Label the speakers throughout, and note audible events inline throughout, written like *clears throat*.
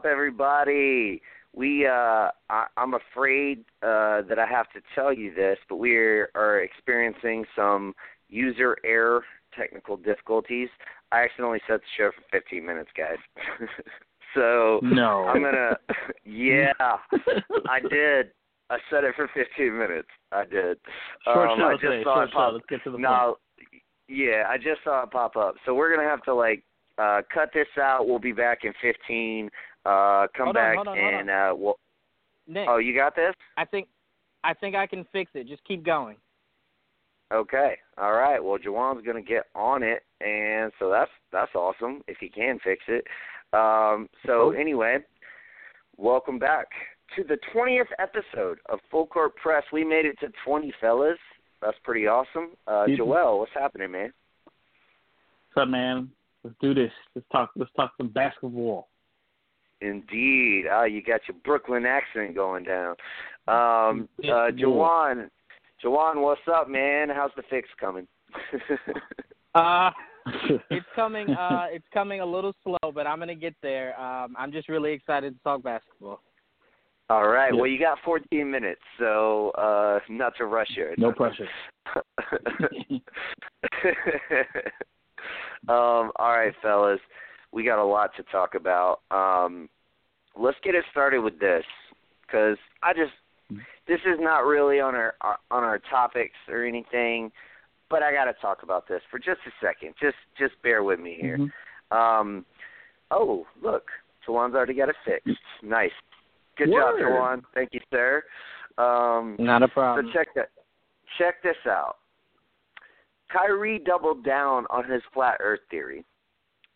Speaker 1: Up, everybody? We, uh, I, I'm afraid uh, that I have to tell you this, but we are, are experiencing some user error technical difficulties. I accidentally set the show for 15 minutes, guys. *laughs* so
Speaker 2: No.
Speaker 1: I'm gonna, *laughs* yeah, I did. I set it for 15 minutes. I did.
Speaker 2: Short
Speaker 1: um,
Speaker 2: show
Speaker 1: I just saw
Speaker 2: Short
Speaker 1: it
Speaker 2: show.
Speaker 1: pop.
Speaker 2: Let's get to the
Speaker 1: no, yeah, I just saw it pop up. So we're gonna have to like uh cut this out. We'll be back in 15. Uh, come
Speaker 3: Hold on,
Speaker 1: back
Speaker 3: hold on, hold
Speaker 1: and uh, we'll.
Speaker 3: Nick,
Speaker 1: Oh, you got this?
Speaker 3: I think I think I can fix it. Just keep going.
Speaker 1: Okay. All right. Well, Jawan's gonna get on it, and so that's that's awesome if he can fix it. Um, so anyway, welcome back to the twentieth episode of Full Court Press. We made it to twenty, fellas. That's pretty awesome. Uh. Joel, what's happening, man?
Speaker 2: What's up, man? Let's do this. Let's talk. Let's talk some basketball.
Speaker 1: Indeed. Ah, you got your Brooklyn accent going down. *laughs* Um, uh, Jawan, Jawan, what's up, man? How's the fix coming? *laughs*
Speaker 3: Uh *laughs* it's coming uh it's coming a little slow, but I'm gonna get there. Um I'm just really excited to talk basketball.
Speaker 1: All right.
Speaker 2: Yeah.
Speaker 1: Well, you got 14 minutes, so uh, not to rush you.
Speaker 2: no pressure.
Speaker 1: um, all right, fellas, we got a lot to talk about. Um, let's get it started with this, because I just this is not really on our on our topics or anything, but I got to talk about this for just a second. Just just bear with me here.
Speaker 2: Mhm.
Speaker 1: Um, oh, look, Jawan's already got it fixed. Nice. Good job,
Speaker 2: Word.
Speaker 1: Jawan. Thank you, sir. Um,
Speaker 3: Not a problem.
Speaker 1: so check that. Check this out. Kyrie doubled down on his flat Earth theory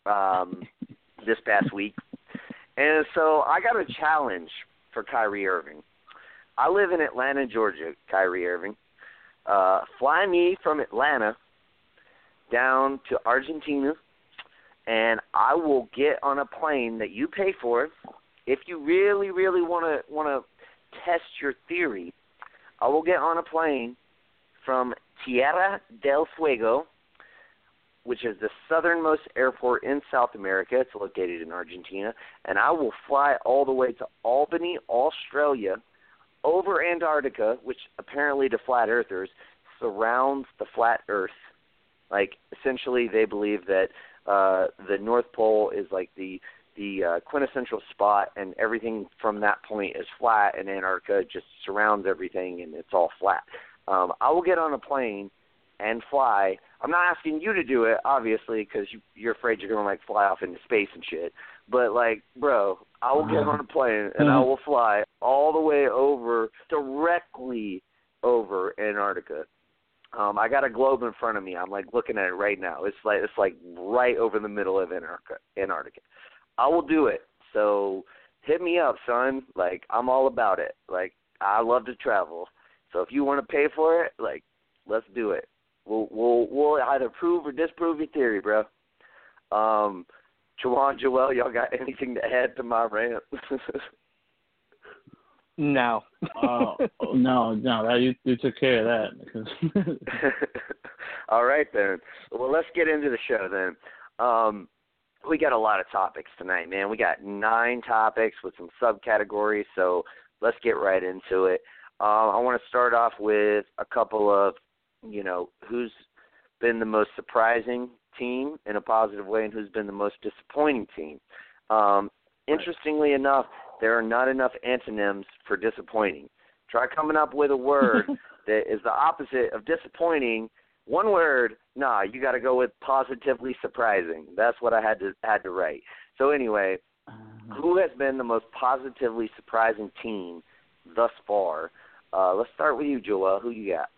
Speaker 1: um, *laughs* this past week, and so I got a challenge for Kyrie Irving. I live in Atlanta, Georgia. Kyrie Irving, uh, fly me from Atlanta down to Argentina, and I will get on a plane that you pay for. If you really, really want to want to test your theory, I will get on a plane from Tierra del Fuego, which is the southernmost airport in South America. It's located in Argentina, and I will fly all the way to Albany, Australia, over Antarctica, which apparently to flat earthers surrounds the flat Earth. Like essentially, they believe that uh, the North Pole is like the the uh, quintessential spot, and everything from that point is flat, and Antarctica just surrounds everything, and it's all flat. Um, I will get on a plane and fly. I'm not asking you to do it, obviously, because you, you're afraid you're gonna like fly off into space and shit. But like, bro, I will get on a plane and I will fly all the way over, directly over Antarctica. Um, I got a globe in front of me. I'm like looking at it right now. It's like it's like right over the middle of Antarctica. Antarctica. I will do it. So hit me up, son. Like I'm all about it. Like I love to travel. So if you want to pay for it, like let's do it. We'll we'll we'll either prove or disprove your theory, bro. Um, Jawan, Joel, y'all got *laughs* anything to add to my rant?
Speaker 3: No.
Speaker 2: Oh *laughs* no, no, that you you took care of that. *laughs*
Speaker 1: All right then. Well, let's get into the show then. Um, we got a lot of topics tonight, man. We got nine topics with some subcategories, so let's get right into it. Um, I want to start off with a couple of, you know, who's been the most surprising team in a positive way and who's been the most disappointing team. Um, interestingly enough, there are not enough antonyms for disappointing. Try coming up with a word *laughs* that is the opposite of disappointing. One word, nah, you got to go with positively surprising. That's what I had to had to write. So anyway,
Speaker 2: Uh-huh.
Speaker 1: who has been the most positively surprising team thus far? Uh, let's start with you, Joel. Who you got?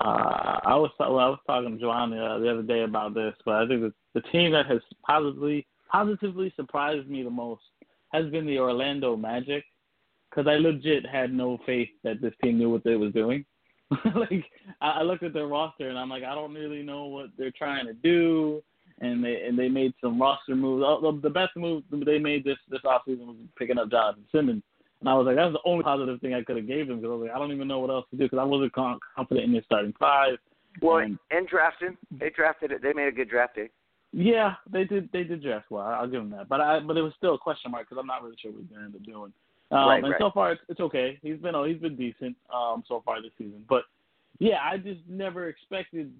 Speaker 2: Uh, I was well, I was talking to Jawan uh, the other day about this, but I think the, the team that has positively positively surprised me the most has been the Orlando Magic, because I legit had no faith that this team knew what they was doing. *laughs* like I, I looked at their roster and I'm like, I don't really know what they're trying to do. And they and they made some roster moves. The the best move they made this this offseason was picking up Jonathan Simmons. And I was like, that's the only positive thing I could have gave them because I was like, I don't even know what else to do because I wasn't confident in their starting five.
Speaker 1: Well,
Speaker 2: And-
Speaker 1: and drafting, they drafted it. They made a good draft pick.
Speaker 2: Yeah, they did. They did draft well. I'll give them that. But I, but it was still a question mark because I'm not really sure what he's going to end up doing. Um,
Speaker 1: Right,
Speaker 2: and
Speaker 1: right.
Speaker 2: so far, it's, it's okay. He's been oh, he's been decent um, so far this season. But yeah, I just never expected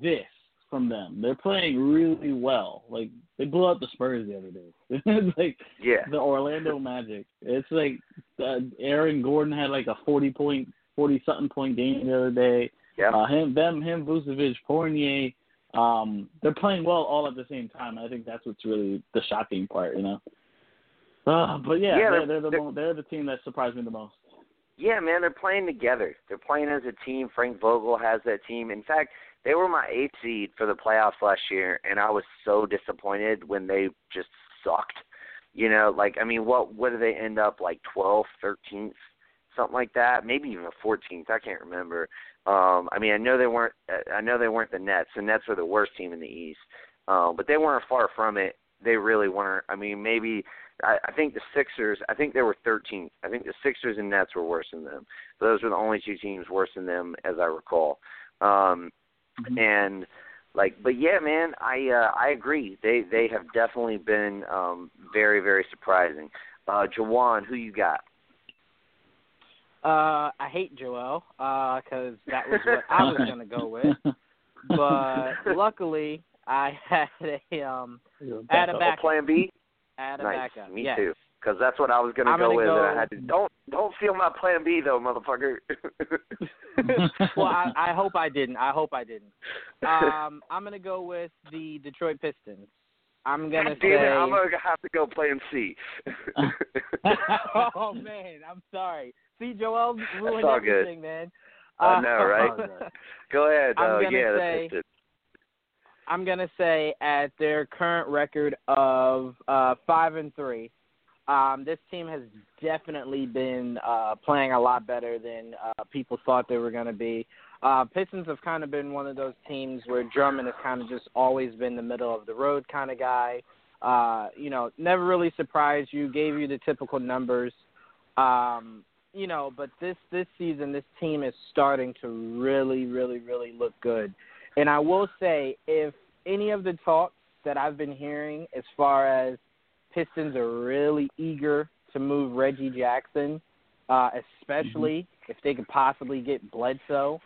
Speaker 2: this from them. They're playing really well. Like they blew out the Spurs the other day. *laughs* it's like
Speaker 1: Yeah.
Speaker 2: the Orlando Magic. It's like uh, Aaron Gordon had like a 40 point, 40 something point game the other day.
Speaker 1: Yeah.
Speaker 2: Uh, him, them, him, Vucevic, Fournier. Um, they're playing well all at the same time. I think that's what's really the shocking part, you know. Uh, but yeah,
Speaker 1: Yeah,
Speaker 2: they're,
Speaker 1: they're-
Speaker 2: they're the
Speaker 1: they're-
Speaker 2: mo- they're the team that surprised me the most.
Speaker 1: Yeah, man, they're playing together. They're playing as a team. Frank Vogel has that team. In fact, they were my eighth seed for the playoffs last year, and I was so disappointed when they just sucked. You know, like I mean, what what did they end up like twelfth, thirteenth, something like that? Maybe even fourteenth. I can't remember. Um, I mean, I know they weren't. uh, I know they weren't the Nets. The Nets were the worst team in the East, um, but they weren't far from it. They really weren't. I mean, maybe I, I think the Sixers. I think they were 13th. I think the Sixers and Nets were worse than them. Those were the only two teams worse than them, as I recall. Um,
Speaker 2: Mhm.
Speaker 1: And like, but yeah, man, I uh, I agree. They they have definitely been um, very very surprising. Uh, Jawan, who you got?
Speaker 3: Uh, I hate Joel because that was what I was gonna go with. *laughs* But luckily, I had a um I had a
Speaker 1: Oh,
Speaker 3: back
Speaker 1: Plan B.
Speaker 3: had a
Speaker 1: Nice.
Speaker 3: backup.
Speaker 1: Me
Speaker 3: yes.
Speaker 1: too. Because that's what I was gonna
Speaker 3: I'm
Speaker 1: go
Speaker 3: gonna
Speaker 1: with,
Speaker 3: go-
Speaker 1: and I had to. Don't don't steal my Plan B though, motherfucker. *laughs*
Speaker 3: well, I, I hope I didn't. I hope I didn't. *laughs* Um, I'm gonna go with the Detroit Pistons. I'm gonna
Speaker 1: God damn it!
Speaker 3: say.
Speaker 1: I'm gonna have to go Plan C. *laughs*
Speaker 3: oh man, I'm sorry. See, Joel ruined
Speaker 1: all good.
Speaker 3: everything, man.
Speaker 1: I know, right?
Speaker 3: Uh,
Speaker 1: go ahead.
Speaker 3: I'm
Speaker 1: uh,
Speaker 3: gonna
Speaker 1: yeah, the
Speaker 3: say-
Speaker 1: Pistons.
Speaker 3: I'm gonna say at their current record of uh, five and three, um, this team has definitely been uh, playing a lot better than uh, people thought they were gonna be. Uh, Pistons have kind of been one of those teams where Drummond has kind of just always been the middle of the road kind of guy. Uh, you know, never really surprised you, gave you the typical numbers. Um, you know, but this this season, this team is starting to really, really, really look good. And I will say, if any of the talks that I've been hearing as far as Pistons are really eager to move Reggie Jackson, uh, especially if they could possibly get Bledsoe.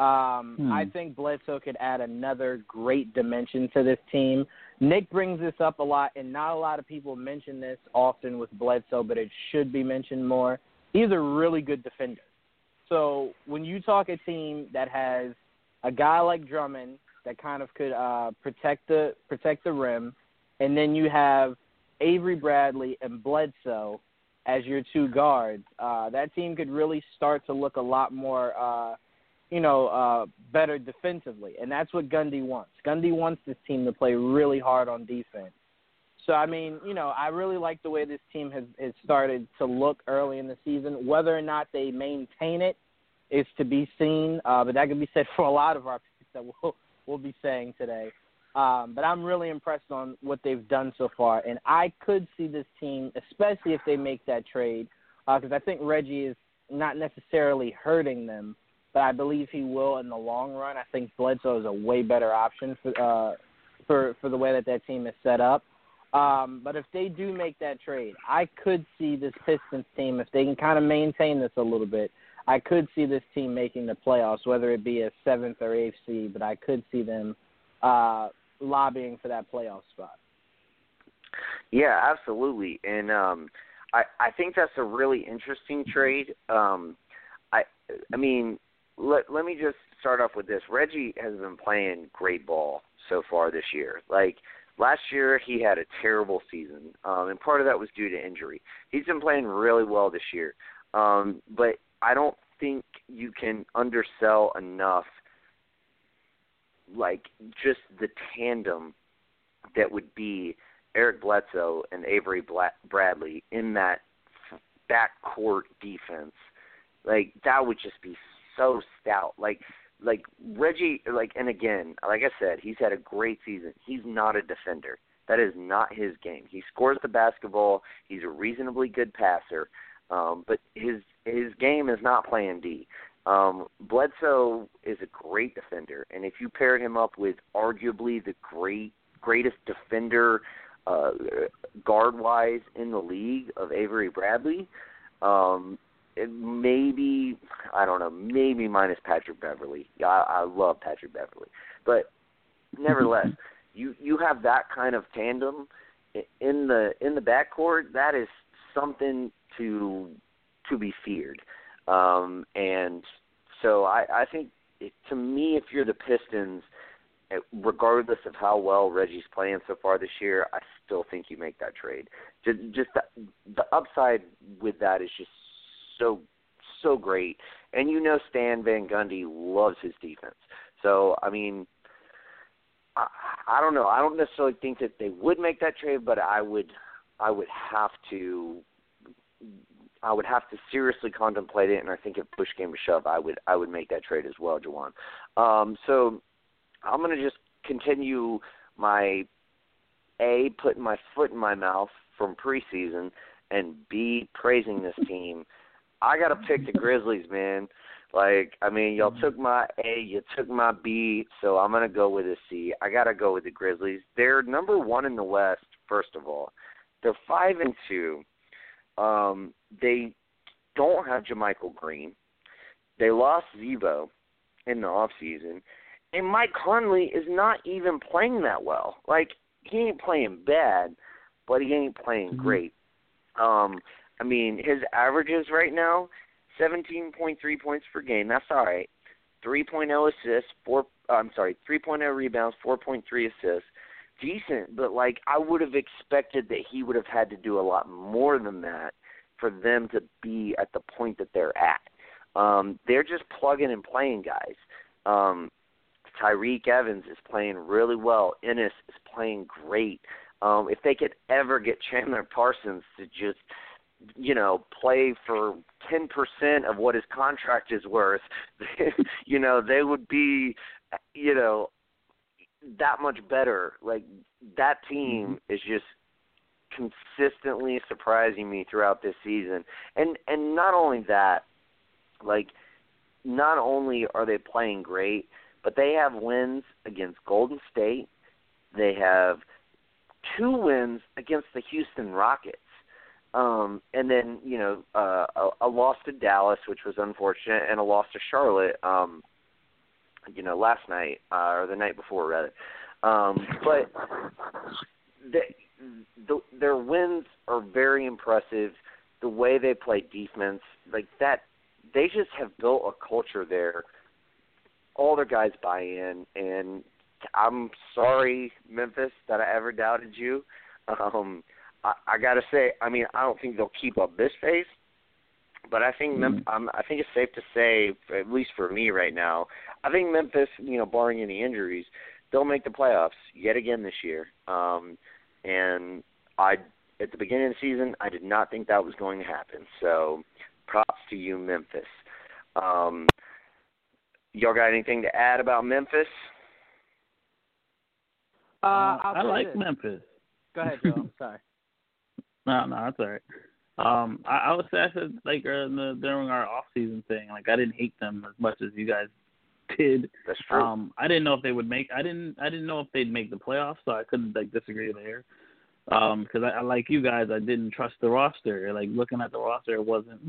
Speaker 3: Um,
Speaker 2: Hmm.
Speaker 3: I think Bledsoe could add another great dimension to this team. Nick brings this up a lot, and not a lot of people mention this often with Bledsoe, but it should be mentioned more. He's a really good defender. So when you talk a team that has a guy like Drummond that kind of could uh, protect the protect the rim, and then you have Avery Bradley and Bledsoe as your two guards, uh, that team could really start to look a lot more, uh, you know, uh, better defensively, and that's what Gundy wants. Gundy wants this team to play really hard on defense. So I mean, you know, I really like the way this team has, has started to look early in the season. Whether or not they maintain it is to be seen, uh, but that can be said *laughs* for a lot of our picks that we'll we'll be saying today. Um, but I'm really impressed on what they've done so far, and I could see this team, especially if they make that trade, because I think Reggie is not necessarily hurting them, but I believe he will in the long run. I think Bledsoe is a way better option for uh, for for the way that that team is set up. Um, but if they do make that trade, I could see this Pistons team, if they can kind of maintain this a little bit, I could see this team making the playoffs, whether it be a seventh or eighth seed. But I could see them uh, lobbying for that playoff spot.
Speaker 1: Yeah, absolutely, and um, I I think that's a really interesting trade. Um, I I mean, let let me just start off with this. Reggie has been playing great ball so far this year. Like last year, he had a terrible season, um, and part of that was due to injury. He's been playing really well this year, um, but I don't think you can undersell enough like just the tandem that would be Eric Bledsoe and Avery Bradley in that backcourt defense. Like that would just be so stout. Like like Reggie like and again, like I said, he's had a great season. He's not a defender. That is not his game. He scores the basketball. He's a reasonably good passer. Um, but his his game is not playing D. Um, Bledsoe is a great defender, and if you paired him up with arguably the great greatest defender uh, guard wise in the league of Avery Bradley, um, maybe I don't know, maybe minus Patrick Beverley. Yeah, I, I love Patrick Beverley, but nevertheless, *laughs* you you have that kind of tandem in the in the backcourt. That is something to to be feared. Um, and so I, I think it, to me, if you're the Pistons, eh, regardless of how well Reggie's playing so far this year, I still think you make that trade. Just, just the, the upside with that is just so so great, and you know Stan Van Gundy loves his defense. So I mean, I, I don't know. I don't necessarily think that they would make that trade, but I would I would have to I would have to seriously contemplate it, and I think if push came to shove, I would I would make that trade as well, Jawan. Um, so I'm going to just continue my a putting my foot in my mouth from preseason, and b praising this team. I got to pick the Grizzlies, man. Like, I mean, y'all took my A, you took my B, so I'm gonna go with a C. I gotta go with the Grizzlies. They're number one in the West, first of all. They're five and two. Um, they don't have JaMychal Green. They lost Z-Bo in the off season, and Mike Conley is not even playing that well. Like he ain't playing bad, but he ain't playing mm-hmm. great. Um, I mean, his averages right now, seventeen point three points per game. That's all right. Three oh assists, four. I'm sorry, three oh rebounds, four point three assists decent, but like I would have expected that he would have had to do a lot more than that for them to be at the point that they're at. Um, they're just plugging and playing guys. Um, Tyreke Evans is playing really well. Ennis is playing great. Um, if they could ever get Chandler Parsons to just, you know, play for ten percent of what his contract is worth, *laughs* you know, they would be, you know, that much better. Like that team mm-hmm. is just consistently surprising me throughout this season. And and not only that, like not only are they playing great, but they have wins against Golden State. They have two wins against the Houston Rockets. Um, and then, you know, uh, a, a loss to Dallas, which was unfortunate, and a loss to Charlotte, um, you know, last night uh, or the night before rather. Um, but the, the, their wins are very impressive. The way they play defense, like that, they just have built a culture there. All their guys buy in, and I'm sorry, Memphis, that I ever doubted you. Um, I, I got to say, I mean, I don't think they'll keep up this pace, but I think Mem- mm-hmm. um, I think it's safe to say, at least for me right now, I think Memphis, you know, barring any injuries, they'll make the playoffs yet again this year. Um, and I, at the beginning of the season, I did not think that was going to happen. So, props to you, Memphis. Um, y'all got anything to add about Memphis?
Speaker 3: Uh, uh
Speaker 2: I like this. Memphis.
Speaker 3: Go ahead, Joe. I'm sorry. *laughs*
Speaker 2: no, no, that's all right. Um, I, I would say I said like uh, the, during our off season thing, like I didn't hate them as much as you guys did.
Speaker 1: That's true.
Speaker 2: Um, I didn't know if they would make. I didn't. I didn't know if they'd make the playoffs, so I couldn't like disagree there. Um, because I, I like you guys, I didn't trust the roster. Like looking at the roster, it wasn't.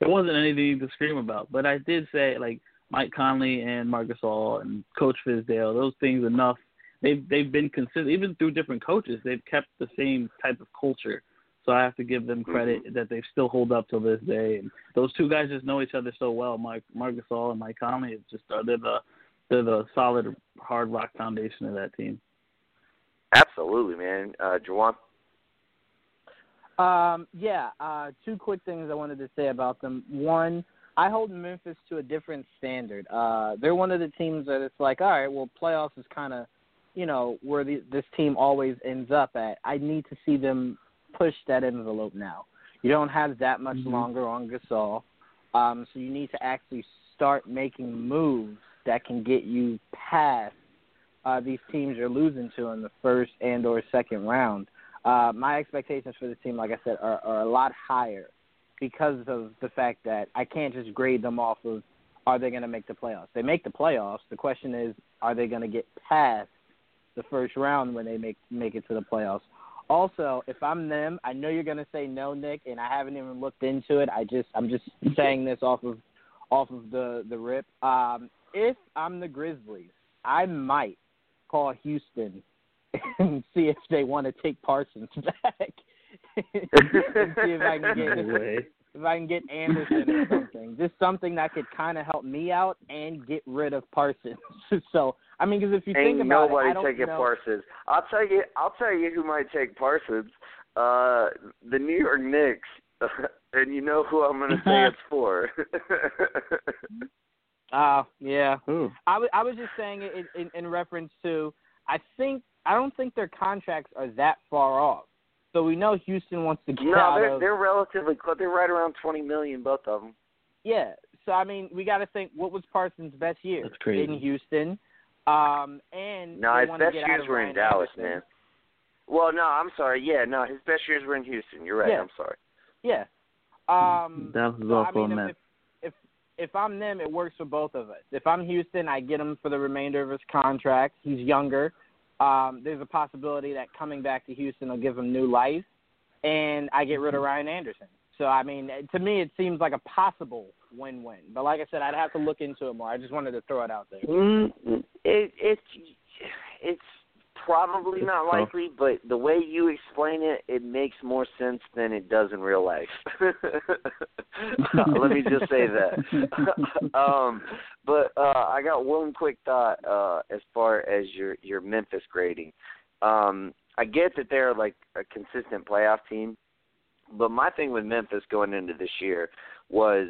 Speaker 2: It wasn't anything to scream about. But I did say like Mike Conley and Marc All and Coach Fizdale, those things enough. They've they've been consistent even through different coaches. They've kept the same type of culture. So I have to give them credit
Speaker 1: Mm-hmm.
Speaker 2: that they still hold up to this day. And those two guys just know each other so well. Mike Marc Gasol and Mike Conley. It's just uh, they're the they're the solid hard rock foundation of that team.
Speaker 1: Absolutely, man. Uh, Jawan.
Speaker 3: Um, yeah, uh, two quick things I wanted to say about them. One, I hold Memphis to a different standard. Uh, they're one of the teams that it's like, all right, well, playoffs is kind of, you know, where the, this team always ends up at. I need to see them push that envelope now. You don't have that much
Speaker 2: Mhm.
Speaker 3: longer on Gasol, um, so you need to actually start making moves that can get you past uh, these teams you're losing to in the first and or second round uh, my expectations for this team, like I said, are, are a lot higher because of the fact that I can't just grade them off of are they going to make the playoffs. They make the playoffs. The question is, are they going to get past the first round when they make make it to the playoffs? Also, if I'm them, I know you're going to say no, Nick, and I haven't even looked into it. I just I'm just saying this off of off of the the rip. Um, if I'm the Grizzlies, I might call Houston *laughs* and see if they want to take Parsons *laughs* back. and see if I can *laughs* get
Speaker 2: No
Speaker 3: if I can get Anderson or something. Just something that could kind of help me out and get rid of Parsons. so I mean, because if you
Speaker 1: Ain't
Speaker 3: think about
Speaker 1: nobody
Speaker 3: it, I don't
Speaker 1: taking
Speaker 3: know.
Speaker 1: Parsons. I'll tell you. I'll tell you who might take Parsons. Uh, the New York Knicks. *laughs* and you know who I'm going to say *laughs* it's for.
Speaker 3: Oh, *laughs* yeah.
Speaker 2: Ooh.
Speaker 3: I wa- I was just saying it in, in, in reference to I think I don't think their contracts are that far off. So we know Houston wants to get
Speaker 1: no,
Speaker 3: out
Speaker 1: they're
Speaker 3: of
Speaker 1: they're relatively close. They're right around 20 million, both of them.
Speaker 3: Yeah. So I mean, we got to think what was Parsons' best year
Speaker 2: That's crazy.
Speaker 3: in Houston, um, and
Speaker 1: No, his best years were in Dallas,
Speaker 3: Anderson.
Speaker 1: man. Well, no, I'm sorry. Yeah, no, his best years were in Houston. You're right.
Speaker 3: Yeah.
Speaker 1: I'm sorry.
Speaker 3: Yeah. Um,
Speaker 2: Dallas is
Speaker 3: so, I mean,
Speaker 2: a
Speaker 3: if, if if if I'm them, it works for both of us. If I'm Houston, I get him for the remainder of his contract. He's younger. Um, there's a possibility that coming back to Houston will give him new life, and I get rid of Ryan Anderson. So I mean, to me, it seems like a possible win-win. But like I said, I'd have to look into it more. I just wanted to throw it out there.
Speaker 1: Mm, it it's it's probably not likely, but the way you explain it, it makes more sense than it does in real life. *laughs* *laughs* Let me just say that. *laughs* um, but uh, I got one quick thought uh, as far as your your Memphis grading. Um, I get that they're like a consistent playoff team, but my thing with Memphis going into this year was,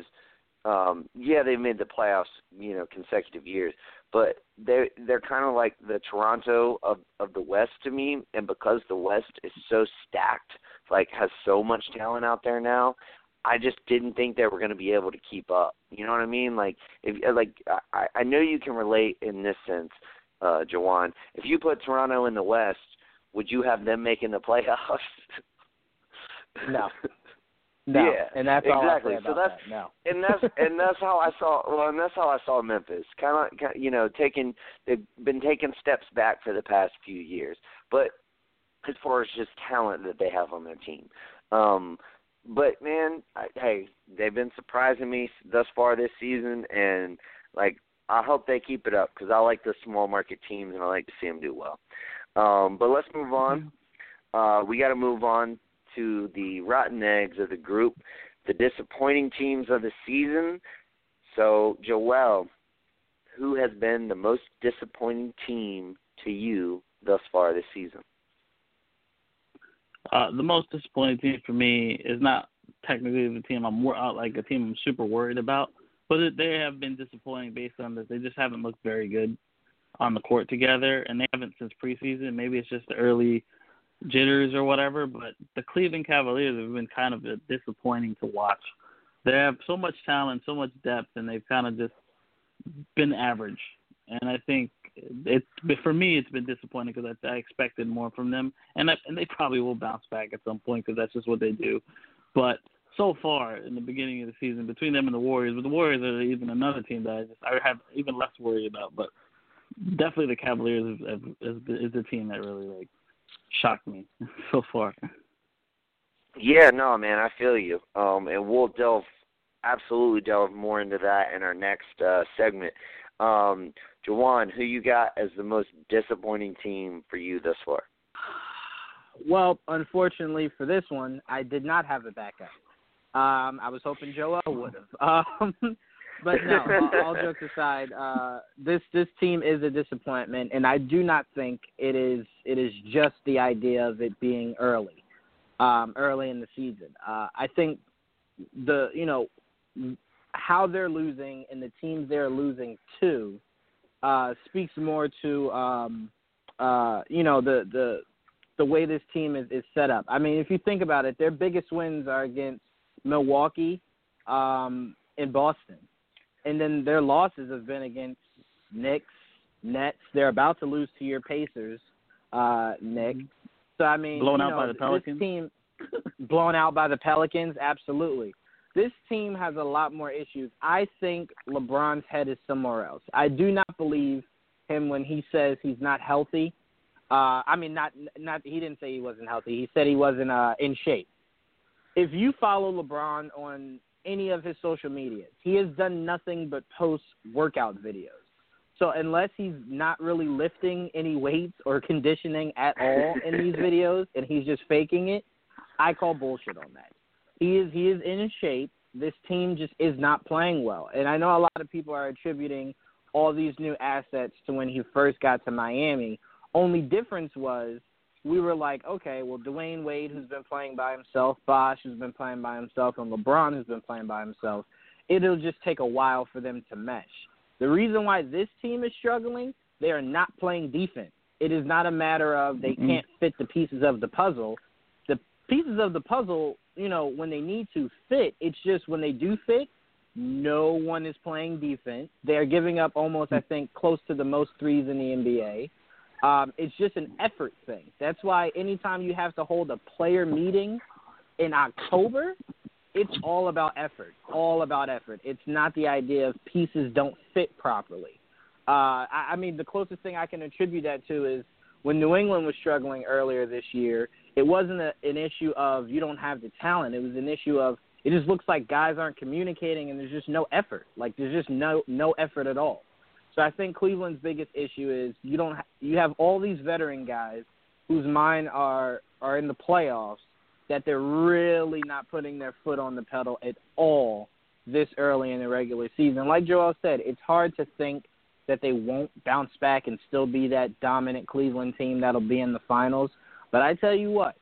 Speaker 1: um, yeah, they made the playoffs, you know, consecutive years, but they're they're kind of like the Toronto of of the West to me, and because the West is so stacked, like has so much talent out there now, I just didn't think they were going to be able to keep up. You know what I mean? Like if like I I know you can relate in this sense, uh, Jawan. If you put Toronto in the West, would you have them making the *laughs* playoffs?
Speaker 3: No. *laughs* No,
Speaker 1: Yeah,
Speaker 3: and that's all
Speaker 1: exactly. So that's-
Speaker 3: that. No.
Speaker 1: and that's *laughs* and that's how I saw well, and that's how I saw Memphis. Kind of, you know, taking they've been taking steps back for the past few years, but as far as just talent that they have on their team, um, but man, I, hey, they've been surprising me thus far this season, and like I hope they keep it up because I like the small market teams and I like to see them do well. Um, but let's move on. Uh, we got to move on to the rotten eggs of the group, the disappointing teams of the season. So, Joel, who has been the most disappointing team to you thus far this season?
Speaker 2: Uh, the most disappointing team for me is not technically the team I'm more uh, like a team I'm super worried about, but they have been disappointing based on that they just haven't looked very good on the court together, and they haven't since preseason. Maybe it's just the early jitters or whatever, but the Cleveland Cavaliers have been kind of disappointing to watch. They have so much talent, so much depth, and they've kind of just been average. And I think it's for me it's been disappointing because I, I expected more from them, and I, and they probably will bounce back at some point because that's just what they do. But so far in the beginning of the season, between them and the Warriors, but the Warriors are even another team that I just I have even less worry about. But definitely the Cavaliers is, is, is the team that really like shocked me *laughs* so far.
Speaker 1: Yeah, no, man, I feel you. Um, and we'll delve absolutely delve more into that in our next uh, segment. Um, Jawan, who you got as the most disappointing team for you thus far?
Speaker 3: Well, unfortunately for this one, I did not have a backup. Um, I was hoping Joel would have. *laughs* Um, but no, *laughs* all, all jokes aside, uh, this this team is a disappointment, and I do not think it is it is just the idea of it being early, um, early in the season. Uh, I think the you know how they're losing and the teams they're losing to uh, speaks more to um, uh, you know the the the way this team is, is set up. I mean, if you think about it, their biggest wins are against Milwaukee um, and Boston, and then their losses have been against Knicks, Nets. They're about to lose to your Pacers, uh, Nick. So I mean,
Speaker 2: blown out
Speaker 3: know,
Speaker 2: by the Pelicans.
Speaker 3: This team *laughs* blown out by the Pelicans, absolutely. This team has a lot more issues. I think LeBron's head is somewhere else. I do not believe him when he says he's not healthy. Uh, I mean, not not he didn't say he wasn't healthy. He said he wasn't uh, in shape. If you follow LeBron on any of his social medias, he has done nothing but post workout videos. So unless he's not really lifting any weights or conditioning at all in these *laughs* videos, and he's just faking it, I call bullshit on that. He is he is in shape. This team just is not playing well, and I know a lot of people are attributing all these new assets to when he first got to Miami. Only difference was we were like, okay, well, Dwyane Wade, who's been playing by himself, Bosh, who's been playing by himself, and LeBron, who's been playing by himself, it'll just take a while for them to mesh. The reason why this team is struggling, they are not playing defense. It is not a matter of they
Speaker 2: Mm-hmm.
Speaker 3: can't fit the pieces of the puzzle. The pieces of the puzzle, you know, when they need to fit, it's just when they do fit, no one is playing defense. They're giving up almost, I think, close to the most threes in the NBA. Um, it's just an effort thing. That's why anytime you have to hold a player meeting in October, it's all about effort. All about effort. It's not the idea of pieces don't fit properly. Uh, I, I mean, the closest thing I can attribute that to is when New England was struggling earlier this year. It wasn't a, an issue of you don't have the talent. It was an issue of it just looks like guys aren't communicating and there's just no effort. Like there's just no no effort at all. So I think Cleveland's biggest issue is you don't ha- you have all these veteran guys whose mind are are in the playoffs that they're really not putting their foot on the pedal at all this early in the regular season. Like Joel said, it's hard to think that they won't bounce back and still be that dominant Cleveland team that'll be in the finals. But I tell you what,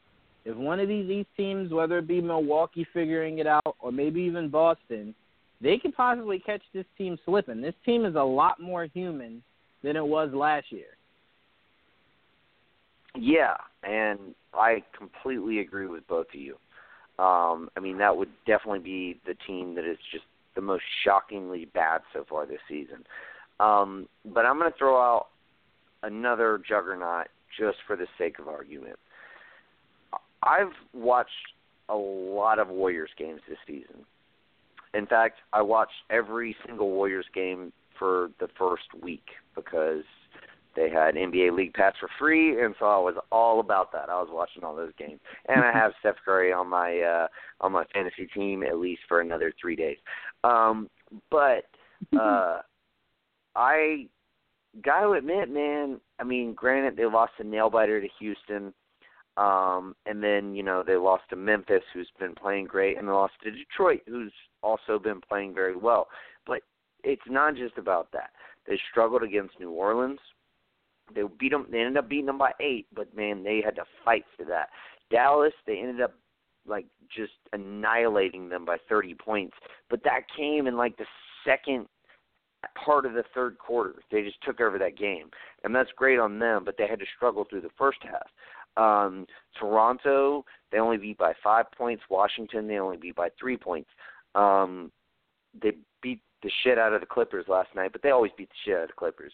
Speaker 3: if one of these East teams, whether it be Milwaukee figuring it out or maybe even Boston, they could possibly catch this team slipping. This team is a lot more human than it was last year.
Speaker 1: Yeah, and I completely agree with both of you. Um, I mean, that would definitely be the team that is just the most shockingly bad so far this season. Um, but I'm going to throw out another juggernaut just for the sake of argument. I've watched a lot of Warriors games this season. In fact, I watched every single Warriors game for the first week because they had NBA League Pass for free, and so I was all about that. I was watching all those games, and I *laughs* have Steph Curry on my uh, on my fantasy team at least for another three days. Um, but *laughs* uh, I got to admit, man. I mean, granted, they lost a nail biter to Houston, um, and then you know they lost to Memphis, who's been playing great, and they lost to Detroit, who's also been playing very well. But it's not just about that. They struggled against New Orleans. They beat them. They ended up beating them by eight, but man, they had to fight for that. Dallas, they ended up like just annihilating them by 30 points, but that came in like the second part of the third quarter. They just took over that game, and that's great on them. But they had to struggle through the first half. Um, Toronto, they only beat by five points. Washington, they only beat by three points. Um, they beat the shit out of the Clippers last night, but they always beat the shit out of the Clippers.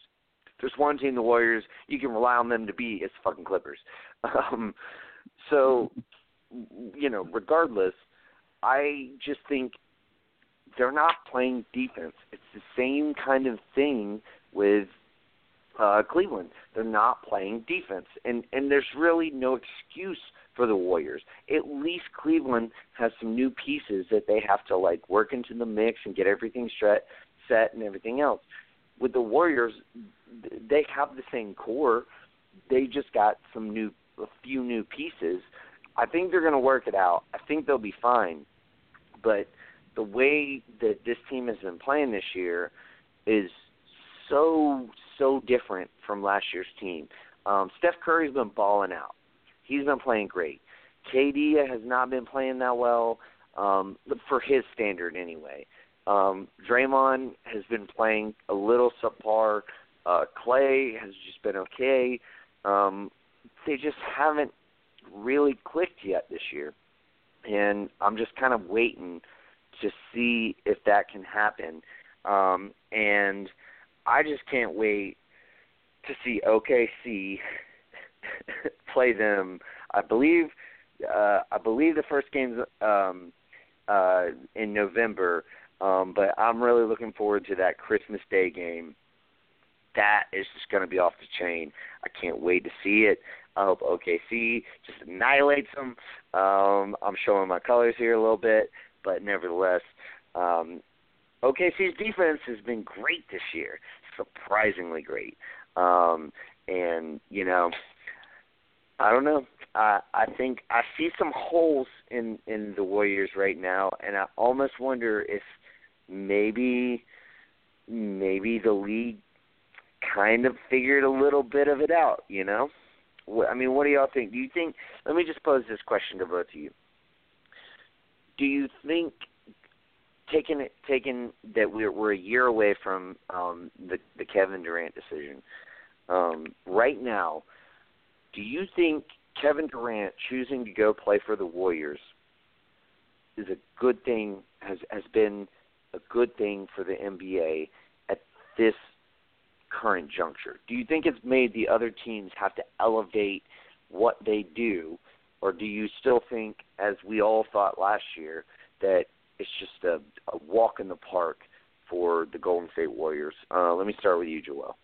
Speaker 1: There's one team, the Warriors, you can rely on them to beat, it's the fucking Clippers. *laughs* Um, so, you know, regardless, I just think they're not playing defense. It's the same kind of thing with uh, Cleveland. They're not playing defense, and and there's really no excuse for the Warriors. At least Cleveland has some new pieces that they have to like work into the mix and get everything set set and everything else. With the Warriors, they have the same core. They just got some new a few new pieces. I think they're going to work it out. I think they'll be fine. But the way that this team has been playing this year is so so different from last year's team. Um, Steph Curry's been balling out. He's been playing great. KD has not been playing that well um, for his standard anyway. Um, Draymond has been playing a little subpar. Uh, Clay has just been okay. Um, they just haven't really clicked yet this year, and I'm just kind of waiting to see if that can happen. Um, and I just can't wait to see OKC *laughs* play them. I believe uh, I believe the first game's um, uh, in November, um, but I'm really looking forward to that Christmas Day game. That is just going to be off the chain. I can't wait to see it. I hope OKC just annihilates them. Um, I'm showing my colors here a little bit, but nevertheless, um, OKC's defense has been great this year, surprisingly great. Um, and you know, I don't know. I I think I see some holes in in the Warriors right now, and I almost wonder if maybe maybe the league kind of figured a little bit of it out. You know, I mean, what do y'all think? Do you think? Let me just pose this question to both of you. Do you think taking it taking that we're we're a year away from um the the Kevin Durant decision. Um right now, do you think Kevin Durant choosing to go play for the Warriors is a good thing has has been a good thing for the NBA at this current juncture? Do you think it's made the other teams have to elevate what they do or do you still think as we all thought last year that it's just a, a walk in the park for the Golden State Warriors. Uh, let me start with you, Joel.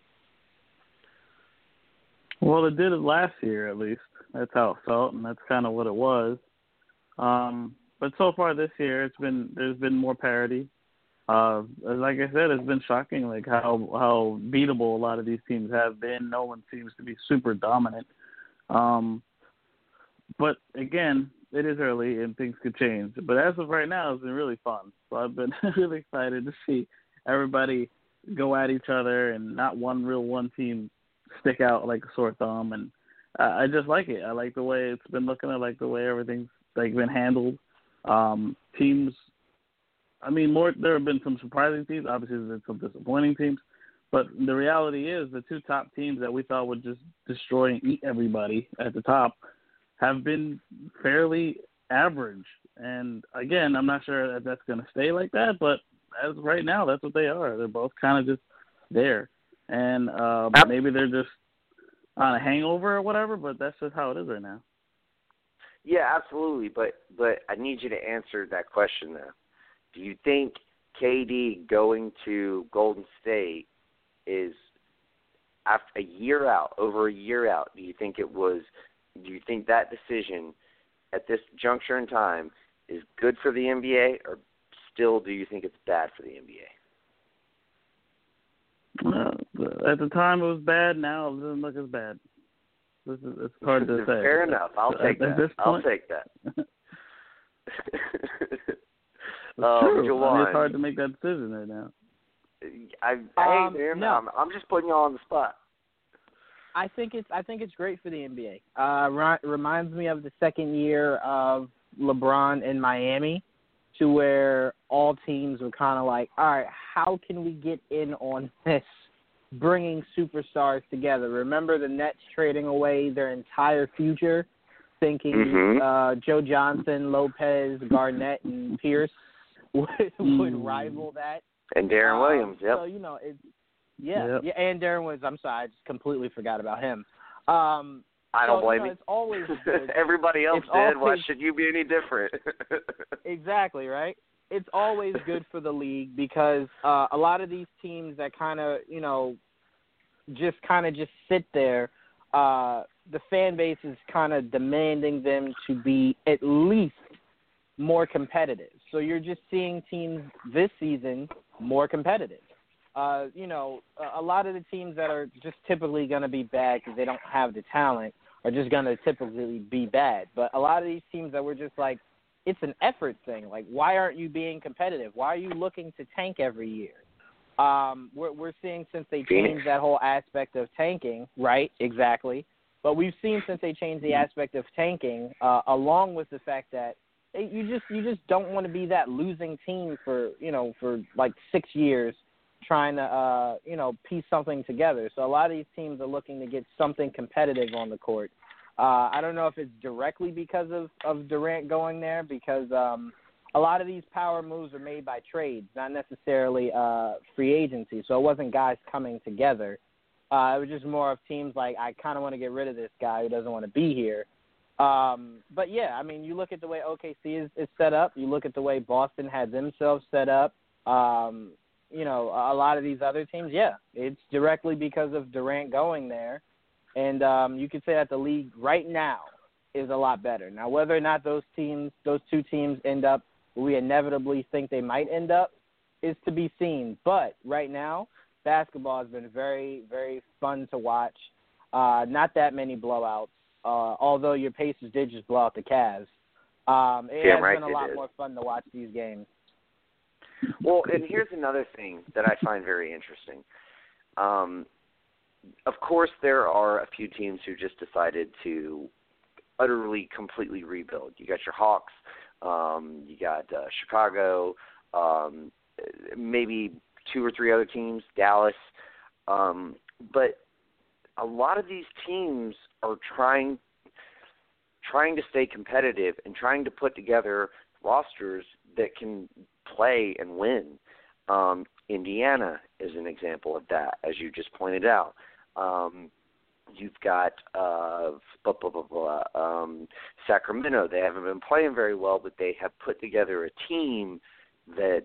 Speaker 2: Well, it did it last year at least. That's how it felt, and that's kind of what it was. Um, but so far this year, it's been there's been more parity. Uh, like I said, it's been shocking, like how how beatable a lot of these teams have been. No one seems to be super dominant. Um, but again, it is early and things could change. But as of right now, it's been really fun. So I've been *laughs* really excited to see everybody go at each other and not one real one team stick out like a sore thumb. And I, I just like it. I like the way it's been looking. I like the way everything's like been handled. Um, teams. I mean, more. There have been some surprising teams. Obviously, there's been some disappointing teams. But the reality is, the two top teams that we thought would just destroy and eat everybody at the top have been fairly average. And again, I'm not sure that that's going to stay like that, but as right now, that's what they are. They're both kind of just there, and uh, maybe they're just on a hangover or whatever. But that's just how it is right now.
Speaker 1: Yeah, absolutely. But but I need you to answer that question though. Do you think KD going to Golden State is after a year out, over a year out? Do you think it was do you think that decision at this juncture in time is good for the NBA, or still do you think it's bad for the NBA?
Speaker 2: Uh, at the time it was bad. Now it doesn't look as bad. This is it's hard to *laughs* say.
Speaker 1: Fair enough. I'll take
Speaker 2: at,
Speaker 1: that.
Speaker 2: At
Speaker 1: I'll take that.
Speaker 2: um, *laughs* *laughs* true. I mean, it's hard to make that decision right now.
Speaker 1: I,
Speaker 3: um,
Speaker 1: hey man,
Speaker 3: no.
Speaker 1: I'm, I'm just putting y'all on the spot.
Speaker 3: I think it's I think it's great for the NBA. Uh, ri- reminds me of the second year of LeBron in Miami, to where all teams were kind of like, all right, how can we get in on *laughs* this? Bringing superstars together. Remember the Nets trading away their entire future, thinking
Speaker 1: Mhm.
Speaker 3: uh, Joe Johnson, Lopez, Garnett, and Pierce *laughs* would, would
Speaker 2: Mm.
Speaker 3: rival that.
Speaker 1: And Deron
Speaker 3: Um,
Speaker 1: Williams, yep.
Speaker 3: So you know, it's yeah,
Speaker 2: Yep.
Speaker 3: yeah, and Deron Williams. I'm sorry, I just completely forgot about him. Um,
Speaker 1: I don't
Speaker 3: so,
Speaker 1: blame
Speaker 3: you. Know, it's always *laughs* good.
Speaker 1: Everybody else
Speaker 3: It's
Speaker 1: did. Why should you be any different? *laughs*
Speaker 3: exactly right. It's always good for the league because uh, a lot of these teams that kind of you know just kind of just sit there uh, the fan base is kind of demanding them to be at least more competitive. So you're just seeing teams this season more competitive. Uh, you know, a, lot of the teams that are just typically going to be bad because they don't have the talent are just going to typically be bad. But a lot of these teams that were just like, it's an effort thing. Like, why aren't you being competitive? Why are you looking to tank every year? Um, we're, we're seeing since they changed that whole aspect of tanking, right? Exactly. But we've seen since they changed the aspect of tanking, uh, along with the fact that you just you just don't want to be that losing team for you know for like six years trying to uh you know piece something together. So a lot of these teams are looking to get something competitive on the court. Uh I don't know if it's directly because of of Durant going there because um a lot of these power moves are made by trades, not necessarily uh, free agency. So it wasn't guys coming together. Uh, it was just more of teams like I kind of want to get rid of this guy who doesn't want to be here. Um, but yeah, I mean, you look at the way OKC is, is set up. You look at the way Boston had themselves set up. Um, you know, a lot of these other teams, yeah, it's directly because of Durant going there. And um, you could say that the league right now is a lot better. Now, whether or not those teams, those two teams, end up we inevitably think they might end up is to be seen. But right now, basketball has been very, very fun to watch. Uh, not that many blowouts, uh, although your Pacers did just blow out the Cavs. Um, it
Speaker 1: Damn
Speaker 3: has
Speaker 1: right
Speaker 3: been a lot
Speaker 1: did.
Speaker 3: more fun to watch these games.
Speaker 1: Well, and here's another thing that I find very interesting. Um, of course, there are a few teams who just decided to utterly, completely rebuild. You got your Hawks, um, you got uh, Chicago, um, maybe two or three other teams, Dallas. Um, but a lot of these teams are trying trying to stay competitive and trying to put together rosters that can play and win. Um, Indiana is an example of that, as you just pointed out. Um, you've got uh, blah, blah, blah, blah, um, Sacramento. They haven't been playing very well, but they have put together a team that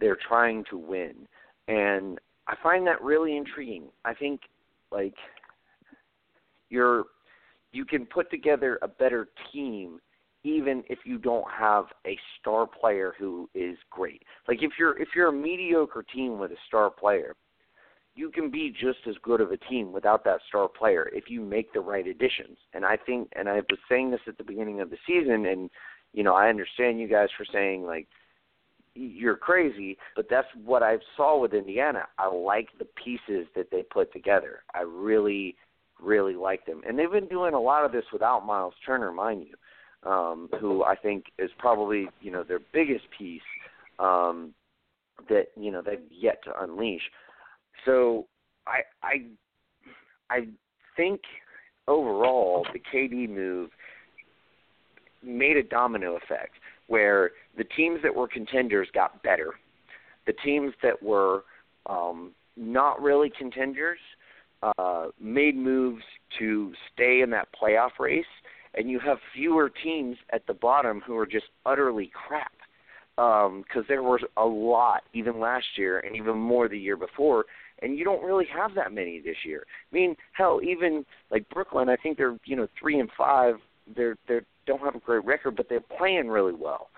Speaker 1: they're trying to win, and I find that really intriguing. I think like you're you can put together a better team even if you don't have a star player who is great. Like if you're if you're a mediocre team with a star player, you can be just as good of a team without that star player if you make the right additions. And I think and I was saying this at the beginning of the season and you know, I understand you guys for saying like you're crazy, but that's what I saw with Indiana. I like the pieces that they put together. I really really like them. And they've been doing a lot of this without Miles Turner, mind you, um, who I think is probably, you know, their biggest piece um, that, you know, they've yet to unleash. So I I I think overall the KD move made a domino effect where the teams that were contenders got better. The teams that were um, not really contenders uh, made moves to stay in that playoff race, and you have fewer teams at the bottom who are just utterly crap. Because um, there was a lot even last year, and even more the year before, and you don't really have that many this year. I mean, hell, even like Brooklyn, I think they're you know three and five. They're they don't have a great record, but they're playing really well.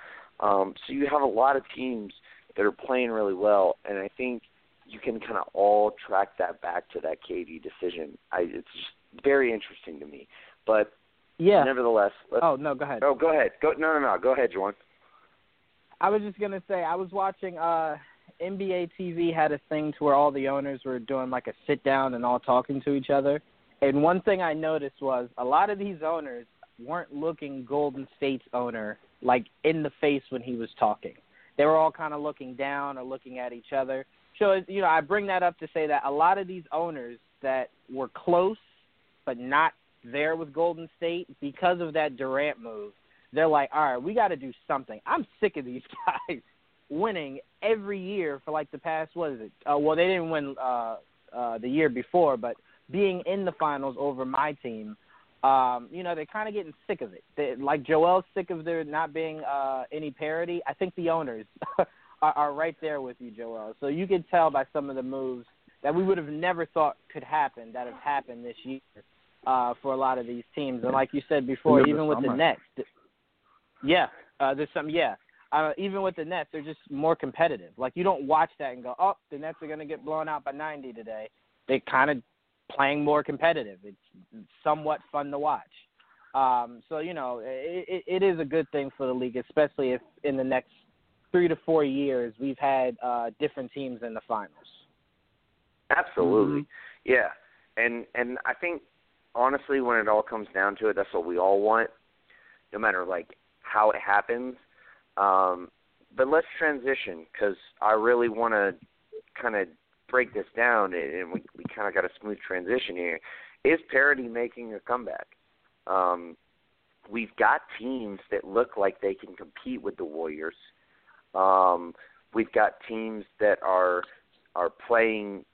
Speaker 1: Um, so you have a lot of teams that are playing really well, and I think you can kind of all track that back to that KD decision. I, it's just very interesting to me. But
Speaker 3: Yeah.
Speaker 1: nevertheless,
Speaker 3: Oh no, go ahead.
Speaker 1: oh, go ahead. Go no, no, no. Go ahead, Jawan.
Speaker 3: I was just gonna say I was watching uh NBA TV had a thing to where all the owners were doing like a sit down and all talking to each other. And one thing I noticed was a lot of these owners weren't looking Golden State's owner like in the face when he was talking. They were all kind of looking down or looking at each other. So you know, I bring that up to say that a lot of these owners that were close but not there with Golden State because of that Durant move, they're like, all right, we got to do something. I'm sick of these *laughs* guys winning every year for like the past what is it? Uh, well, they didn't win uh, uh, the year before, but being in the finals over my team, um, you know, they're kind of getting sick of it. They, like Joel's sick of there not being uh, any parity. I think the owners *laughs* are, are right there with you, Joel. So you could tell by some of the moves that we would have never thought could happen that have happened this year. Uh, for a lot of these teams. And like you said before,
Speaker 2: Even
Speaker 3: even
Speaker 2: the
Speaker 3: with the. Nets, yeah, uh, there's some yeah. Uh, even with the Nets, they're just more competitive. Like you don't watch that and go, "Oh, the Nets are going to get blown out by 90 today." They're kind of playing more competitive. It's somewhat fun to watch. Um, so you know, it, it, it is a good thing for the league, especially if in the next three to four years we've had uh, different teams in the finals.
Speaker 1: Absolutely. Yeah. And and I think honestly when it all comes down to it that's what we all want no matter like how it happens. Um but let's transition cuz I really want to kind of break this down and we we kind of got a smooth transition here. Is parity making a comeback? Um we've got teams that look like they can compete with the Warriors. Um we've got teams that are are playing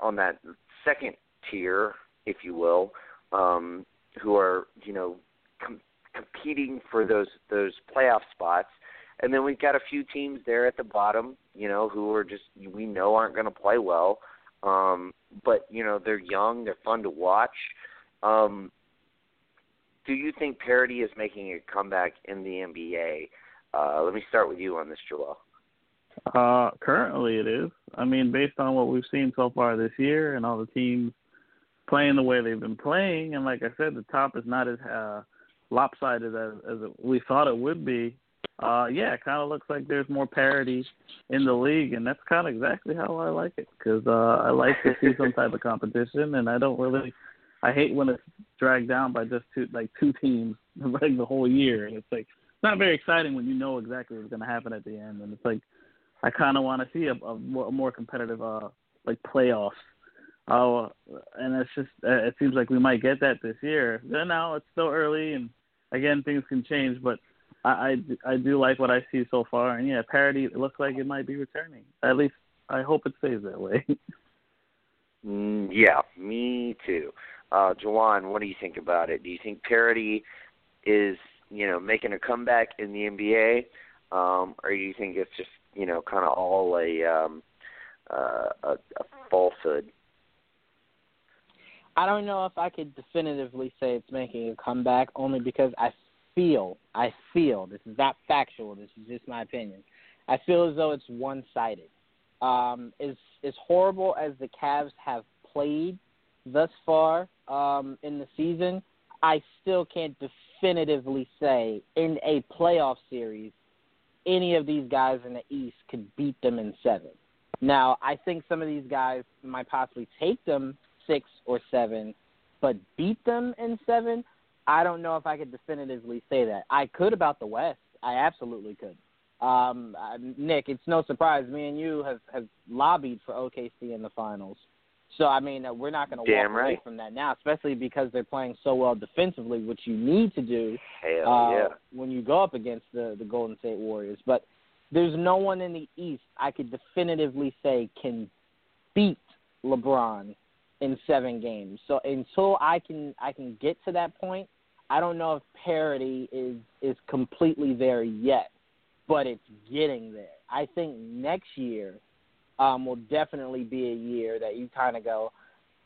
Speaker 1: on that second tier, if you will, um, who are you know com- competing for those those playoff spots, and then we've got a few teams there at the bottom, you know, who are just we know aren't going to play well, um, but you know they're young, they're fun to watch. Um, do you think parity is making a comeback in the NBA? Uh, let me start with you on this, Joel.
Speaker 2: Uh, currently it is. I mean, based on what we've seen so far this year and all the teams playing the way they've been playing, and like I said, the top is not as uh, lopsided as, as we thought it would be. Uh, yeah, it kind of looks like there's more parity in the league, and that's kind of exactly how I like it because uh, I like to see some type of competition, and I don't really. I hate when it's dragged down by just two like two teams *laughs* like the whole year, and it's like it's not very exciting when you know exactly what's going to happen at the end, and it's like I kind of want to see a, a, more, competitive, uh, like playoffs. Uh, and it's just uh, it seems like we might get that this year. Now it's still early, and again things can change. But I, I I do like what I see so far, and yeah, parity it looks like it might be returning. At least I hope it stays that way. *laughs*
Speaker 1: Mm, yeah, me too. Uh, Jawan, what do you think about it? Do you think parity is you know making a comeback in the NBA, um, or do you think it's just you know kind of all a um, uh, a, a falsehood?
Speaker 3: I don't know if I could definitively say it's making a comeback, only because I feel, I feel, this is not factual, this is just my opinion. I feel as though it's one sided. Um, as as horrible as the Cavs have played thus far um, in the season, I still can't definitively say in a playoff series any of these guys in the East could beat them in seven. Now, I think some of these guys might possibly take them six or seven, but beat them in seven, I don't know if I could definitively say that. I could about the West. I absolutely could. Um, Nick, it's no surprise. Me and you have have lobbied for OKC in the finals. So I mean, uh, we're not going to walk
Speaker 1: right.
Speaker 3: away from that now, especially because they're playing so well defensively, which you need to do
Speaker 1: Hell
Speaker 3: uh,
Speaker 1: yeah.
Speaker 3: when you go up against the the Golden State Warriors. But there's no one in the East I could definitively say can beat LeBron in seven games. So until I can I can get to that point, I don't know if parity is is completely there yet, but it's getting there. I think next year um, will definitely be a year that you kind of go.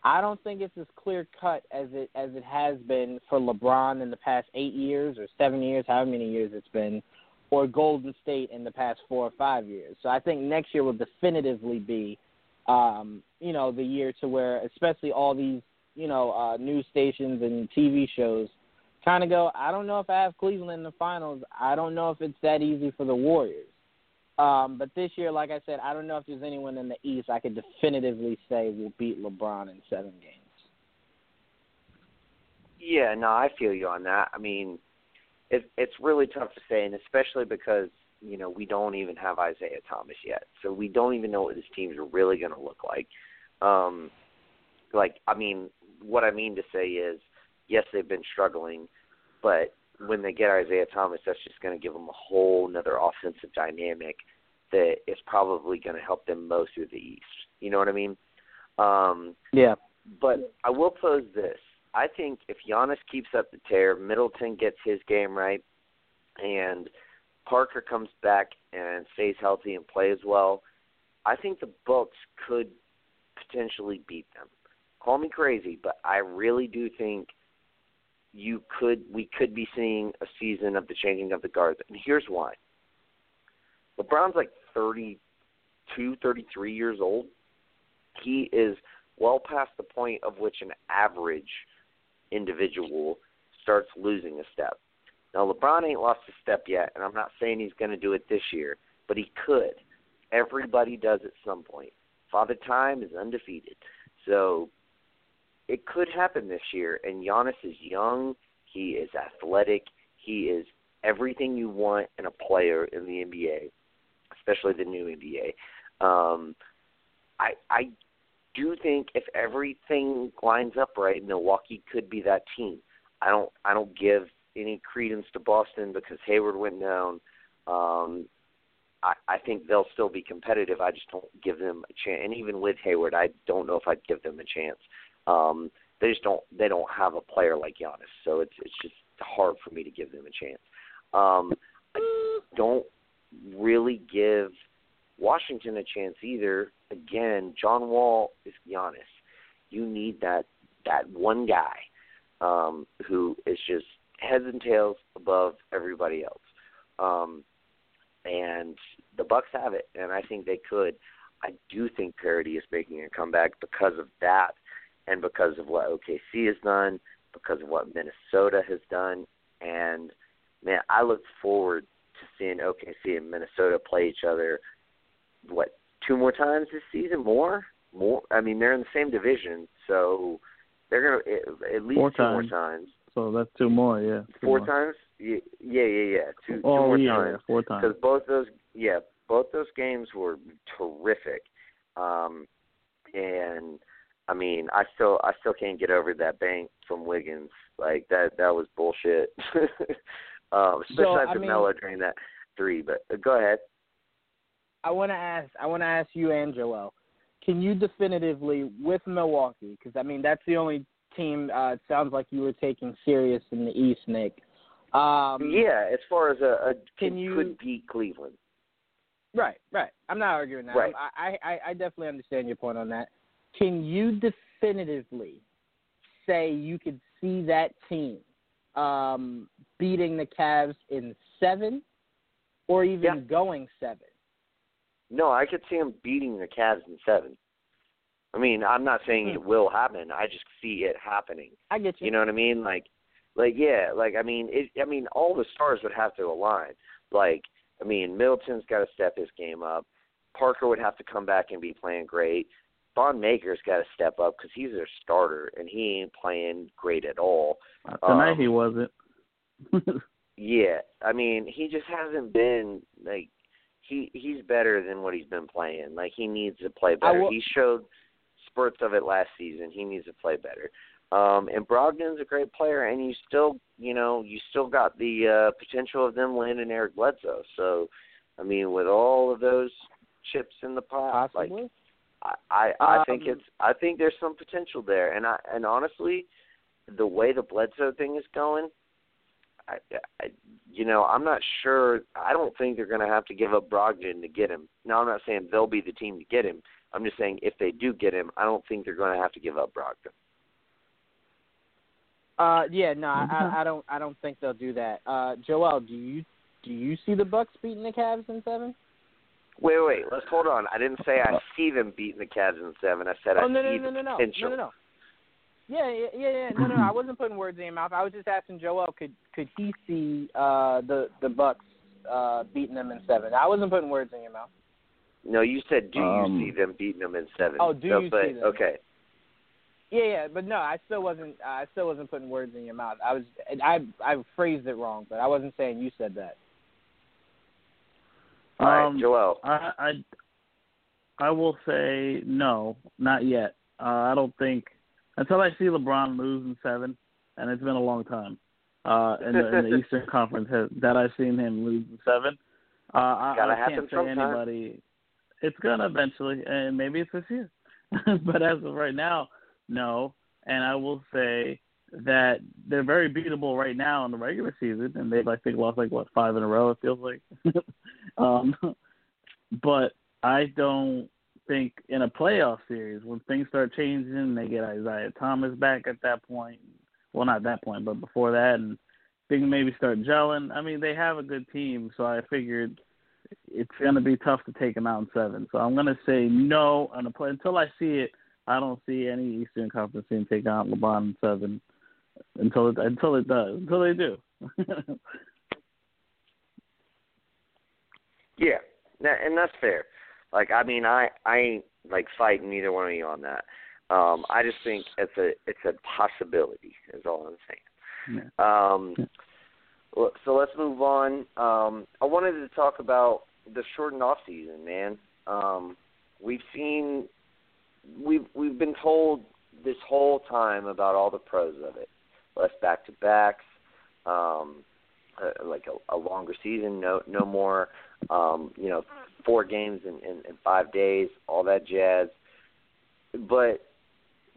Speaker 3: I don't think it's as clear cut as it as it has been for LeBron in the past eight years or seven years, however many years it's been, or Golden State in the past four or five years. So I think next year will definitively be, um, you know, the year to where, especially all these, you know, uh, news stations and TV shows, kind of go. I don't know if I have Cleveland in the finals. I don't know if it's that easy for the Warriors. Um, but this year, like I said, I don't know if there's anyone in the East I could definitively say will beat LeBron in seven games.
Speaker 1: Yeah, no, I feel you on that. I mean, it, it's really tough to say, and especially because you know we don't even have Isaiah Thomas yet, so we don't even know what this team's really going to look like. Um, like, I mean, what I mean to say is, yes, they've been struggling, but when they get Isaiah Thomas, that's just going to give them a whole another offensive dynamic that is probably going to help them most through the East. You know what I mean? Um,
Speaker 3: Yeah.
Speaker 1: but I will pose this. I think if Giannis keeps up the tear, Middleton gets his game right, and Parker comes back and stays healthy and plays well, I think the Bucks could potentially beat them. Call me crazy, but I really do think you could we could be seeing a season of the changing of the guards, and here's why. LeBron's like 32, 33 years old. He is well past the point of which an average individual starts losing a step. Now LeBron ain't lost a step yet, and I'm not saying he's going to do it this year, but he could. Everybody does at some point. Father Time is undefeated, so it could happen this year. And Giannis is young. He is athletic. He is everything you want in a player in the NBA, especially the new NBA. Um, I I do think if everything lines up right, Milwaukee could be that team. I don't I don't give any credence to Boston because Hayward went down. Um, I, I think they'll still be competitive. I just don't give them a chance. And even with Hayward, I don't know if I'd give them a chance. Um, they just don't. They don't have a player like Giannis, so it's it's just hard for me to give them a chance. Um, I don't really give Washington a chance either. Again, John Wall is Giannis. You need that that one guy um, who is just heads and tails above everybody else. Um, and the Bucks have it, and I think they could. I do think parity is making a comeback because of that, and because of what OKC has done, because of what Minnesota has done, and man, I look forward to seeing OKC and Minnesota play each other. What two more times this season? More, more. I mean, they're in the same division, so they're gonna at least
Speaker 2: Four
Speaker 1: two
Speaker 2: times.
Speaker 1: more times.
Speaker 2: So that's two more, yeah. Two
Speaker 1: Four
Speaker 2: more.
Speaker 1: times? Yeah, yeah, yeah, yeah. Two, two
Speaker 2: Oh
Speaker 1: more
Speaker 2: yeah,
Speaker 1: times.
Speaker 2: yeah, four times.
Speaker 1: Because both those, yeah, both those games were terrific. Um, and I mean, I still, I still can't get over that bank from Wiggins. Like that, that was bullshit. *laughs* um, especially
Speaker 3: So, I
Speaker 1: after
Speaker 3: mean-
Speaker 1: Melo during that three. But uh, go ahead.
Speaker 3: I want to ask. I want to ask you and Joel. Can you definitively with Milwaukee? Because I mean, that's the only team. Uh, it sounds like you were taking serious in the East, Nick. Um,
Speaker 1: yeah, as far as a, a
Speaker 3: can you-
Speaker 1: could beat Cleveland.
Speaker 3: Right, right. I'm not arguing that.
Speaker 1: Right.
Speaker 3: I, I, I definitely understand your point on that. Can you definitively say you could see that team um, beating the Cavs in seven, or even
Speaker 1: Yeah.
Speaker 3: going seven?
Speaker 1: No, I could see him beating the Cavs in seven. I mean, I'm not saying
Speaker 3: Hmm.
Speaker 1: it will happen. I just see it happening.
Speaker 3: I get you.
Speaker 1: You know what I mean? Like, like yeah, like I mean, it. I mean, all the stars would have to align. Like, I mean, Middleton's got to step his game up. Parker would have to come back and be playing great. Thon Maker's got to step up because he's their starter and he ain't playing great at all.
Speaker 2: Uh, Tonight
Speaker 1: um,
Speaker 2: he wasn't. *laughs*
Speaker 1: Yeah, I mean, he just hasn't been like he he's better than what he's been playing. Like he needs to play better.
Speaker 3: will-
Speaker 1: he showed spurts of it last season. He needs to play better. Um and Brogdon's a great player and you still, you know, you still got the uh potential of them landing Eric Bledsoe. So, I mean, with all of those chips in the pot, like
Speaker 3: Possibly.
Speaker 1: I I, I think
Speaker 3: Um,
Speaker 1: it's I think there's some potential there, and I and honestly, the way the Bledsoe thing is going, I, I you know I'm not sure. I don't think they're going to have to give up Brogdon to get him. Now I'm not saying they'll be the team to get him. I'm just saying if they do get him, I don't think they're going to have to give up Brogdon.
Speaker 3: Uh, yeah, no. I, I don't. I don't think they'll do that. Uh, Joel, do you do you see the Bucks beating the Cavs in seven?
Speaker 1: Wait, wait, let's hold on. I didn't say I see them beating the Cavs in seven. I said
Speaker 3: oh
Speaker 1: I
Speaker 3: no, no,
Speaker 1: see
Speaker 3: no,
Speaker 1: the
Speaker 3: no, no,
Speaker 1: potential.
Speaker 3: no, no, no. Yeah, yeah, yeah, yeah. No, no, no. I *clears throat* wasn't putting words in your mouth. I was just asking Joel, could could he see uh, the the Bucks uh, beating them in seven? I wasn't putting words in your mouth.
Speaker 1: No, you said do
Speaker 2: Um,
Speaker 1: you see them beating them in seven?
Speaker 3: Oh, do
Speaker 1: So,
Speaker 3: you
Speaker 1: but,
Speaker 3: see them?
Speaker 1: Okay.
Speaker 3: Yeah, yeah, but no, I still wasn't. I still wasn't putting words in your mouth. I was. I I phrased it wrong, but I wasn't saying you said that.
Speaker 1: All right,
Speaker 2: Um,
Speaker 1: Joel.
Speaker 2: I, I I will say no, not yet. Uh, I don't think until I see LeBron lose in seven, and it's been a long time uh, in, the, in the *laughs* Eastern Conference has, that I've seen him lose in seven. Uh, I, I can't say
Speaker 1: sometime.
Speaker 2: anybody. It's gonna eventually, and maybe it's this year. *laughs* but as of right now, no. And I will say that they're very beatable right now in the regular season, and they've I think lost like what five in a row. It feels like. *laughs* um, but I don't think in a playoff series when things start changing, they get Isaiah Thomas back at that point. well, not that point, but before that, and things maybe start gelling. I mean, they have a good team, so I figured it's going to be tough to take them out in seven. So I'm going to say no on the play until I see it. I don't see any Eastern Conference team taking out LeBron in seven until it until it does until they do. *laughs*
Speaker 1: yeah, and that's fair. Like I mean, I I ain't like fighting either one of you on that. Um, I just think it's a it's a possibility. Is all I'm saying. Yeah. Um, so let's move on. I wanted to talk about the shortened off season, man. Um, we've seen, we've we've been told this whole time about all the pros of it. Less back to backs, um, uh, like a, a longer season, no no more, um, you know, four games in, in, in five days, all that jazz. But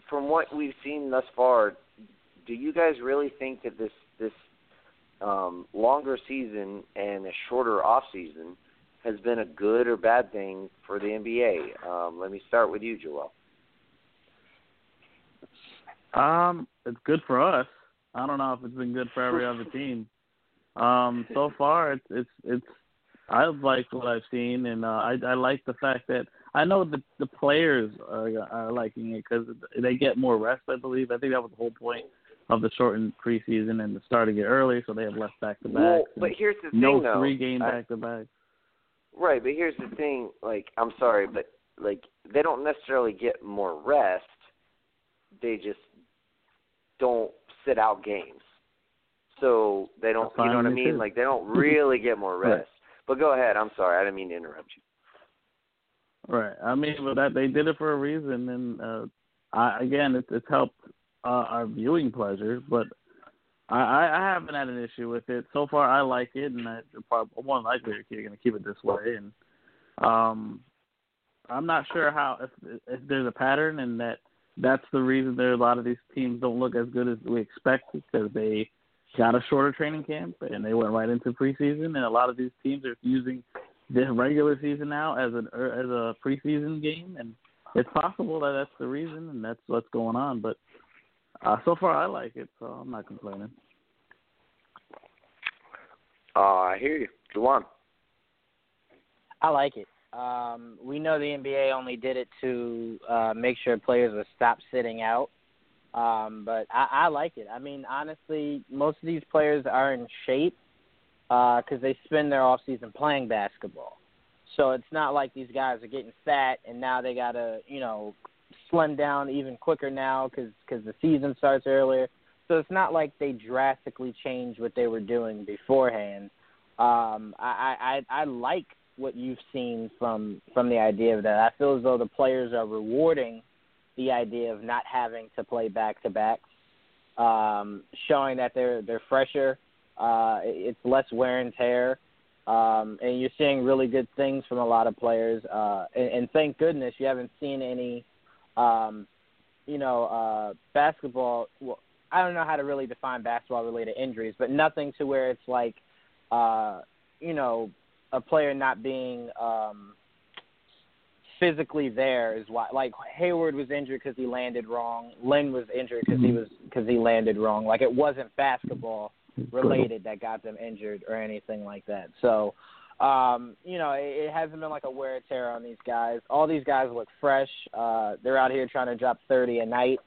Speaker 1: from what we've seen thus far, do you guys really think that this this um, longer season and a shorter off season has been a good or bad thing for the NBA? Um, let me start with you, Joel.
Speaker 2: Um, it's good for us. I don't know if it's been good for every other *laughs* team. Um, so far, it's it's it's. I've liked what I've seen, and uh, I I like the fact that I know the the players are are liking it because they get more rest. I believe. I think that was the whole point of the shortened preseason and the starting it early, so they have less back to back.
Speaker 1: Well, but here's the thing,
Speaker 2: no three game back to back.
Speaker 1: Right, but here's the thing. Like, I'm sorry, but like they don't necessarily get more rest. They just don't sit out games. So they don't. You know what I mean?
Speaker 2: Too.
Speaker 1: Like they don't really get more *laughs* rest. Right. But go ahead. I'm sorry. I didn't mean to interrupt you.
Speaker 2: Right. I mean, but that they did it for a reason, and uh, I, again, it's it's helped uh, our viewing pleasure. But I, I haven't had an issue with it so far. I like it, and I probably more likely you're going to keep it this way. And um, I'm not sure how if, if there's a pattern, and that that's the reason there a lot of these teams don't look as good as we expect because they got a shorter training camp and they went right into preseason, and a lot of these teams are using the regular season now as an er, as a preseason game, and it's possible that that's the reason, and that's what's going on. But uh, so far, I like it, so I'm not complaining.
Speaker 1: Uh, I hear you. Go on.
Speaker 3: I like it. Um, we know the NBA only did it to uh, make sure players would stop sitting out. Um, but I, I like it. I mean, honestly, most of these players are in shape because uh, they spend their off season playing basketball. So it's not like these guys are getting fat and now they gotta, you know, slim down even quicker now because cause the season starts earlier. So it's not like they drastically changed what they were doing beforehand. Um, I, I I like what you've seen from from the idea of that. I feel as though the players are rewarding the idea of not having to play back to back, um, showing that they're they're fresher. Uh, it's less wear and tear, um, and you're seeing really good things from a lot of players. Uh, and, and thank goodness you haven't seen any um, you know, uh, basketball. Well, I don't know how to really define basketball-related injuries, but nothing to where it's like, uh, you know, a player not being um, physically there is why. Like Hayward was injured because he landed wrong. Lin was injured because he was because he landed wrong. Like it wasn't basketball related that got them injured or anything like that. So um, you know, it, it hasn't been like a wear and tear on these guys. All these guys look fresh. Uh, they're out here trying to drop 30 a night.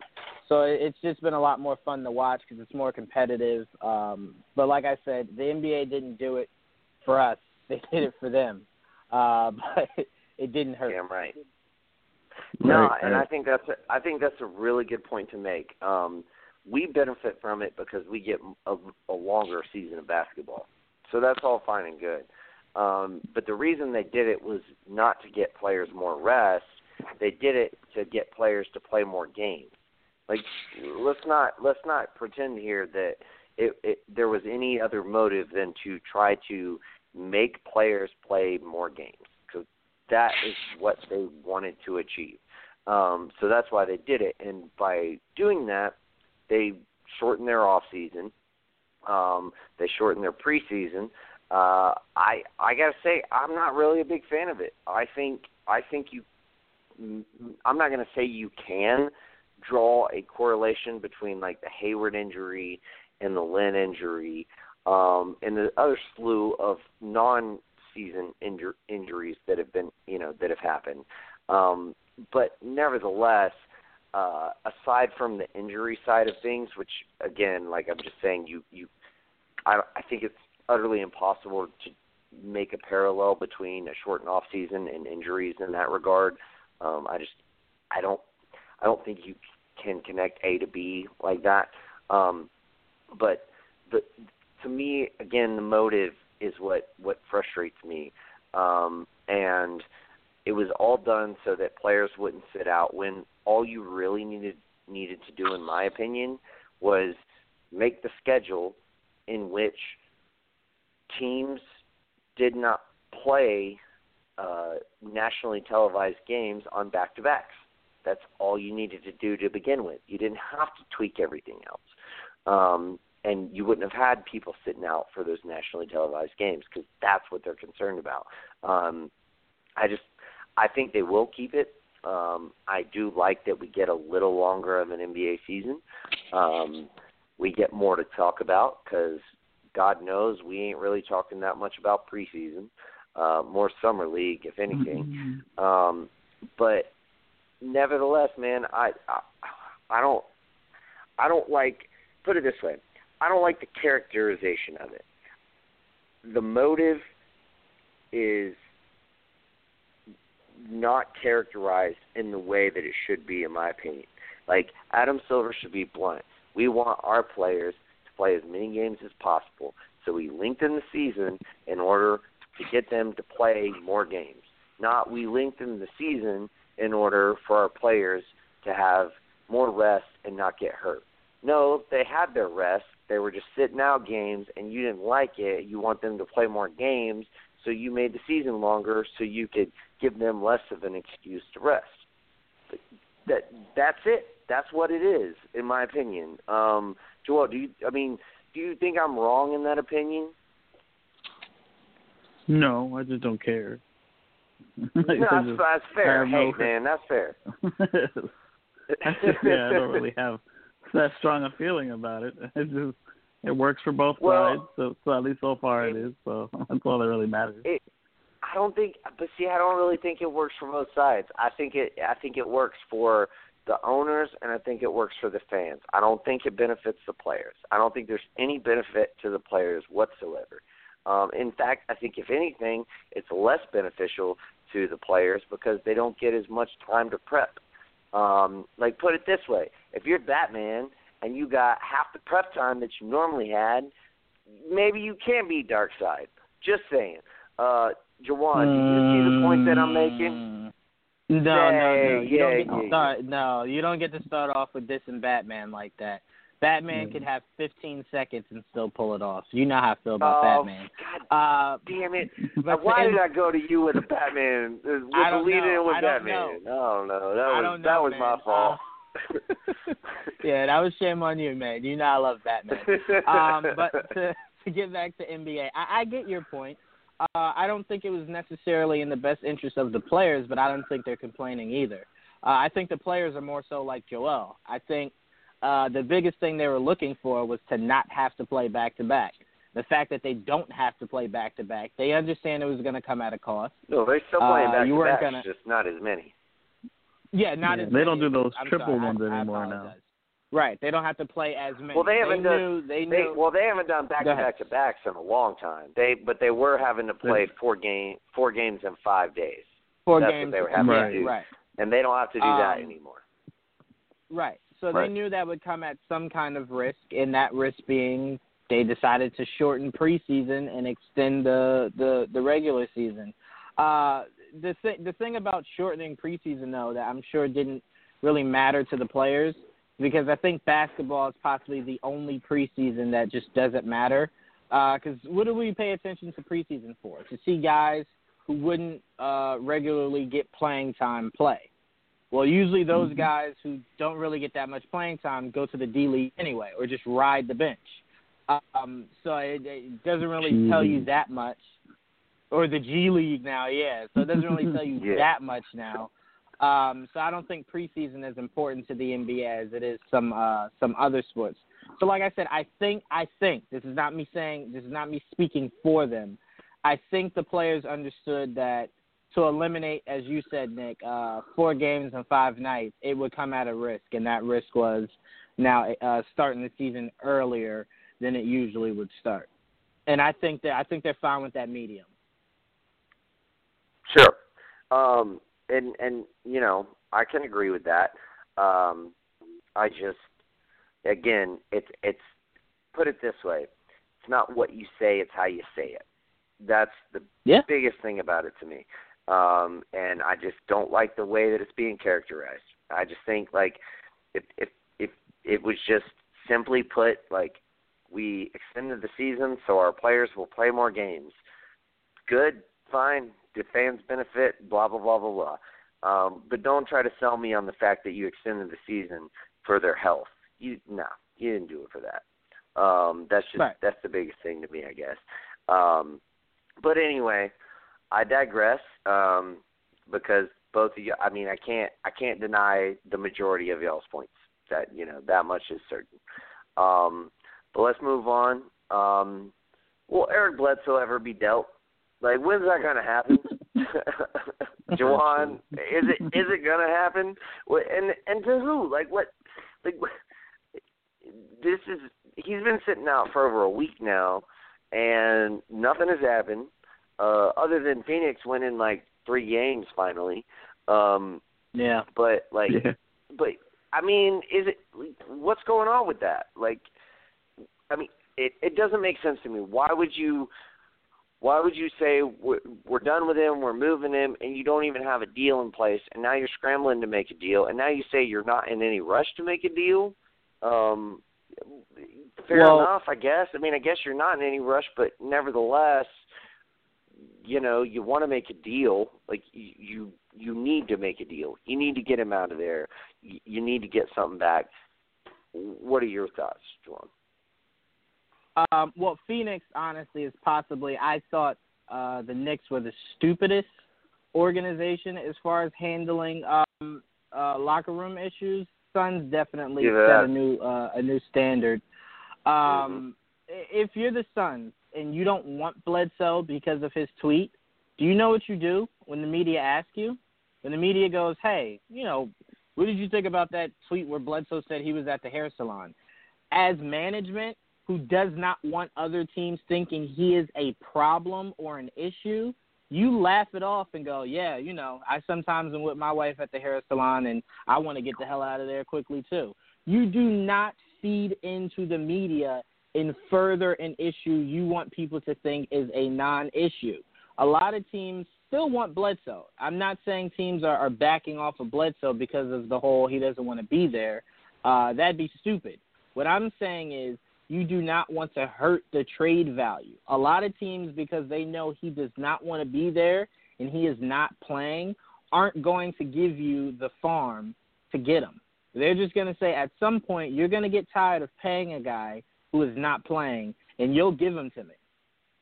Speaker 3: So it, it's just been a lot more fun to watch because it's more competitive. Um, but like I said, the NBA didn't do it for us. *laughs* They did it for them. Uh, *laughs* but it didn't hurt.
Speaker 1: Damn right. No, and I think that's a, I think that's a really good point to make. Um, we benefit from it because we get a, a longer season of basketball, so that's all fine and good. Um, but the reason they did it was not to get players more rest. They did it to get players to play more games. Like let's not let's not pretend here that it, it there was any other motive than to try to make players play more games because that is what they wanted to achieve. Um, so that's why they did it, and by doing that, they shortened their off season. Um, they shortened their preseason uh, I I gotta say I'm not really a big fan of it. I think I think you I'm not gonna say you can draw a correlation between like the Hayward injury and the Lin injury, um, and the other slew of non-season injur- injuries that have been, you know, that have happened. Um, but nevertheless, uh, aside from the injury side of things, which again, like I'm just saying, you you, I I think it's utterly impossible to make a parallel between a shortened off season and injuries in that regard. Um, I just I don't I don't think you can connect A to B like that. Um, but the to me again the motive is what what frustrates me. Um, and it was all done so that players wouldn't sit out when all you really needed needed to do in my opinion was make the schedule in which teams did not play uh, nationally televised games on back to backs. That's all you needed to do to begin with. You didn't have to tweak everything else. Um, and you wouldn't have had people sitting out for those nationally televised games because that's what they're concerned about. Um, I just, I think they will keep it. Um, I do like that we get a little longer of an NBA season. Um, we get more to talk about because God knows we ain't really talking that much about preseason. Uh, more summer league, if anything.
Speaker 2: Mm-hmm.
Speaker 1: Um, but nevertheless, man, I, I I don't I don't like put it this way. I don't like the characterization of it. The motive is not characterized in the way that it should be, in my opinion. Like Adam Silver should be blunt. We want our players play as many games as possible, so we lengthen the season in order to get them to play more games. Not we lengthen the season in order for our players to have more rest and not get hurt. No, they had their rest. They were just sitting out games, and you didn't like it. You want them to play more games, so you made the season longer so you could give them less of an excuse to rest. But that that's it. That's what it is, in my opinion. Um, Joel, do you? I mean, do you think I'm wrong in that opinion?
Speaker 2: No, I just don't care.
Speaker 1: no, *laughs* that's, that's fair. Hey,
Speaker 2: no...
Speaker 1: man, *laughs* that's fair.
Speaker 2: I just, yeah, I don't really *laughs* have that strong a feeling about it. It just it works for both
Speaker 1: well,
Speaker 2: sides. So, so at least so far it, it is. So that's all that really matters.
Speaker 1: It, I don't think, but see, I don't really think it works for both sides. I think it, I think it works for the owners, and I think it works for the fans. I don't think it benefits the players. I don't think there's any benefit to the players whatsoever. Um, in fact, I think if anything, it's less beneficial to the players because they don't get as much time to prep. Um, like put it this way: if you're Batman and you got half the prep time that you normally had, maybe you can be Darkseid. Just saying. Uh, Jawan, do you see the point that I'm making?
Speaker 3: No, no, no. You
Speaker 1: yeah,
Speaker 3: don't get to
Speaker 1: yeah.
Speaker 3: start. No, you don't get to start off with this and Batman like that. Batman
Speaker 2: Mm.
Speaker 3: could have 15 seconds and still pull it off. You know how I feel about
Speaker 1: oh,
Speaker 3: Batman.
Speaker 1: God
Speaker 3: Uh,
Speaker 1: damn it! *laughs* Why
Speaker 3: to-
Speaker 1: did I go to you with a Batman? Uh, With
Speaker 3: I
Speaker 1: the
Speaker 3: don't
Speaker 1: lead
Speaker 3: know.
Speaker 1: in with
Speaker 3: I don't
Speaker 1: Batman.
Speaker 3: know.
Speaker 1: I don't know. That was
Speaker 3: don't
Speaker 1: that was
Speaker 3: man.
Speaker 1: my fault. *laughs*
Speaker 3: yeah, that was shame on you, man. You know I love Batman. *laughs* um, but to, to get back to NBA, I, I get your point. Uh, I don't think it was necessarily in the best interest of the players, but I don't think they're complaining either. Uh, I think the players are more so like Joel. I think uh, the biggest thing they were looking for was to not have to play back to back. The fact that they don't have to play back to back, they understand it was going to come at a cost.
Speaker 1: no, they're still playing
Speaker 3: Uh,
Speaker 1: back
Speaker 3: you
Speaker 1: to
Speaker 3: weren't
Speaker 1: back, just not as many.
Speaker 3: Yeah, not
Speaker 2: Yeah,
Speaker 3: as
Speaker 2: they don't do those
Speaker 3: I'm
Speaker 2: triple
Speaker 3: sorry,
Speaker 2: ones
Speaker 3: I, I
Speaker 2: anymore now.
Speaker 3: Right, they don't have to play as many.
Speaker 1: Well, they haven't
Speaker 3: they
Speaker 1: done-
Speaker 3: knew, they
Speaker 1: They
Speaker 3: knew.
Speaker 1: well, they haven't done back to back to backs in a long time. They but they were having to play four game four games in five days,
Speaker 3: four
Speaker 1: that's what
Speaker 3: games.
Speaker 1: they were having
Speaker 2: to
Speaker 1: do.
Speaker 3: right,
Speaker 1: and they don't have to do that
Speaker 3: Um,
Speaker 1: anymore.
Speaker 3: right. So
Speaker 2: Right.
Speaker 3: they knew that would come at some kind of risk, and that risk being they decided to shorten preseason and extend the the, the regular season. Uh, the th- the thing about shortening preseason though that I'm sure didn't really matter to the players because I think basketball is possibly the only preseason that just doesn't matter. Because what do we pay attention to preseason for? To see guys who wouldn't uh, regularly get playing time play. Well, usually those guys who don't really get that much playing time go to the D League anyway, or just ride the bench. Um, so it, it doesn't really
Speaker 2: G
Speaker 3: tell you that much. Or the G League now, yeah. So it doesn't really tell you *laughs*
Speaker 1: Yeah.
Speaker 3: that much now. Um, so I don't think preseason is important to the NBA as it is some uh, some other sports. So like I said, I think I think this is not me saying this is not me speaking for them. I think the players understood that to eliminate, as you said, Nick, uh, four games and five nights, it would come at a risk, and that risk was now uh, starting the season earlier than it usually would start. And I think that I think they're fine with that medium.
Speaker 1: Sure. Um, and and you know I can agree with that. Um, I just again it's it's put it this way, it's not what you say, it's how you say it. That's the
Speaker 3: yeah.
Speaker 1: biggest thing about it to me. Um, and I just don't like the way that it's being characterized. I just think like if if if it was just simply put like we extended the season so our players will play more games. Good, fine, the fans benefit, blah blah blah blah blah. Um, but don't try to sell me on the fact that you extended the season for their health. You no, you didn't do it for that. Um, that's just
Speaker 3: right.
Speaker 1: that's the biggest thing to me, I guess. Um, but anyway, I digress um, because both of you. I mean, I can't I can't deny the majority of y'all's points. That you know that much is certain. Um, but let's move on. Um, will Eric Bledsoe ever be dealt? Like, when's that gonna happen? *laughs* *laughs* Jawan, is it *laughs* is it gonna happen? And and to who? Like what? Like this is he's been sitting out for over a week now, and nothing has happened. Uh, other than Phoenix winning like three games finally. Um,
Speaker 3: yeah.
Speaker 1: But like,
Speaker 2: Yeah.
Speaker 1: but I mean, is it what's going on with that? Like, I mean, it it doesn't make sense to me. Why would you? Why would you say we're, we're done with him, we're moving him, and you don't even have a deal in place, and now you're scrambling to make a deal, and now you say you're not in any rush to make a deal? Um, fair
Speaker 3: Well-
Speaker 1: enough, I guess. I mean, I guess you're not in any rush, but nevertheless, you know, you want to make a deal. Like you, you, you need to make a deal. You need to get him out of there. You, you need to get something back. What are your thoughts, Jawan?
Speaker 3: Um, well, Phoenix, honestly, is possibly. I thought uh, the Knicks were the stupidest organization as far as handling um, uh, locker room issues. Suns definitely
Speaker 1: Yeah.
Speaker 3: set a new uh, a new standard. Um, i If you're the Suns and you don't want Bledsoe because of his tweet, do you know what you do when the media asks you? When the media goes, "Hey, you know, what did you think about that tweet where Bledsoe said he was at the hair salon?" As management, who does not want other teams thinking he is a problem or an issue, you laugh it off and go, yeah, you know, I sometimes am with my wife at the hair salon and I want to get the hell out of there quickly too. You do not feed into the media and further an issue you want people to think is a non issue. A lot of teams still want Bledsoe. I'm not saying teams are, are backing off of Bledsoe because of the whole he doesn't want to be there. Uh, that'd be stupid. What I'm saying is you do not want to hurt the trade value. A lot of teams, because they know he does not want to be there and he is not playing, aren't going to give you the farm to get him. They're just going to say at some point you're going to get tired of paying a guy who is not playing, and you'll give him to me.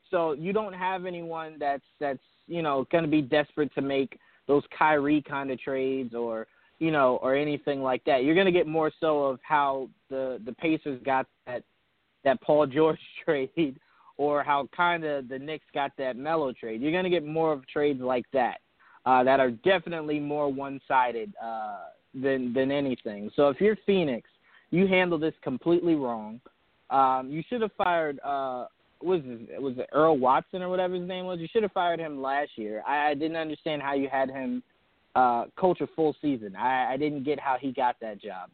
Speaker 3: So you don't have anyone that's that's you know going to be desperate to make those Kyrie kind of trades or you know or anything like that. You're going to get more so of how the the Pacers got that that Paul *laughs* George trade or how kind of the Knicks got that Melo trade. You're going to get more of trades like that uh, that are definitely more one-sided uh, than than anything. So if you're Phoenix, you handle this completely wrong. Um, you should have fired. Uh, was it, was it Earl Watson or whatever his name was? You should have fired him last year. I, I didn't understand how you had him uh, coach a full season. I, I didn't get how he got that job.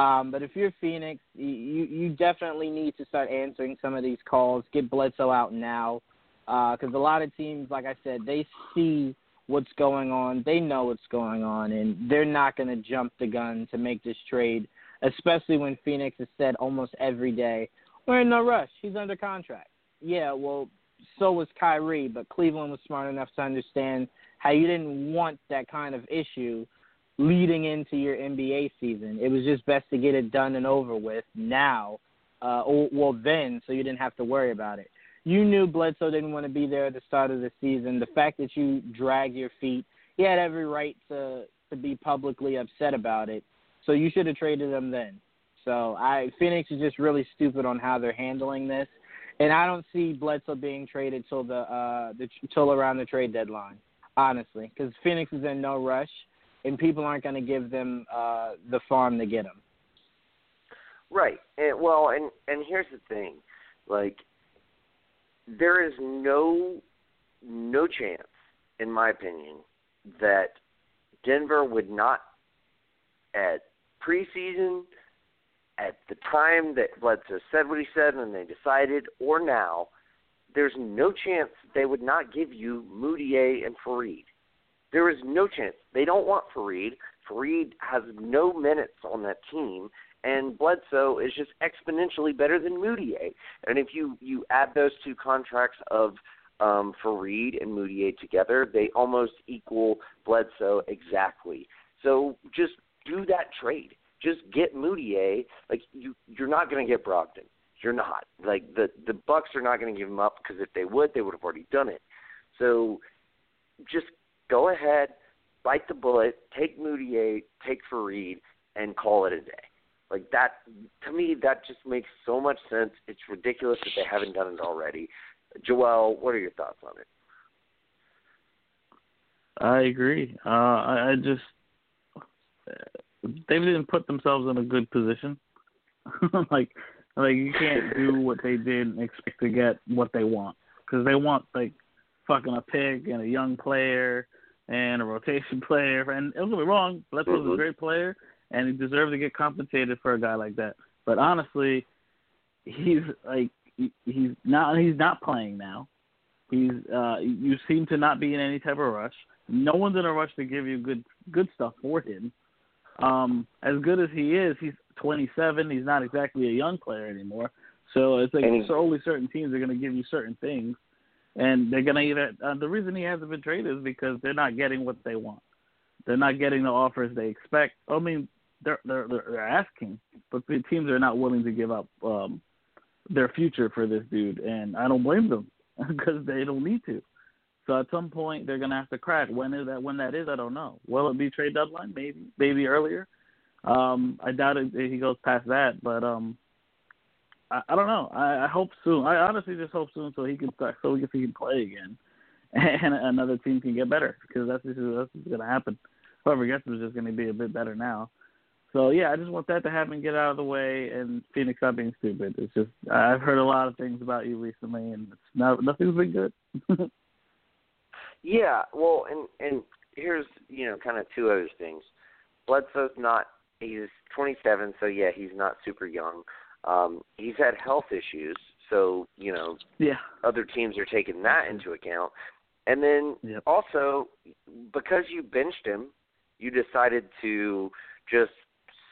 Speaker 3: Um, but if you're Phoenix, you you definitely need to start answering some of these calls. Get Bledsoe out now, because a lot of teams, like I said, they see what's going on. They know what's going on, and they're not going to jump the gun to make this trade. Especially when Phoenix has said almost every day, "We're in no rush. He's under contract." Yeah, well, so was Kyrie, but Cleveland was smart enough to understand how you didn't want that kind of issue leading into your NBA season. It was just best to get it done and over with now, uh, or, well then, so you didn't have to worry about it. You knew Bledsoe didn't want to be there at the start of the season. The fact that you dragged your feet, he had every right to to be publicly upset about it. So you should have traded him then. So I Phoenix is just really stupid on how they're handling this, and I don't see Bledsoe being traded till the uh the till around the trade deadline, honestly, because Phoenix is in no rush, and people aren't going to give them uh the farm to get them.
Speaker 1: Right. And well, and and here's the thing, like there is no no chance, in my opinion, that Denver would not at preseason at the time that Bledsoe said what he said and they decided, or now, there's no chance they would not give you Mudiay and Faried. There is no chance. They don't want Faried. Faried has no minutes on that team, and Bledsoe is just exponentially better than Mudiay. And if you you add those two contracts of um, Faried and Mudiay together, they almost equal Bledsoe exactly. So just do that trade. Just get Mudiay. Like you, you're not going to get Brogdon. You're not. Like the the Bucks are not going to give him up because if they would, they would have already done it. So just go ahead, bite the bullet, take Mudiay, take Faried, and call it a day. Like that to me, that just makes so much sense. It's ridiculous that they haven't done it already. Joel, what are your thoughts on it?
Speaker 2: I agree. Uh, I, I just they didn't put themselves in a good position. *laughs* like, like you can't do what they did and expect to get what they want because they want like fucking a pick and a young player and a rotation *laughs* player. And don't get me wrong, Bledsoe's mm-hmm. a great player and he deserves to get compensated for a guy like that. But honestly, he's like he's not he's not playing now. He's uh you seem to not be in any type of rush. No one's in a rush to give you good good stuff for him. Um, as good as he is, he's 27. He's not exactly a young player anymore. So it's like so only certain teams are going to give you certain things, and they're to either. Uh, the reason he hasn't been traded is because they're not getting what they want. They're not getting the offers they expect. I mean, they're they're they're asking, but the teams are not willing to give up um, their future for this dude, and I don't blame them *laughs* because they don't need to. So at some point they're gonna have to crack. When is that? When that is, I don't know. Will it be trade deadline? Maybe, maybe earlier. Um, I doubt it, if he goes past that, but um, I, I don't know. I, I hope soon. I honestly just hope soon so he can start, so we can play again, *laughs* and another team can get better because that's just, that's what's gonna happen. Whoever gets him is just gonna be a bit better now. So yeah, I just want that to happen, get out of the way, and Phoenix not being stupid. It's just I've heard a lot of things about you recently, and it's not nothing's been good. *laughs*
Speaker 1: Yeah, well, and and here's you know kind of two other things. Bledsoe's not he's 27, so yeah, he's not super young. Um, he's had health issues, so you know
Speaker 2: yeah
Speaker 1: other teams are taking that into account. And then
Speaker 2: yep.
Speaker 1: also because you benched him, you decided to just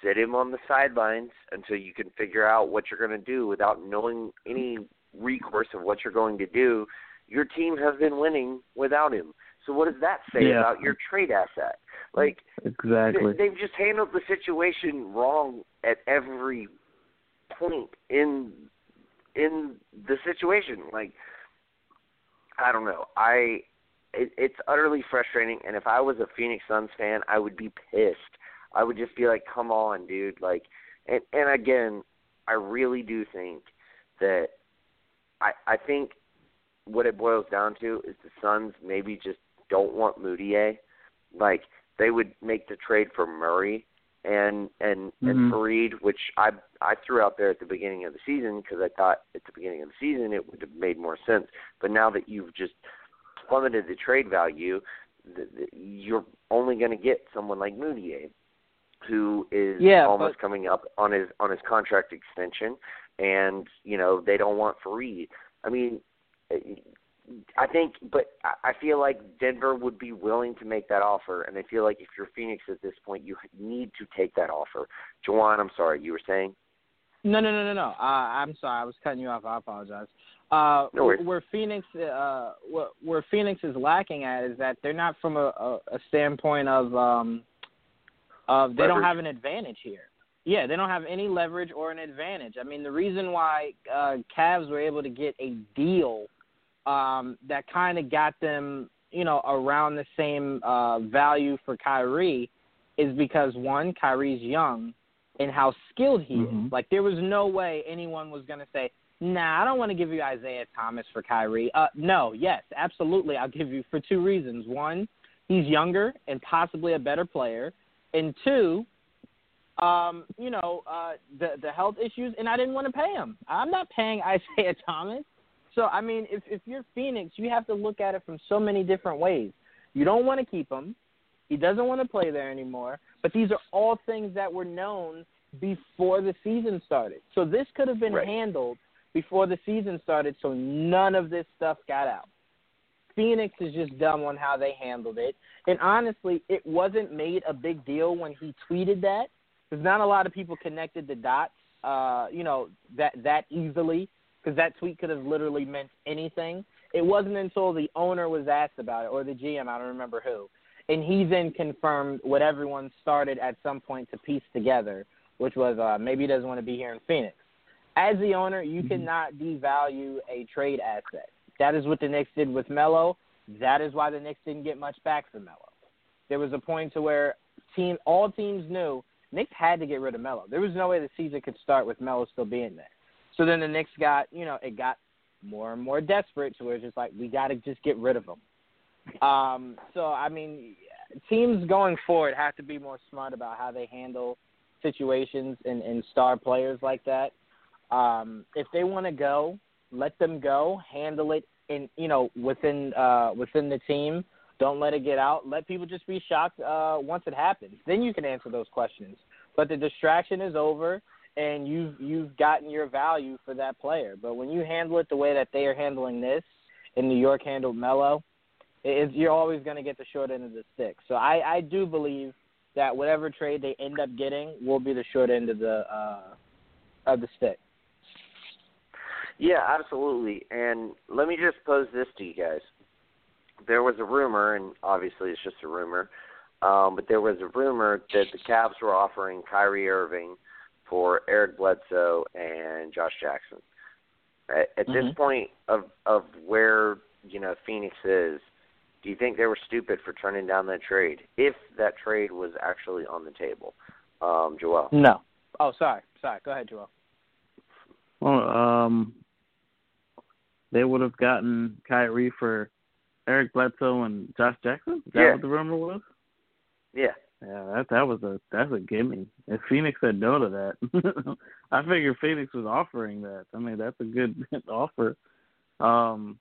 Speaker 1: sit him on the sidelines until you can figure out what you're going to do without knowing any recourse of what you're going to do your team has been winning without him. So what does that say
Speaker 2: yeah.
Speaker 1: about your trade asset? Like
Speaker 2: exactly,
Speaker 1: they've just handled the situation wrong at every point in in the situation. Like I don't know. I it, it's utterly frustrating. And if I was a Phoenix Suns fan, I would be pissed. I would just be like, "Come on, dude!" Like, and and again, I really do think that I I think what it boils down to is the Suns maybe just don't want Mudiay. Like they would make the trade for Murray and and
Speaker 2: mm-hmm.
Speaker 1: and Faried, which I I threw out there at the beginning of the season because I thought at the beginning of the season it would have made more sense. But now that you've just plummeted the trade value, the, the, you're only going to get someone like Mudiay, who is
Speaker 3: yeah,
Speaker 1: almost
Speaker 3: but...
Speaker 1: coming up on his on his contract extension, and you know they don't want Faried. I mean, I think, but I feel like Denver would be willing to make that offer, and I feel like if you're Phoenix at this point, you need to take that offer. Jawan, I'm sorry, you were saying?
Speaker 3: No, no, no, no, no. Uh, I'm sorry, I was cutting you off. I apologize. Uh,
Speaker 1: no worries.
Speaker 3: Where Phoenix, uh, where Phoenix is lacking at is that they're not from a, a, a standpoint of, um, of they
Speaker 1: leverage.
Speaker 3: don't have an advantage here. Yeah, they don't have any leverage or an advantage. I mean, the reason why uh, Cavs were able to get a deal um, that kind of got them, you know, around the same uh, value for Kyrie is because one, Kyrie's young, and how skilled he
Speaker 2: Mhm.
Speaker 3: is. Like there was no way anyone was going to say, "Nah, I don't want to give you Isaiah Thomas for Kyrie." Uh, no, yes, absolutely, I'll give you for two reasons. One, he's younger and possibly a better player, and two, um, you know, uh, the the health issues, and I didn't want to pay him. I'm not paying *laughs* Isaiah Thomas. So I mean, if if you're Phoenix, you have to look at it from so many different ways. You don't want to keep him. He doesn't want to play there anymore. But these are all things that were known before the season started. So this could have been
Speaker 1: Right.
Speaker 3: handled before the season started, so none of this stuff got out. Phoenix is just dumb on how they handled it. And honestly, it wasn't made a big deal when he tweeted that because not a lot of people connected the dots, uh, you know, that that easily because that tweet could have literally meant anything. It wasn't until the owner was asked about it or the GM, I don't remember who, and he then confirmed what everyone started at some point to piece together, which was uh, maybe he doesn't want to be here in Phoenix. As the owner, you cannot devalue a trade asset. That is what the Knicks did with Melo. That is why the Knicks didn't get much back for Melo. There was a point to where team all teams knew Knicks had to get rid of Melo. There was no way the season could start with Melo still being there. So then the Knicks got, you know, it got more and more desperate to where it's just like we got to just get rid of him. Um, so I mean, teams going forward have to be more smart about how they handle situations and, and star players like that. Um, if they want to go, let them go. Handle it in you know within uh, within the team. Don't let it get out. Let people just be shocked uh, once it happens. Then you can answer those questions. But the distraction is over, and you've you've gotten your value for that player. But when you handle it the way that they are handling this, and New York handled Melo, it, you're always going to get the short end of the stick. So I, I do believe that whatever trade they end up getting will be the short end of the uh, of the stick.
Speaker 1: Yeah, absolutely. And let me just pose this to you guys. There was a rumor, and obviously it's just a rumor, um, but there was a rumor that the Cavs were offering Kyrie Irving for Eric Bledsoe and Josh Jackson. At, at this
Speaker 3: Mhm.
Speaker 1: point of of where you know Phoenix is, do you think they were stupid for turning down that trade? If that trade was actually on the table, um, Joel.
Speaker 3: No. Oh, sorry, sorry. Go ahead, Joel.
Speaker 2: Well, um, they would have gotten Kyrie for Eric Bledsoe and Josh Jackson. Is that
Speaker 1: Yeah.
Speaker 2: what the rumor was?
Speaker 1: Yeah.
Speaker 2: Yeah, that that was a that's a gimme. If Phoenix said no to that, *laughs* I figure Phoenix was offering that. I mean, that's a good *laughs* offer. Um,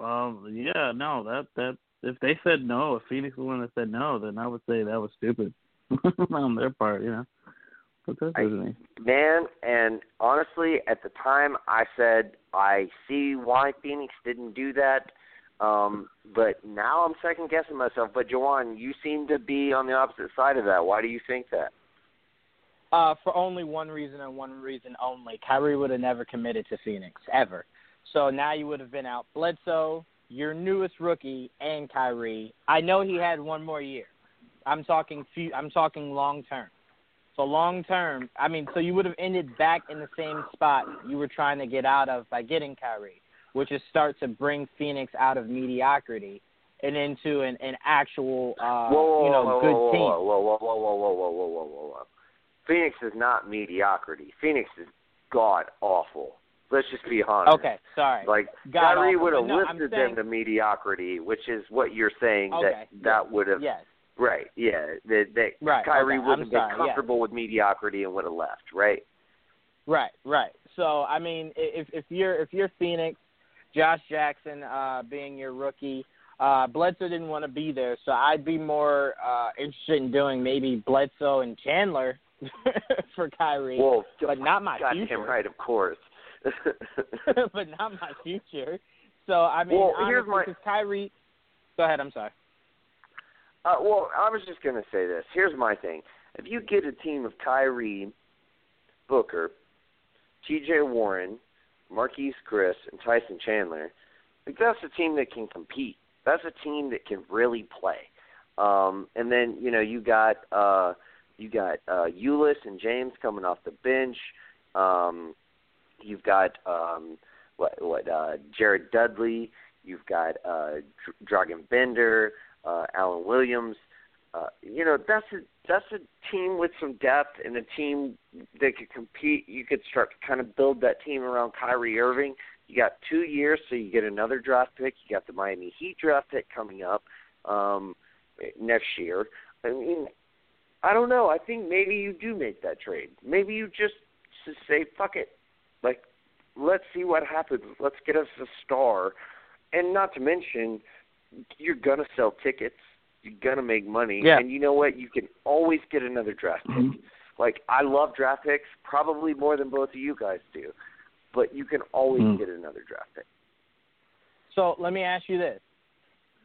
Speaker 2: um, yeah, no, that that if they said no, if Phoenix was one that said no, then I would say that was stupid *laughs* on their part, you know. But
Speaker 1: I-. Man, and honestly, at the time, I said I see why Phoenix didn't do that. Um, but now I'm second guessing myself. But Jawan, you seem to be on the opposite side of that. Why do you think that?
Speaker 3: Uh, for only one reason and one reason only. Kyrie would have never committed to Phoenix ever. So now you would have been out Bledsoe, your newest rookie, and Kyrie. I know he had one more year. I'm talking few, I'm talking long term. So long term, I mean, so you would have ended back in the same spot you were trying to get out of by getting Kyrie, which is start to bring Phoenix out of mediocrity and into an, an actual, uh,
Speaker 1: whoa, whoa,
Speaker 3: you know,
Speaker 1: whoa,
Speaker 3: good
Speaker 1: whoa,
Speaker 3: team.
Speaker 1: whoa, whoa, whoa, whoa, whoa, whoa, whoa, whoa, whoa, whoa, whoa. Phoenix is not mediocrity. Phoenix is god awful. Let's just be honest.
Speaker 3: Okay, sorry.
Speaker 1: Like
Speaker 3: God
Speaker 1: Kyrie would have
Speaker 3: no,
Speaker 1: lifted
Speaker 3: saying-
Speaker 1: them to mediocrity, which is what you're saying
Speaker 3: Okay,
Speaker 1: that that would have
Speaker 3: Yes.
Speaker 1: right. Yeah, that that
Speaker 3: Right,
Speaker 1: Kyrie
Speaker 3: okay,
Speaker 1: would have been comfortable with mediocrity and would have left. Right.
Speaker 3: Right, right. So I mean, if if you're if you're Phoenix, Josh Jackson uh, being your rookie, uh, Bledsoe didn't want to be there, so I'd be more uh, interested in doing maybe Bledsoe and Chandler *laughs* for Kyrie,
Speaker 1: Well,
Speaker 3: but not my
Speaker 1: goddamn
Speaker 3: future.
Speaker 1: right, of course. *laughs*
Speaker 3: but not my future. So I mean,
Speaker 1: Well,
Speaker 3: honestly,
Speaker 1: here's my-
Speaker 3: Kyrie. Go ahead. I'm sorry.
Speaker 1: Uh, well, I was just going to say this. Here's my thing. If you get a team of Kyrie, Booker, T.J. Warren, Marquese Chriss, and Tyson Chandler, like that's a team that can compete. That's a team that can really play. Um, and then you know you got uh, you got uh, Ulis and James coming off the bench. Um, you've got um, what what uh, Jared Dudley. You've got uh, Dr- Dragan Bender uh, Alan Williams. Uh, you know, that's a that's a team with some depth and a team that could compete. You could start to kind of build that team around Kyrie Irving. You got two years, so you get another draft pick. You got the Miami Heat draft pick coming up um, next year. I mean, I don't know. I think maybe you do make that trade. Maybe you just, say, "Fuck it," like let's see what happens. Let's get us a star, and not to mention, you're gonna sell tickets you're gonna make money.
Speaker 3: Yeah.
Speaker 1: And you know what? You can always get another draft pick.
Speaker 2: Mhm.
Speaker 1: Like I love draft picks, probably more than both of you guys do. But you can always
Speaker 2: Mm.
Speaker 1: get another draft pick.
Speaker 3: So let me ask you this.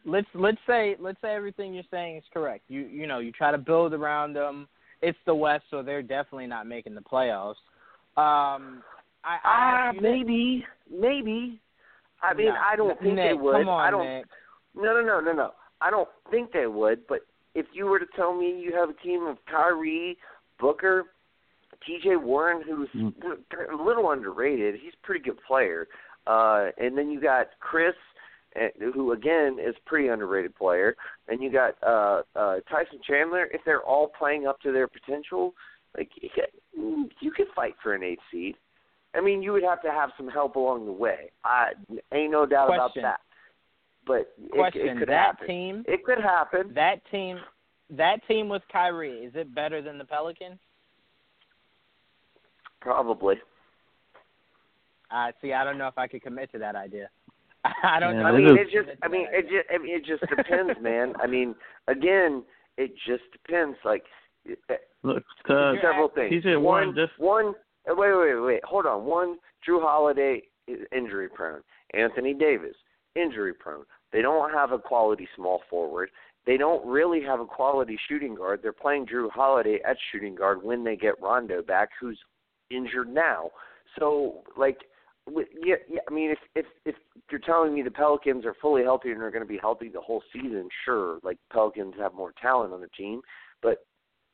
Speaker 3: Let's let's say let's say everything you're saying is correct. You you know you try to build around them. It's the West, so they're definitely not making the playoffs. Um, I, I this.
Speaker 1: maybe, maybe. I mean,
Speaker 3: No.
Speaker 1: I don't think
Speaker 3: Nick,
Speaker 1: they would.
Speaker 3: On,
Speaker 1: I don't.
Speaker 3: Nick.
Speaker 1: No, no, no, no, no. I don't think they would. But if you were to tell me you have a team of Kyrie, Booker, T.J. Warren, who's
Speaker 2: Mm.
Speaker 1: a little underrated, he's a pretty good player, uh, and then you got Chriss, uh, who again is a pretty underrated player, and you got uh, uh, Tyson Chandler. If they're all playing up to their potential, like you could, fight for an eighth seed. I mean, you would have to have some help along the way. I ain't no doubt about that. But
Speaker 3: Question:
Speaker 1: it could
Speaker 3: That
Speaker 1: happen.
Speaker 3: team,
Speaker 1: It could happen.
Speaker 3: that team, that team with Kyrie, is it better than the Pelicans?
Speaker 1: Probably.
Speaker 3: Uh, see, I don't know if I could commit to that idea. *laughs* I don't.
Speaker 2: Yeah,
Speaker 3: know
Speaker 1: I mean, it just. I mean, it just. I mean, it just depends, man. I mean, again, it just depends. Like uh,
Speaker 2: Look, cause
Speaker 1: several things.
Speaker 2: TJ
Speaker 1: one,
Speaker 2: Warren just
Speaker 1: one. uh, Wait, wait, wait. Hold on. One. Jrue Holiday is injury prone. Anthony Davis injury prone. They don't have a quality small forward. They don't really have a quality shooting guard. They're playing Jrue Holiday at shooting guard when they get Rondo back, who's injured now. So, like, yeah, yeah, I mean, if if if you're telling me the Pelicans are fully healthy and are going to be healthy the whole season, sure. Like Pelicans have more talent on the team, but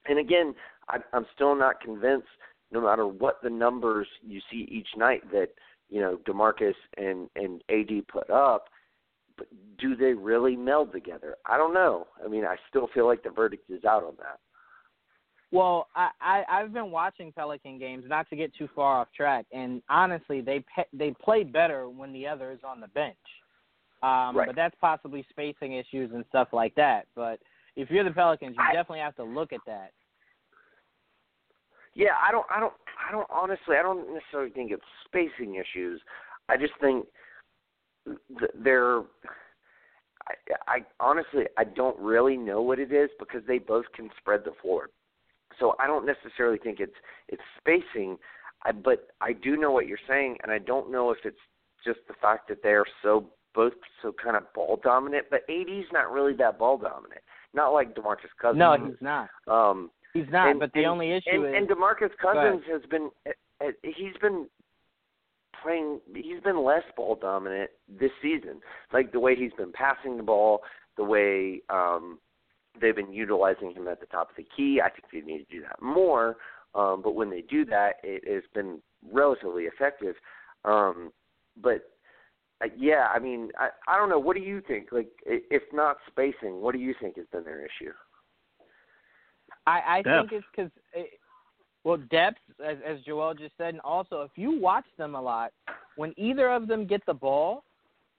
Speaker 1: and again, I, I'm still not convinced. No matter what the numbers you see each night that you know Demarcus and and AD put up, but do they really meld together? I don't know. I mean, I still feel like the verdict is out on that.
Speaker 3: Well, I, I I've been watching Pelican games, not to get too far off track, and honestly, they pe- they play better when the other is on the bench. Um,
Speaker 1: Right.
Speaker 3: But that's possibly spacing issues and stuff like that. But if you're the Pelicans, you
Speaker 1: I-
Speaker 3: definitely have to look at that.
Speaker 1: Yeah, I don't, I don't, I don't. Honestly, I don't necessarily think it's spacing issues. I just think th- they're. I, I honestly, I don't really know what it is because they both can spread the floor. So I don't necessarily think it's it's spacing. I, but I do know what you're saying, and I don't know if it's just the fact that they're so both so kind of ball dominant. But AD's not really that ball dominant. Not like Demarcus Cousins.
Speaker 3: No, he's not.
Speaker 1: Um,
Speaker 3: He's not.
Speaker 1: and-
Speaker 3: but the
Speaker 1: and-
Speaker 3: only issue
Speaker 1: and,
Speaker 3: is
Speaker 1: and Demarcus. Cousins has been uh, uh, he's been playing he's been less ball dominant this season. Like the way he's been passing the ball, the way um they've been utilizing him at the top of the key. I think they need to do that more. Um but when they do that it has been relatively effective. Um but uh, yeah, I mean, I I don't know. What do you think? Like, i- if not spacing, what do you think has been their issue?
Speaker 3: I, I
Speaker 2: Depth.
Speaker 3: think it's because, well, depth, as, as Joel just said, and also if you watch them a lot, when either of them get the ball,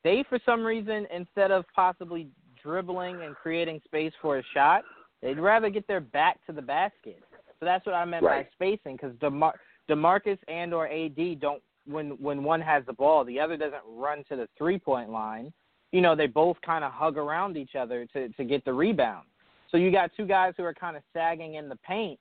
Speaker 3: they for some reason instead of possibly dribbling and creating space for a shot, they'd rather get their back to the basket. So that's what I meant
Speaker 1: Right.
Speaker 3: by spacing, because Demar- Demarcus and or AD don't when when one has the ball, the other doesn't run to the three point line. You know, they both kind of hug around each other to to get the rebound. So you got two guys who are kind of sagging in the paint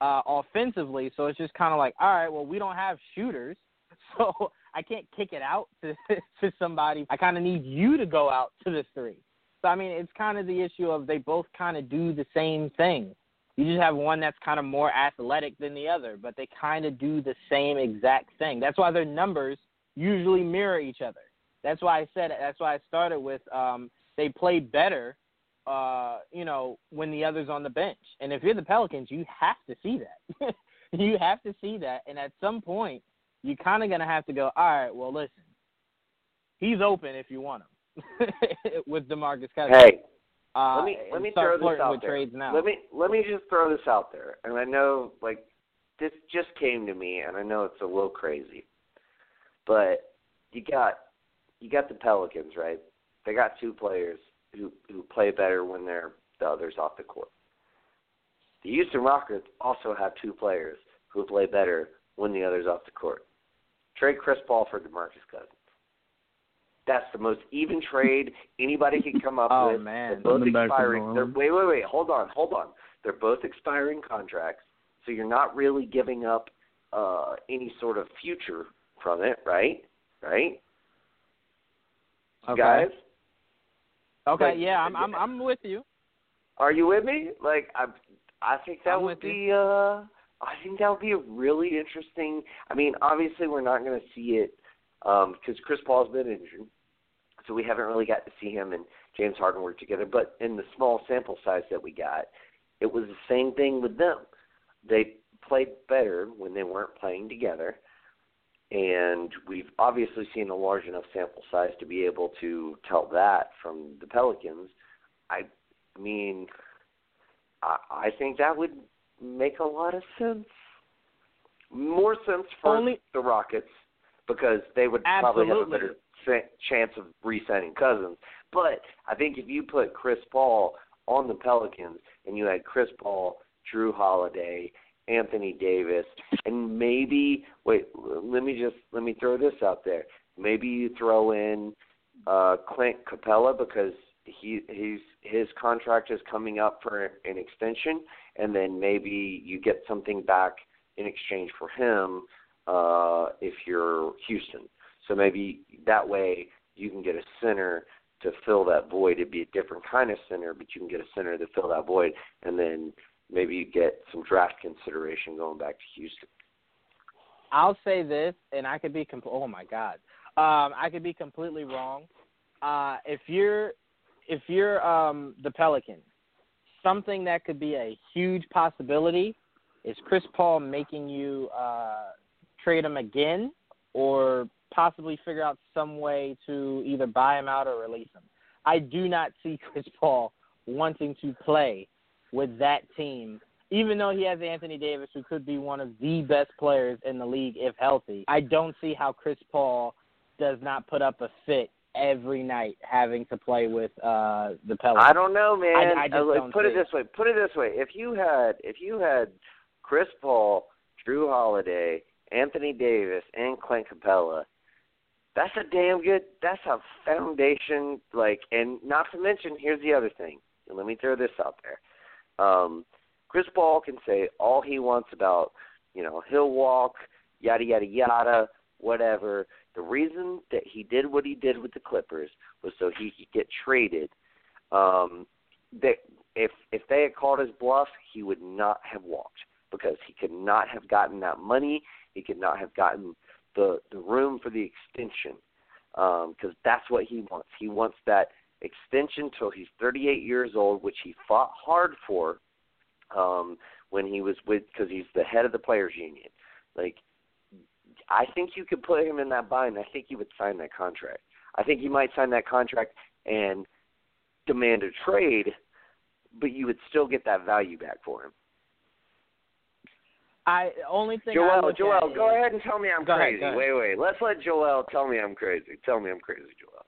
Speaker 3: uh, offensively. So it's just kind of like, all right, well, we don't have shooters, *laughs* so I can't kick it out to *laughs* to somebody. I kind of need you to go out to the three. So I mean, it's kind of the issue of they both kind of do the same thing. You just have one that's kind of more athletic than the other, but they kind of do the same exact thing. That's why their numbers usually mirror each other. That's why I said that's why I started with um, they play better, uh, you know, when the other's on the bench. And if you're the Pelicans, you have to see that. *laughs* you have to see that, and at some point, you're kind of gonna have to go. All right, well, listen, he's open if you want him *laughs* with Demarcus Cousins.
Speaker 1: Hey,
Speaker 3: Uh,
Speaker 1: let me let me throw this out there.
Speaker 3: now.
Speaker 1: Let me let me just throw this out there, and I know like this just came to me, and I know it's a little crazy, but you got you got the Pelicans, right? They got two players who who play better when they're the others off the court. The Houston Rockets also have two players who play better when the others off the court. Trade Chris Paul for DeMarcus Cousins. That's the most even trade anybody can come up *laughs*
Speaker 3: Oh,
Speaker 1: with.
Speaker 3: man.
Speaker 1: They're both
Speaker 2: Coming
Speaker 1: expiring. They're, wait, wait, wait. Hold on, hold on. They're both expiring contracts, so you're not really giving up uh, any sort of future from it, right? Right,
Speaker 3: okay.
Speaker 1: guys.
Speaker 3: Okay,
Speaker 1: Like,
Speaker 3: yeah, I'm I'm I'm with you.
Speaker 1: Are you with me? Like I, I think that
Speaker 3: I'm
Speaker 1: would
Speaker 3: with you.
Speaker 1: be. uh I think that would be a really interesting. I mean, obviously, we're not going to see it um because Chris Paul's been injured, so we haven't really got to see him and James Harden work together. But in the small sample size that we got, it was the same thing with them. They played better when they weren't playing together, and we've obviously seen a large enough sample size to be able to tell that from the Pelicans. I mean, I, I think that would make a lot of sense. More sense for
Speaker 3: Only-
Speaker 1: the Rockets because they would probably have a better chance of re-signing Cousins. But I think if you put Chris Paul on the Pelicans and you had Chris Paul, Jrue Holiday, Anthony Davis, and maybe wait, let me just let me throw this out there. Maybe you throw in uh Clint Capela because he he's his contract is coming up for an extension and then maybe you get something back in exchange for him uh if you're Houston. So maybe that way you can get a center to fill that void. It'd be a different kind of center, but you can get a center to fill that void and then maybe you get some draft consideration going back to Houston.
Speaker 3: I'll say this, and I could be com- oh my god, um, I could be completely wrong. Uh, if you're if you're um, the Pelicans, something that could be a huge possibility is Chris Paul making you uh, trade him again, or possibly figure out some way to either buy him out or release him. I do not see Chris Paul wanting to play with that team even though he has Anthony Davis, who could be one of the best players in the league if healthy, I don't see how Chris Paul does not put up a fit every night having to play with uh the Pelicans.
Speaker 1: I don't know, man.
Speaker 3: I- I just
Speaker 1: Uh,
Speaker 3: don't
Speaker 1: put it. this way. Put it this way. If you had if you had Chris Paul, Jrue Holiday, Anthony Davis, and Clint Capela, that's a damn good. That's a foundation. Like, and not to mention, here's the other thing. Let me throw this out there. Um, Chris Paul can say all he wants about, you know, he'll walk, yada yada yada, whatever. The reason that he did what he did with the Clippers was so he could get traded. Um, that if if they had called his bluff, he would not have walked because he could not have gotten that money. He could not have gotten the the room for the extension because that's what he wants. He wants that extension till he's 38 years old, which he fought hard for um, when he was with because he's the head of the players union. Like, I think you could put him in that bind. I think he would sign that contract. I think he might sign that contract and demand a trade, but you would still get that value back for him.
Speaker 3: I only thing
Speaker 1: Joel, Joel, go
Speaker 3: is-
Speaker 1: ahead and tell me I'm crazy.
Speaker 3: ahead.
Speaker 1: Wait, wait. Let's let Joel tell me I'm crazy. Tell me I'm crazy, Joel.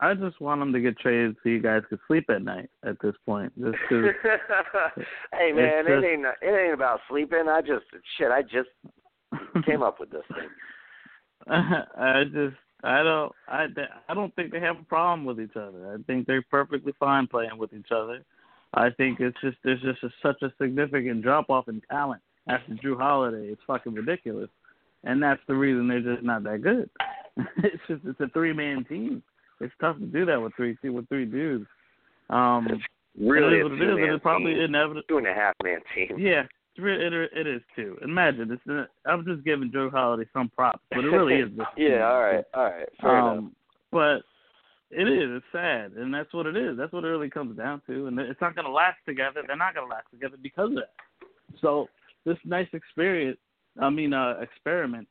Speaker 2: I just want him to get traded so you guys could sleep at night. At this point, just *laughs*
Speaker 1: hey man,
Speaker 2: It's
Speaker 1: it ain't it ain't about sleeping. I just shit. I just came up with this thing. *laughs*
Speaker 2: I just I don't I I don't think they have a problem with each other. I think they're perfectly fine playing with each other. I think it's just there's just a, such a significant drop off in talent after Jrue Holiday. It's fucking ridiculous, and that's the reason they're just not that good. *laughs* it's just it's a three man team. It's tough to do that with three with three dudes. Um,
Speaker 1: Really,
Speaker 2: it is what it is, it's probably inevitable.
Speaker 1: two and a half man team.
Speaker 2: Yeah, it, it is too. Imagine it's. uh, I'm just giving Jrue Holiday some props, but it really is. *laughs*
Speaker 1: yeah,
Speaker 2: team.
Speaker 1: all right, all right, fair enough.
Speaker 2: Um, but it is. It's sad, and that's what it is. That's what it really comes down to. And it's not going to last together. They're not going to last together because of that. So this nice experience, I mean, uh, experiment,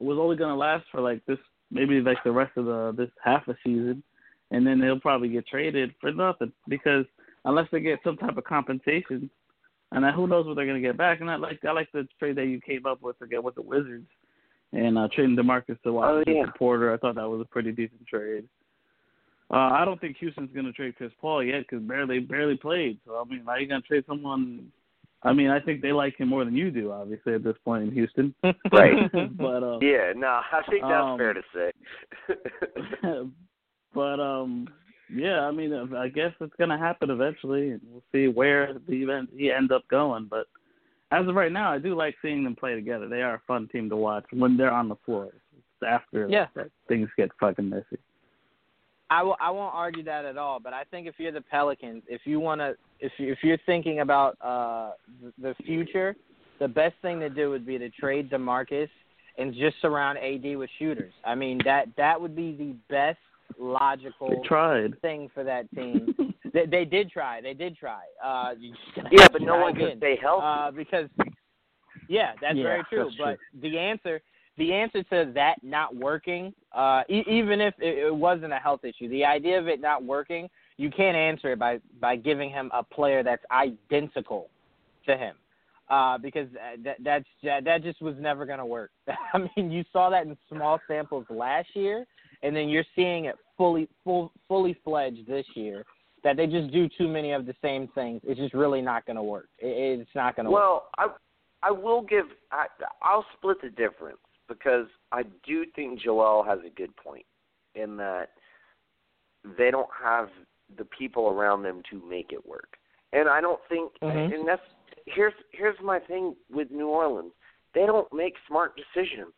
Speaker 2: was only going to last for like this, maybe like the rest of the this half a season, and then he'll probably get traded for nothing because unless they get some type of compensation, and who knows what they're gonna get back. And I like I like the trade that you came up with again with the Wizards and uh, trading Demarcus to Washington
Speaker 1: oh, yeah.
Speaker 2: Porter. I thought that was a pretty decent trade. Uh, I don't think Houston's going to trade Chris Paul yet because barely barely played. So I mean, are you going to trade someone? I mean, I think they like him more than you do, obviously, at this point in Houston. *laughs*
Speaker 1: Right. *laughs*
Speaker 2: but um,
Speaker 1: yeah, no, I think that's
Speaker 2: um,
Speaker 1: fair to say. *laughs*
Speaker 2: but um, yeah, I mean, I guess it's going to happen eventually, and we'll see where the event he ends up going. But as of right now, I do like seeing them play together. They are a fun team to watch when they're on the floor. It's after
Speaker 3: Yeah.
Speaker 2: that things get fucking messy.
Speaker 3: I will. I won't argue that at all. But I think if you're the Pelicans, if you want to, if you, if you're thinking about uh the future, the best thing to do would be to trade Demarcus and just surround AD with shooters. I mean that that would be the best logical
Speaker 2: They tried.
Speaker 3: thing for that team. *laughs* they, they did try. They did try. Uh, you just gotta
Speaker 1: yeah, but no one can
Speaker 3: again.
Speaker 1: stay healthy.
Speaker 3: Uh, because yeah, that's
Speaker 2: Yeah,
Speaker 3: very true.
Speaker 2: that's
Speaker 3: but the answer, the answer to that not working, uh, e- even if it, it wasn't a health issue, the idea of it not working, you can't answer it by by giving him a player that's identical to him. Uh, because that that's that, that just was never going to work. *laughs* I mean, you saw that in small samples last year, and then you're seeing it fully full fully fledged this year. That they just do too many of the same things. It's just really not going to work. It, it's not going to work.
Speaker 1: Well, I I will give I I'll split the difference because I do think Joel has a good point in that they don't have the people around them to make it work. And I don't think
Speaker 3: Mhm.
Speaker 1: and that's here's here's my thing with New Orleans. They don't make smart decisions.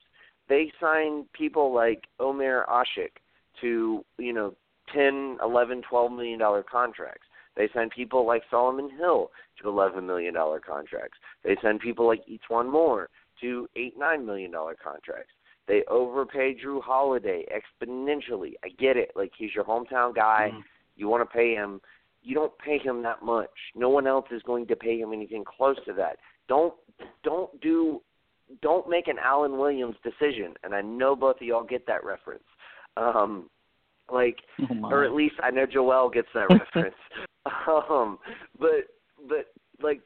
Speaker 1: They sign people like Omer Asik to, you know, ten, eleven, twelve million dollar contracts. They send people like Solomon Hill to eleven million dollar contracts. They send people like E'Twaun Moore to eight, nine million dollar contracts. They overpay Jrue Holiday exponentially. I get it. Like he's your hometown guy.
Speaker 2: Mhm.
Speaker 1: You want to pay him. You don't pay him that much. No one else is going to pay him anything close to that. Don't don't do don't make an Alan Williams decision. And I know both of y'all get that reference. Um like *laughs*
Speaker 2: Oh,
Speaker 1: or at least I know Joel gets that *laughs* reference. Um, but but like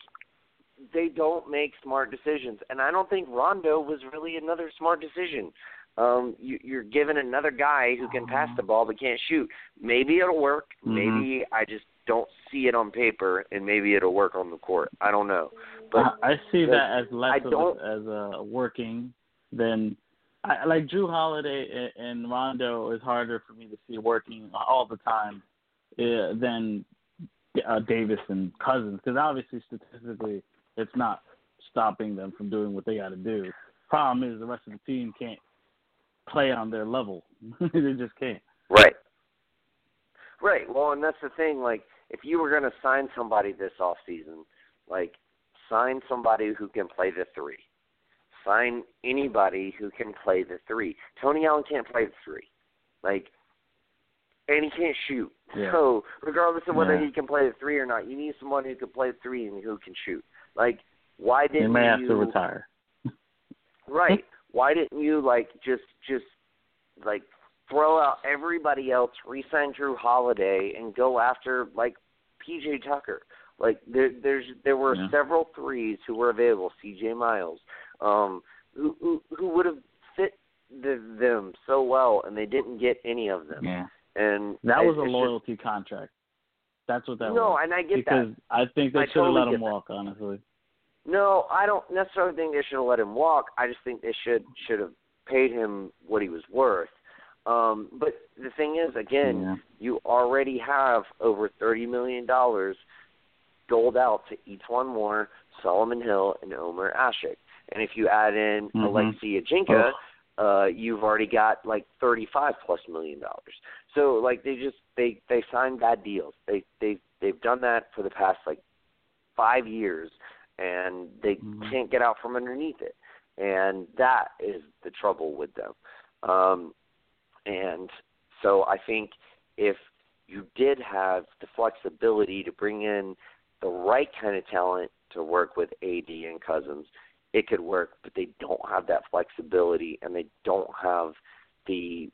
Speaker 1: they don't make smart decisions, and I don't think Rondo was really another smart decision. Um, you, you're given another guy who can pass the ball but can't shoot. Maybe it'll work.
Speaker 2: Mhm.
Speaker 1: Maybe I just don't see it on paper, and maybe it'll work on the court. I don't know. But
Speaker 2: I, I see that as less
Speaker 1: I
Speaker 2: of as a working than I like Jrue Holiday and, and Rondo is harder for me to see working all the time uh, than uh, Davis and Cousins because obviously statistically it's not stopping them from doing what they got to do. Problem is the rest of the team can't play on their level. *laughs* they just can't.
Speaker 1: Right. Right. Well, and that's the thing. Like, if you were going to sign somebody this off season, like, sign somebody who can play the three. Sign anybody who can play the three. Tony Allen can't play the three. Like, and he can't shoot.
Speaker 2: Yeah.
Speaker 1: So, regardless of whether
Speaker 2: Yeah.
Speaker 1: he can play the three or not, you need someone who can play the three and who can shoot. Like, why didn't you You
Speaker 2: may have to retire. *laughs*
Speaker 1: Right. Why didn't you like just just like throw out everybody else, resign Jrue Holiday, and go after like PJ Tucker? Like there there's there were
Speaker 2: Yeah.
Speaker 1: several threes who were available, CJ Miles, um, who who, who would have fit the, them so well, and they didn't get any of them.
Speaker 2: Yeah.
Speaker 1: And
Speaker 2: That was a
Speaker 1: it's just-
Speaker 2: loyalty contract. That's what that
Speaker 1: no,
Speaker 2: was.
Speaker 1: and I get
Speaker 2: because
Speaker 1: that.
Speaker 2: I think they should have
Speaker 1: totally
Speaker 2: let him
Speaker 1: that.
Speaker 2: walk. Honestly,
Speaker 1: No, I don't necessarily think they should have let him walk. I just think they should should have paid him what he was worth. Um, but the thing is, again,
Speaker 2: Yeah.
Speaker 1: you already have over thirty million dollars doled out to E'Twaun Moore, Solomon Hill and Omer Asik. And if you add in
Speaker 2: Mhm.
Speaker 1: Alexis Ajinca, uh, you've already got like thirty-five plus million dollars. So like they just they they sign bad deals. They they they've done that for the past like five years, and they
Speaker 2: Mhm.
Speaker 1: can't get out from underneath it. And that is the trouble with them. Um, and so I think if you did have the flexibility to bring in the right kind of talent to work with AD and Cousins, it could work. But they don't have that flexibility, and they don't have the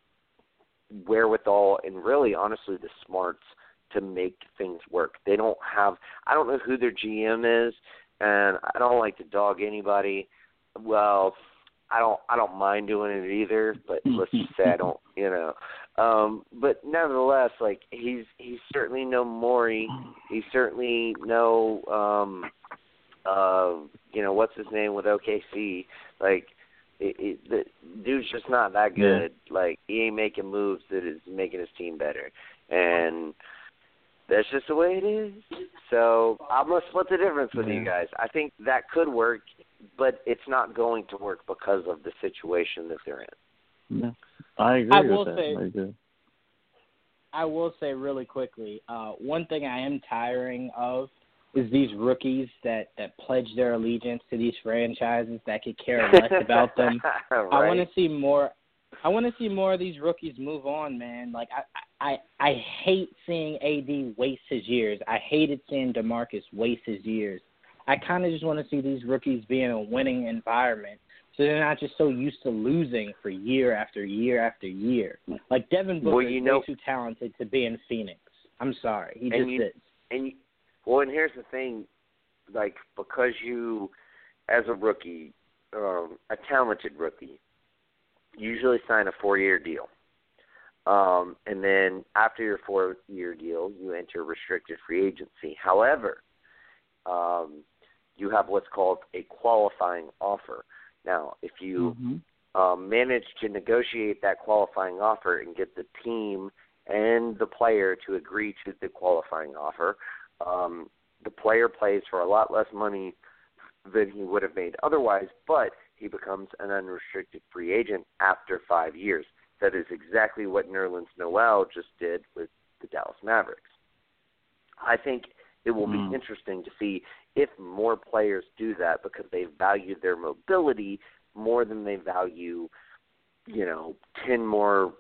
Speaker 1: wherewithal and really, honestly, the smarts to make things work. They don't have. I don't know who their GM is, and I don't like to dog anybody. Well, I don't. I don't mind doing it either, but *laughs* let's just say I don't. You know, um, but nevertheless, like he's he's certainly no Morey. He's certainly no. um uh you know what's his name with OKC like it, it, the dude's just not that good. Yeah. Like he ain't making moves that is making his team better, and that's just the way it is. So I'm gonna split the difference with yeah. you guys. I think that could work, but it's not going to work because of the situation that they're in.
Speaker 2: Yeah, I agree
Speaker 3: I
Speaker 2: with
Speaker 3: will
Speaker 2: that.
Speaker 3: Say,
Speaker 2: I agree.
Speaker 3: I will say really quickly, uh, one thing I am tiring of is these rookies that that pledge their allegiance to these franchises that could care *laughs* less about them.
Speaker 1: right.
Speaker 3: I want to see more. I want to see more of these rookies move on, man. Like I, I, I hate seeing AD waste his years. I hated seeing Demarcus waste his years. I kind of just want to see these rookies be in a winning environment, so they're not just so used to losing for year after year after year. Like Devin Booker
Speaker 1: well, you
Speaker 3: is
Speaker 1: know,
Speaker 3: way too talented to be in Phoenix. I'm sorry, he just
Speaker 1: you,
Speaker 3: is.
Speaker 1: And you, well, and here's the thing, like because you, as a rookie, um, a talented rookie, usually sign a four-year deal, um, and then after your four-year deal, you enter restricted free agency. However, um, you have what's called a qualifying offer. Now, if you
Speaker 2: mm-hmm.
Speaker 1: um, manage to negotiate that qualifying offer and get the team and the player to agree to the qualifying offer, um, the player plays for a lot less money than he would have made otherwise, but he becomes an unrestricted free agent after five years. That is exactly what Nerlens Noel just did with the Dallas Mavericks. I think it will
Speaker 2: Mm.
Speaker 1: be interesting to see if more players do that because they value their mobility more than they value, you know, ten more,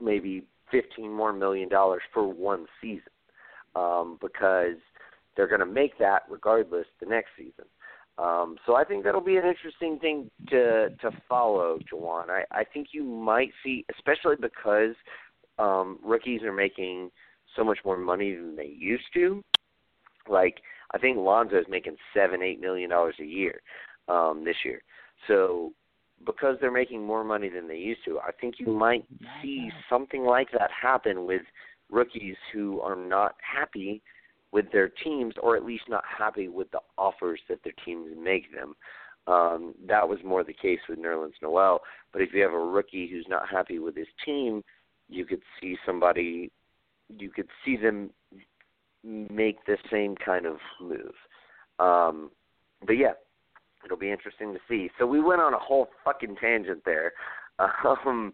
Speaker 1: maybe fifteen more million dollars for one season, um, because they're going to make that regardless the next season. Um, so I think that'll be an interesting thing to to follow, Jawan. I, I think you might see, especially because um, rookies are making so much more money than they used to. Like I think Lonzo is making seven, eight million dollars a year um, this year. So because they're making more money than they used to, I think you might see something like that happen with rookies who are not happy with their teams, or at least not happy with the offers that their teams make them. Um, that was more the case with Nerlens Noel. But if you have a rookie who's not happy with his team, you could see somebody, you could see them make the same kind of move. Um, but yeah, it'll be interesting to see. So we went on a whole fucking tangent there. *laughs* Um,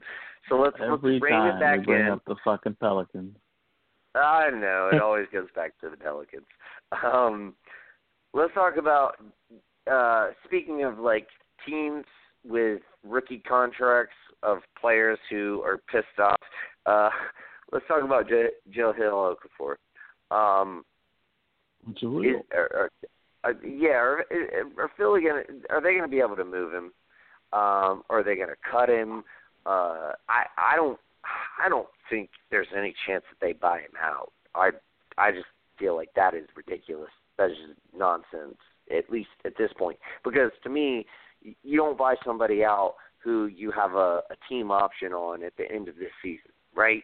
Speaker 1: so let's,
Speaker 2: Every
Speaker 1: let's bring
Speaker 2: time
Speaker 1: it back
Speaker 2: we bring
Speaker 1: in.
Speaker 2: up the fucking Pelicans.
Speaker 1: I know it *laughs* always goes back to the Pelicans. Um, let's talk about uh, speaking of like teams with rookie contracts of players who are pissed off. Uh, *laughs* let's talk about J- Jahlil Okafor. Um, are, are, are, yeah, are, are Philly gonna? Are they gonna be able to move him? Um, or are they gonna cut him? Uh, I I don't I don't think there's any chance that they buy him out. I I just feel like that is ridiculous. That is just nonsense. At least at this point, because to me, you don't buy somebody out who you have a, a team option on at the end of this season, right?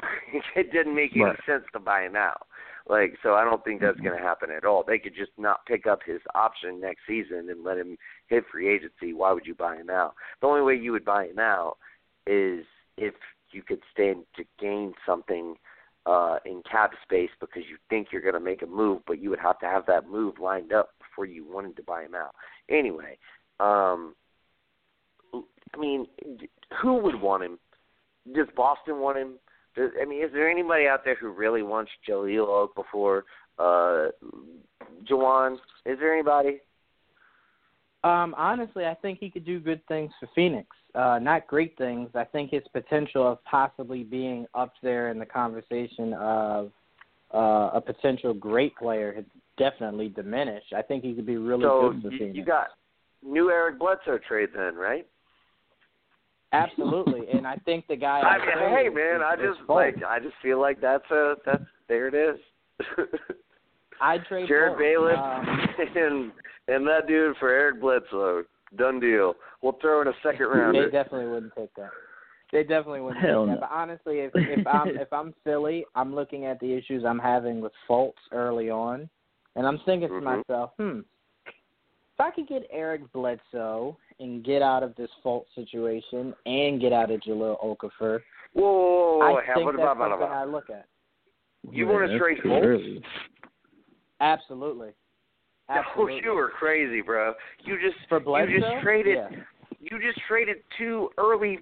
Speaker 1: *laughs* it didn't make any
Speaker 2: Right.
Speaker 1: sense to buy him out. Like, so I don't think that's mm-hmm. going to happen at all. They could just not pick up his option next season and let him hit free agency. Why would you buy him out? The only way you would buy him out is if you could stand to gain something uh, in cap space because you think you're going to make a move, but you would have to have that move lined up before you wanted to buy him out. Anyway, um, I mean, who would want him? Does Boston want him? Does, I mean, is there anybody out there who really wants Jahlil Okafor? Uh, Jawan, is there anybody?
Speaker 3: Um, honestly, I think he could do good things for Phoenix. Uh, not great things. I think his potential of possibly being up there in the conversation of uh, a potential great player has definitely diminished. I think he could be really
Speaker 1: so
Speaker 3: good for
Speaker 1: you,
Speaker 3: Phoenix.
Speaker 1: you got new Eric Bledsoe trade then, right?
Speaker 3: Absolutely, and I think the guy.
Speaker 1: I mean, hey man, I just like I just feel like that's a that's there it is. *laughs*
Speaker 3: I'd trade
Speaker 1: Jared
Speaker 3: Fultz.
Speaker 1: Bailiff
Speaker 3: Um,
Speaker 1: and and that dude for Eric Bledsoe. Done deal. We'll throw in a second
Speaker 3: round.
Speaker 1: they
Speaker 3: definitely wouldn't take that. They definitely wouldn't
Speaker 2: Hell
Speaker 3: take
Speaker 2: no.
Speaker 3: that. But honestly, if *laughs* if I'm if I'm Philly, I'm looking at the issues I'm having with Fultz early on, and I'm thinking to
Speaker 1: Mhm.
Speaker 3: myself, hmm, if I could get Eric Bledsoe and get out of this fault situation and get out of Jahlil Okafor,
Speaker 1: Whoa, whoa, whoa, whoa.
Speaker 3: I think that's something I look at.
Speaker 1: You
Speaker 2: Yeah,
Speaker 1: want to trade
Speaker 2: too
Speaker 1: Fultz?
Speaker 2: Early.
Speaker 3: Absolutely.
Speaker 1: Oh, you were crazy, bro. You just
Speaker 3: For Bledsoe,
Speaker 1: you just traded
Speaker 3: Yeah.
Speaker 1: you just traded two early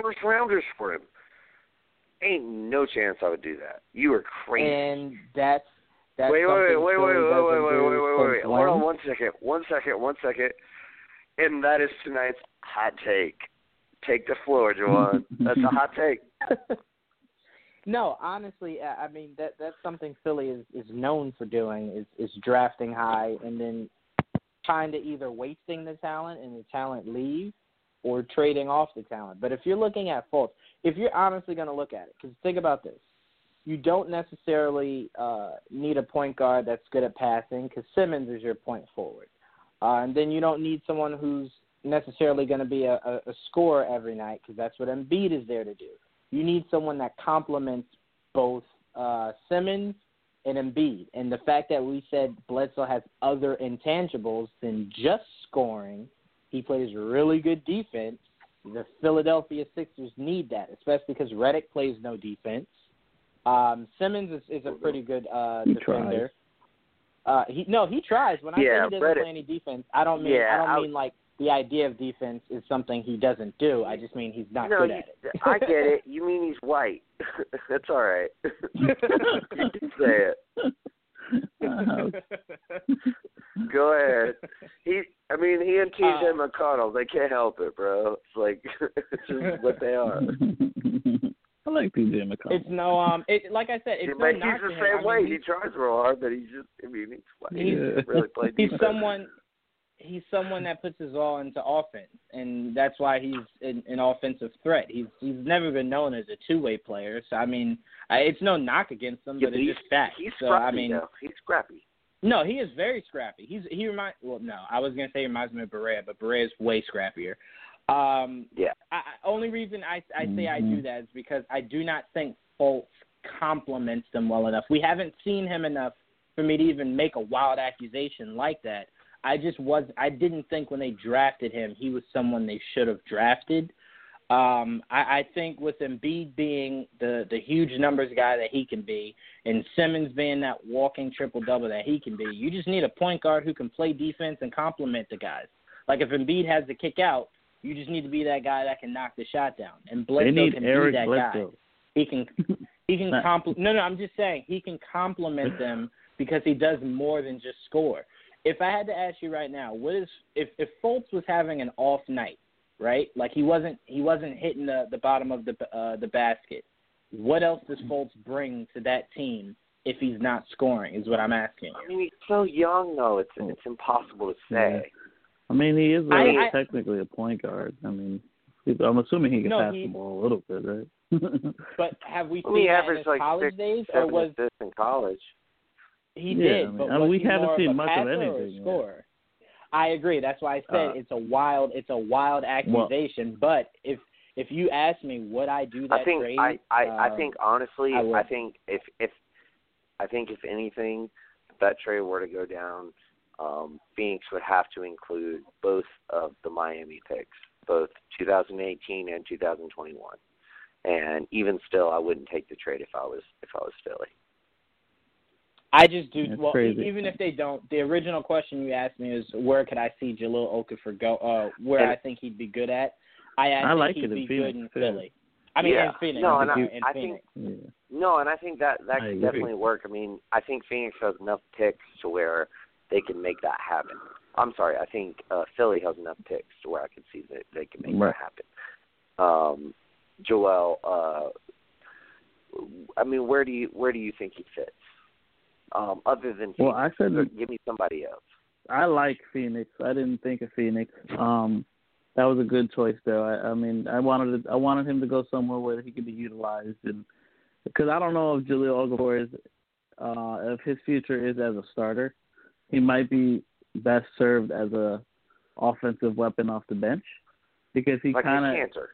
Speaker 1: first rounders for him. Ain't no chance I would do that. You were crazy.
Speaker 3: and that's that's
Speaker 1: wait, wait, wait, wait, wait, wait, wait, wait, wait, wait, wait, wait. Hold on one second. One second. One second. And that is tonight's hot take. Take the floor, Jawan. That's a hot take. *laughs*
Speaker 3: no, honestly, I mean that that's something Philly is is known for doing is is drafting high and then kind of either wasting the talent and the talent leave or trading off the talent. But if you're looking at Fultz, if you're honestly going to look at it, because think about this, you don't necessarily uh, need a point guard that's good at passing because Simmons is your point forward, uh, and then you don't need someone who's necessarily going to be a, a, a scorer every night because that's what Embiid is there to do. You need someone that complements both uh, Simmons and Embiid. And the fact that we said Bledsoe has other intangibles than just scoring, he plays really good defense. The Philadelphia Sixers need that, especially because Redick plays no defense. Um, Simmons is, is a pretty good uh,
Speaker 2: He
Speaker 3: defender. Uh, he no, he tries. When I
Speaker 1: Yeah,
Speaker 3: say he doesn't
Speaker 1: Redick-
Speaker 3: play any defense, I don't mean
Speaker 1: Yeah,
Speaker 3: I don't
Speaker 1: I-
Speaker 3: mean like the idea of defense is something he doesn't do. I just mean he's not
Speaker 1: no,
Speaker 3: good
Speaker 1: you,
Speaker 3: at it.
Speaker 1: I get it. You mean he's white. *laughs* That's all right. *laughs* you can say it.
Speaker 2: Uh,
Speaker 1: Go ahead. He, I mean, he and TJ
Speaker 3: Uh,
Speaker 1: McConnell, they can't help it, bro. It's like *laughs* it's just what they are.
Speaker 2: I like PJ McConnell.
Speaker 3: It's no um it like I said, it's no
Speaker 1: but he's the
Speaker 3: to him.
Speaker 1: same
Speaker 3: I mean,
Speaker 1: way. He tries real hard, but he's just. I mean, he's white. He
Speaker 2: He's-
Speaker 1: really play
Speaker 3: he's
Speaker 1: defense.
Speaker 3: someone he's someone that puts his all into offense and that's why he's an, an offensive threat. He's he's never been known as a two way player. So I mean I, it's no knock against him,
Speaker 1: Yeah,
Speaker 3: but
Speaker 1: but
Speaker 3: it's just fact.
Speaker 1: he's
Speaker 3: so
Speaker 1: scrappy,
Speaker 3: I mean
Speaker 1: though. He's scrappy.
Speaker 3: no, he is very scrappy. He's he remind well no, I was gonna say he reminds me of Barea, but Barea is way scrappier. Um
Speaker 1: Yeah.
Speaker 3: I, I- only reason I I say I do that is because I do not think Fultz complements them well enough. We haven't seen him enough for me to even make a wild accusation like that. I just was I didn't think when they drafted him he was someone they should have drafted. Um, I, I think with Embiid being the the huge numbers guy that he can be, and Simmons being that walking triple double that he can be, you just need a point guard who can play defense and complement the guys. Like if Embiid has to kick out, you just need to be that guy that can knock the shot down. And Bledsoe can
Speaker 2: Eric
Speaker 3: be that guy. He can *laughs* he can compl- no no I'm just saying he can complement them because he does more than just score. If I had to ask you right now, what is if if Fultz was having an off night, right? Like he wasn't he wasn't hitting the the bottom of the uh, the basket. What else does Fultz bring to that team if he's not scoring? Is what I'm asking.
Speaker 1: I mean, he's so young, though. It's it's impossible to say.
Speaker 2: I mean, he is
Speaker 3: I- I-
Speaker 2: technically a point guard. I mean, he's- I'm assuming he can
Speaker 3: No,
Speaker 2: pass
Speaker 3: he-
Speaker 2: the ball a little bit, right? *laughs*
Speaker 3: But have we
Speaker 1: Well,
Speaker 3: seen
Speaker 1: he
Speaker 3: that in
Speaker 1: averaged
Speaker 3: his
Speaker 1: like
Speaker 3: college
Speaker 1: six,
Speaker 3: days, or was
Speaker 1: assists in college.
Speaker 3: He
Speaker 2: Yeah,
Speaker 3: did,
Speaker 2: I mean,
Speaker 3: but
Speaker 2: I mean, we haven't seen much of
Speaker 3: passer or a
Speaker 2: anything yet.
Speaker 3: scorer? I agree. That's why I said
Speaker 2: Uh,
Speaker 3: it's a wild, it's a wild accusation. but if if you ask me, would I do that
Speaker 1: I think
Speaker 3: trade?
Speaker 1: I I, I
Speaker 3: um,
Speaker 1: think honestly
Speaker 3: I.
Speaker 1: I think if if I think if anything if that trade were to go down, um, Phoenix would have to include both of the Miami picks, both 2018 and 2021. And even still, I wouldn't take the trade if I was if I was Philly.
Speaker 3: I just do.
Speaker 2: That's
Speaker 3: well,
Speaker 2: crazy.
Speaker 3: even if they don't, the original question you asked me is where could I see Jahlil Okafor go? Uh, where I think he'd be good at. I, I,
Speaker 2: I like
Speaker 3: he'd
Speaker 2: it in
Speaker 3: be
Speaker 2: Phoenix,
Speaker 3: good in
Speaker 2: too.
Speaker 3: Philly. I mean,
Speaker 1: Yeah.
Speaker 3: in Phoenix.
Speaker 1: No,
Speaker 3: I'm
Speaker 1: and I-
Speaker 3: in
Speaker 1: I
Speaker 3: Phoenix.
Speaker 2: yeah.
Speaker 1: No, and I think that that
Speaker 2: I
Speaker 1: could definitely work. I mean, I think Phoenix has enough picks to where they can make that happen. I'm sorry, I think uh, Philly has enough picks to where I can see that they can make
Speaker 2: Right.
Speaker 1: that happen. Um, Joel, uh, I mean, where do you where do you think he fits? Um, other than
Speaker 2: Well,
Speaker 1: Phoenix,
Speaker 2: I said
Speaker 1: give me somebody else.
Speaker 2: I like Phoenix. I didn't think of Phoenix. Um, that was a good choice though. I, I mean, I wanted to, I wanted him to go somewhere where he could be utilized, and because I don't know if Jahlil Okafor is uh, if his future is as a starter, he might be best served as a offensive weapon off the bench because he
Speaker 1: like
Speaker 2: kind of
Speaker 1: Kanter.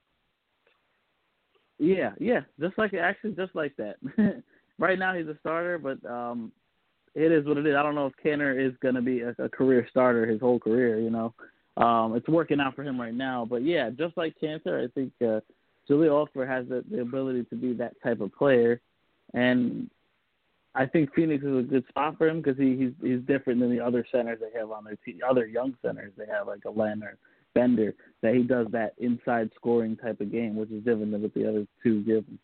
Speaker 2: Yeah, yeah, just like actually just like that. *laughs* right now he's a starter, but um it is what it is. I don't know if Kanter is going to be a, a career starter his whole career. You know, um, it's working out for him right now. But yeah, just like Kanter, I think uh, Jahlil Okafor has the, the ability to be that type of player, and I think Phoenix is a good spot for him because he, he's he's different than the other centers they have on their team. Other young centers they have like a Len and Bender that he does that inside scoring type of game, which is different than what the other two give him.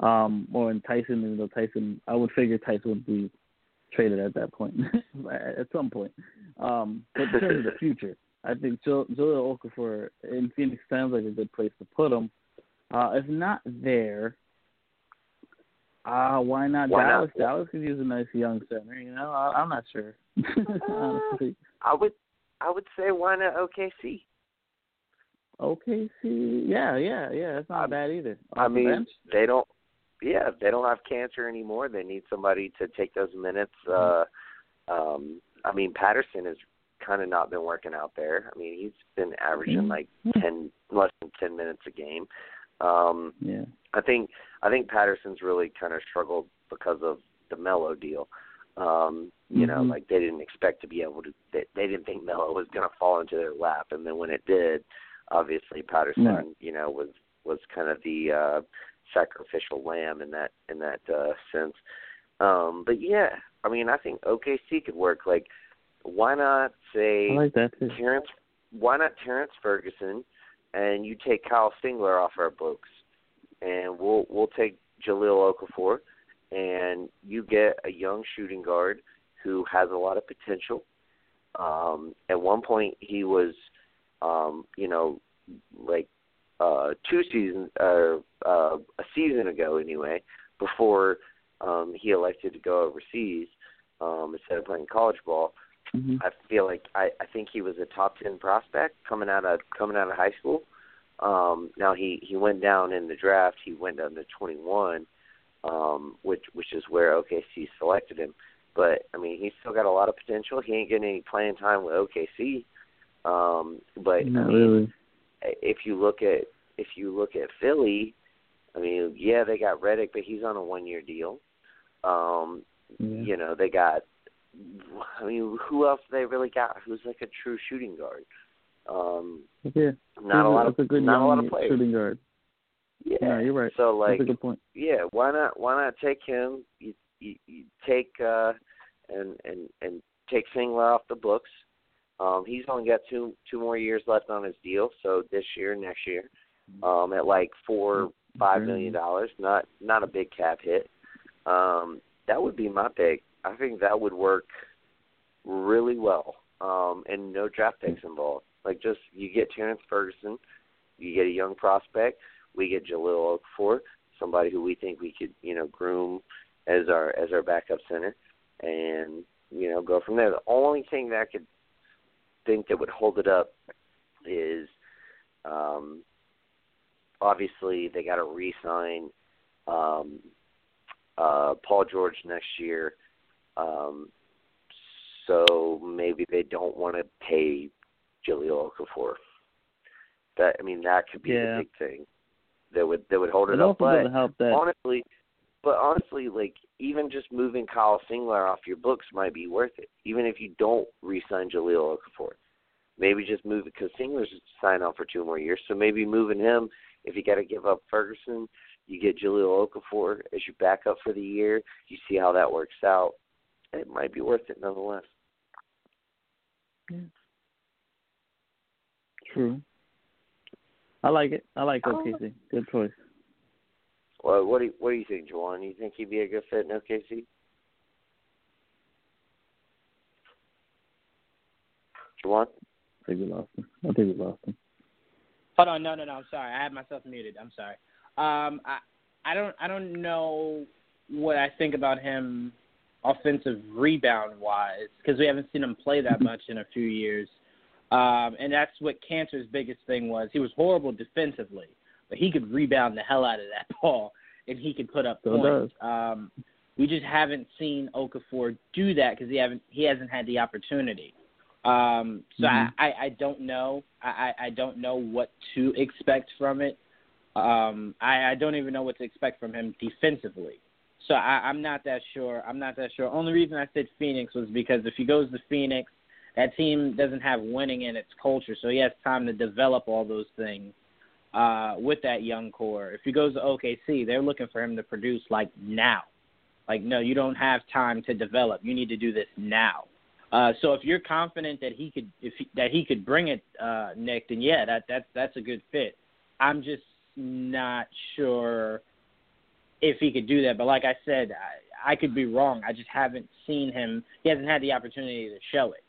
Speaker 2: Um, or in Tyson, even though Tyson, I would figure Tyson would be traded at that point, *laughs* at some point. Um, but in terms of the future, I think Jahlil Okafor in Phoenix sounds like a good place to put him. Uh, if not there, uh, why not
Speaker 1: why
Speaker 2: Dallas?
Speaker 1: Not?
Speaker 2: Dallas could use a nice young center. You know, I, I'm not sure. *laughs* Honestly,
Speaker 1: I would, I would say why not OKC?
Speaker 2: OKC, yeah, yeah, yeah. That's not
Speaker 1: I,
Speaker 2: bad either.
Speaker 1: I mean,
Speaker 2: bench?
Speaker 1: they don't. Yeah, if they don't have Kanter anymore. They need somebody to take those minutes. Uh, um, I mean, Patterson has kind of not been working out there. I mean, he's been averaging like ten, less than ten minutes a game. Um,
Speaker 2: yeah.
Speaker 1: I think I think Patterson's really kind of struggled because of the Melo deal. Um, you
Speaker 2: mm-hmm.
Speaker 1: know, like they didn't expect to be able to. They, they didn't think Melo was going to fall into their lap, and then when it did, obviously Patterson,
Speaker 2: no.
Speaker 1: you know, was was kind of the uh, sacrificial lamb in that in that uh, sense. Um, but yeah, I mean, I think OKC could work. Like, why not say
Speaker 2: I like that too.
Speaker 1: Terrence? Why not Terrence Ferguson? And you take Kyle Singler off our books, and we'll we'll take Jahlil Okafor, and you get a young shooting guard who has a lot of potential. Um, at one point, he was, um, you know, like uh, two seasons, uh, uh, a season ago anyway, before um, he elected to go overseas um, instead of playing college ball.
Speaker 2: Mm-hmm.
Speaker 1: I feel like I, I think he was a top ten prospect coming out of coming out of high school. Um, now he he went down in the draft. He went down to 21, um, which which is where OKC selected him. But I mean, he's still got a lot of potential. He ain't getting any playing time with OKC. Um, but
Speaker 2: Not
Speaker 1: I mean,
Speaker 2: really.
Speaker 1: If you look at if you look at Philly, I mean, yeah, they got Redick, but he's on a one year deal. Um, you know, they got I mean, who else they really got who's like a true shooting guard? Um
Speaker 2: Yeah.
Speaker 1: not a lot of
Speaker 2: a good
Speaker 1: not a lot of players.
Speaker 2: shooting guard.
Speaker 1: Yeah.
Speaker 2: No, you're right.
Speaker 1: So like
Speaker 2: That's a good point.
Speaker 1: yeah, why not why not take him? You you, you take uh and and and take Singler off the books. Um he's only got two two more years left on his deal, so this year, next year. Um at like four five million dollars, not not a big cap hit. Um that would be my pick. I think that would work really well. Um and no draft picks involved. Like just you get Terrence Ferguson, you get a young prospect, we get Jahlil Okafor, somebody who we think we could, you know, groom as our as our backup center, and you know go from there. The only thing that could think that would hold it up is, um, obviously they got to re-sign um, uh, Paul George next year, um, so maybe they don't want to pay Jahlil Okafor. That I mean that could be
Speaker 2: Yeah.
Speaker 1: the big thing that would that would hold it
Speaker 2: It
Speaker 1: up. But
Speaker 2: help that.
Speaker 1: honestly, but honestly, like even just moving Kyle Singler off your books might be worth it. Even if you don't re-sign Jahlil Okafor, maybe just move it because Singler's signed on for two more years. So maybe moving him, if you got to give up Ferguson, you get Jahlil Okafor as your backup for the year. You see how that works out. It might be worth it nonetheless. Yeah.
Speaker 2: True. I like it. I like. OKC. Good choice.
Speaker 1: Well, what do you, what do you think, Jawan? You think he'd be a good fit in OKC? Jawan?
Speaker 2: I think we lost him. I think we lost him.
Speaker 3: Hold on, no, no, no. I'm sorry. I had myself muted. I'm sorry. Um, I, I don't, I don't know what I think about him offensive rebound wise because we haven't seen him play that *laughs* much in a few years. Um, and that's what Kanter's biggest thing was. He was horrible defensively, but he could rebound the hell out of that *laughs* ball, and he could put up
Speaker 2: So
Speaker 3: points. Um, we just haven't seen Okafor do that because he haven't he hasn't had the opportunity. Um, so
Speaker 2: Mhm.
Speaker 3: I, I, I don't know. I, I I don't know what to expect from it. Um, I, I don't even know what to expect from him defensively. So I, I'm not that sure. I'm not that sure. Only reason I said Phoenix was because if he goes to Phoenix, that team doesn't have winning in its culture, so he has time to develop all those things uh, with that young core. If he goes to OKC, they're looking for him to produce like now. Like, no, you don't have time to develop. You need to do this now. Uh, so if you're confident that he could, if he, that he could bring it, uh, Nick, then yeah, that that's that's a good fit. I'm just not sure if he could do that. But like I said, I, I could be wrong. I just haven't seen him. He hasn't had the opportunity to show it.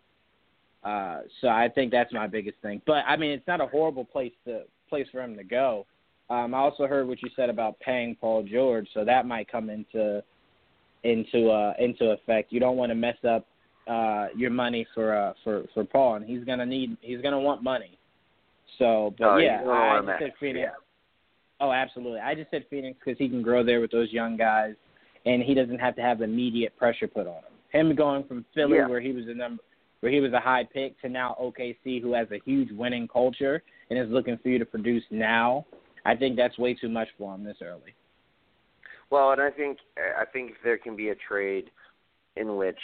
Speaker 3: Uh, so I think that's my biggest thing. But I mean, it's not a horrible place to place for him to go. Um, I also heard what you said about paying Paul George, so that might come into into uh, into effect. You don't want to mess up uh, your money for uh, for for Paul, and he's gonna need he's gonna want money. So, but
Speaker 1: Oh,
Speaker 3: yeah, I just said Phoenix.
Speaker 1: yeah.
Speaker 3: Oh, absolutely. I just said Phoenix because he can grow there with those young guys, and he doesn't have to have immediate pressure put on him. Him going from Philly,
Speaker 1: Yeah.
Speaker 3: where he was a number, where he was a high pick, to now OKC, who has a huge winning culture and is looking for you to produce now. I think that's way too much for him this early.
Speaker 1: Well, and I think I think there can be a trade in which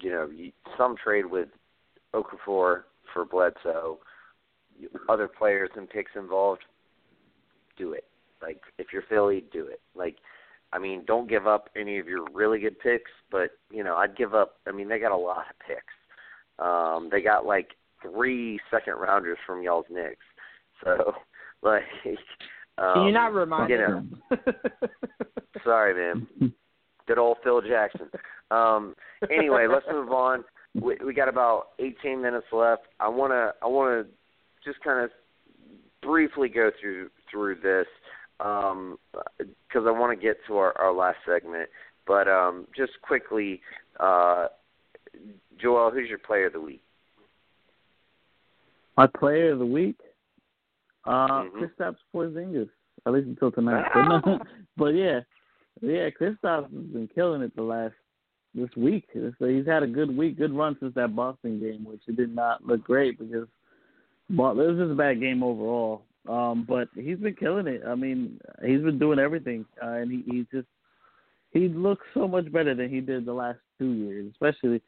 Speaker 1: you know some trade with Okafor for Bledsoe, other players and picks involved, do it. Like if you're Philly, do it. Like I mean, don't give up any of your really good picks, but you know I'd give up. I mean, they got a lot of picks. Um, they got like three second rounders from y'all's Knicks. So *laughs* like. Um,
Speaker 3: Can you not remind
Speaker 1: you know,
Speaker 3: him? *laughs*
Speaker 1: Sorry, man. Good old Phil Jackson. Um, anyway, let's move on. We, we got about 18 minutes left. I want to I want to just kind of briefly go through through this because I want to get to our, our last segment. But um, just quickly, uh, Joel, who's your player of the week?
Speaker 2: My player of the week, uh,
Speaker 1: Mhm.
Speaker 2: Kristaps Porzingis. At least until tonight.
Speaker 1: Ah.
Speaker 2: But, *laughs* but yeah, yeah, Kristaps has been killing it the last this week. So he's had a good week, good run since that Boston game, which it did not look great because well, it was just a bad game overall. Um, but he's been killing it. I mean, he's been doing everything, uh, and he he just he looks so much better than he did the last two years, especially.